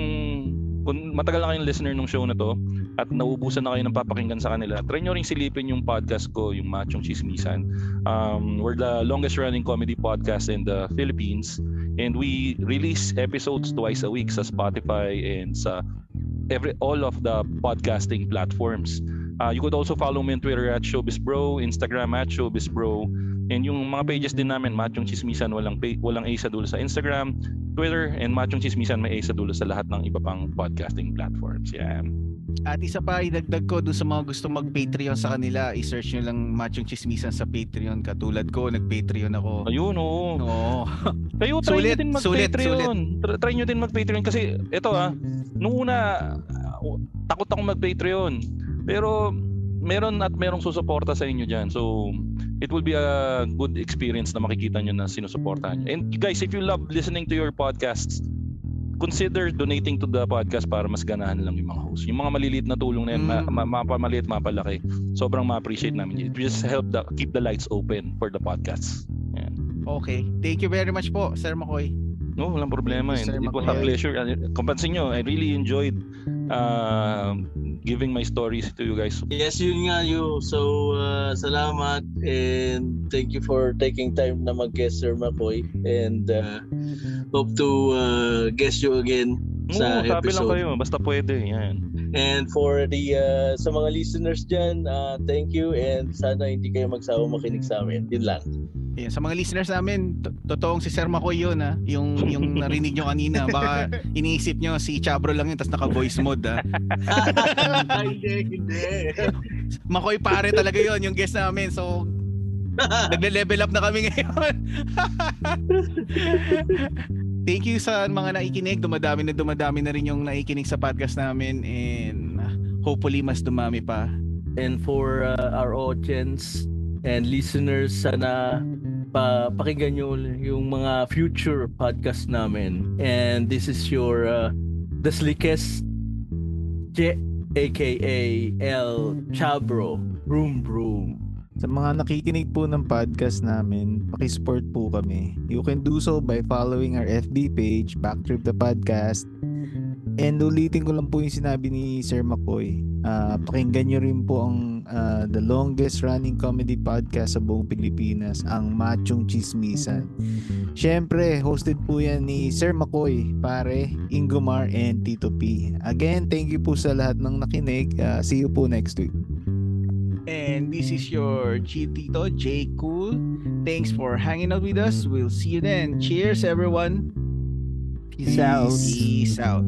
kung matagal na kayong listener ng show na to at naubusan na kayo ng papakinggan sa kanila, try nyo rin silipin yung podcast ko, yung Machong Chismisan. Um, we're the longest running comedy podcast in the Philippines and we release episodes twice a week sa Spotify and sa every all of the podcasting platforms. Uh, you could also follow me on Twitter at ShowbizBro, Instagram at ShowbizBro, and yung mga pages din namin, Machong Chismisan, walang, pa- walang A sa dulo sa Instagram, Twitter, and Machong Chismisan may A sa dulo sa lahat ng iba pang podcasting platforms. Yan. At isa pa, idagdag ko doon sa mga gusto mag-Patreon sa kanila, i-search nyo lang Machong Chismisan sa Patreon. Katulad ko, nag-Patreon ako. Ayun, oo. Oo. <laughs> Kayo, try Sulit, nyo din sulit, mag-Patreon. Try, nyo din mag-Patreon kasi ito ah, nung una, takot ako mag-Patreon. Pero meron at merong susuporta sa inyo dyan. So, it will be a good experience na makikita nyo na sinusuportahan nyo. And guys, if you love listening to your podcasts, consider donating to the podcast para mas ganahan lang yung mga hosts. Yung mga maliliit na tulong na yan, Mm. ma- ma- mapamaliit, mapalaki, sobrang ma-appreciate namin. It just help the, keep the lights open for the podcasts. Okay. Thank you very much po, Sir McCoy. No, walang problema. You, Sir it was a pleasure. Uh, Kung pansin nyo, I really enjoyed uh, giving my stories to you guys. Yes, yun nga you. So, uh, salamat and thank you for taking time na mag-guest Sir Makoy and uh, hope to uh, guest you again sa Oo, sabi lang episode. kayo, basta pwede. Yan. And for the uh, sa mga listeners dyan, uh, thank you and sana hindi kayo magsawa makinig sa amin. Yun lang. Ayan, sa mga listeners namin, to- totoong si Sir Makoy yun ha. Yung, yung narinig nyo kanina. Baka <laughs> iniisip nyo si Chabro lang yun tapos naka-voice mode ha. hindi, hindi. Makoy pare talaga yun yung guest namin. So, nagle-level up na kami ngayon. <laughs> Thank you sa mga naikinig. Dumadami na dumadami na rin yung naikinig sa podcast namin and hopefully mas dumami pa. And for uh, our audience and listeners, sana pa pakinggan nyo yung mga future podcast namin. And this is your uh, the slickest J aka El Chabro Broom Broom. Sa mga nakikinig po ng podcast namin, pakisupport po kami. You can do so by following our FB page, Backtrip the Podcast. And ulitin ko lang po yung sinabi ni Sir McCoy. Ah, pakinggan nyo rin po ang ah, the longest running comedy podcast sa buong Pilipinas, ang Machong Chismisan. Siyempre, hosted po yan ni Sir McCoy, pare, Ingomar, and Tito P. Again, thank you po sa lahat ng nakinig. Ah, see you po next week. And this is your Chitito J Cool. Thanks for hanging out with us. We'll see you then. Cheers everyone. Peace out. Peace out.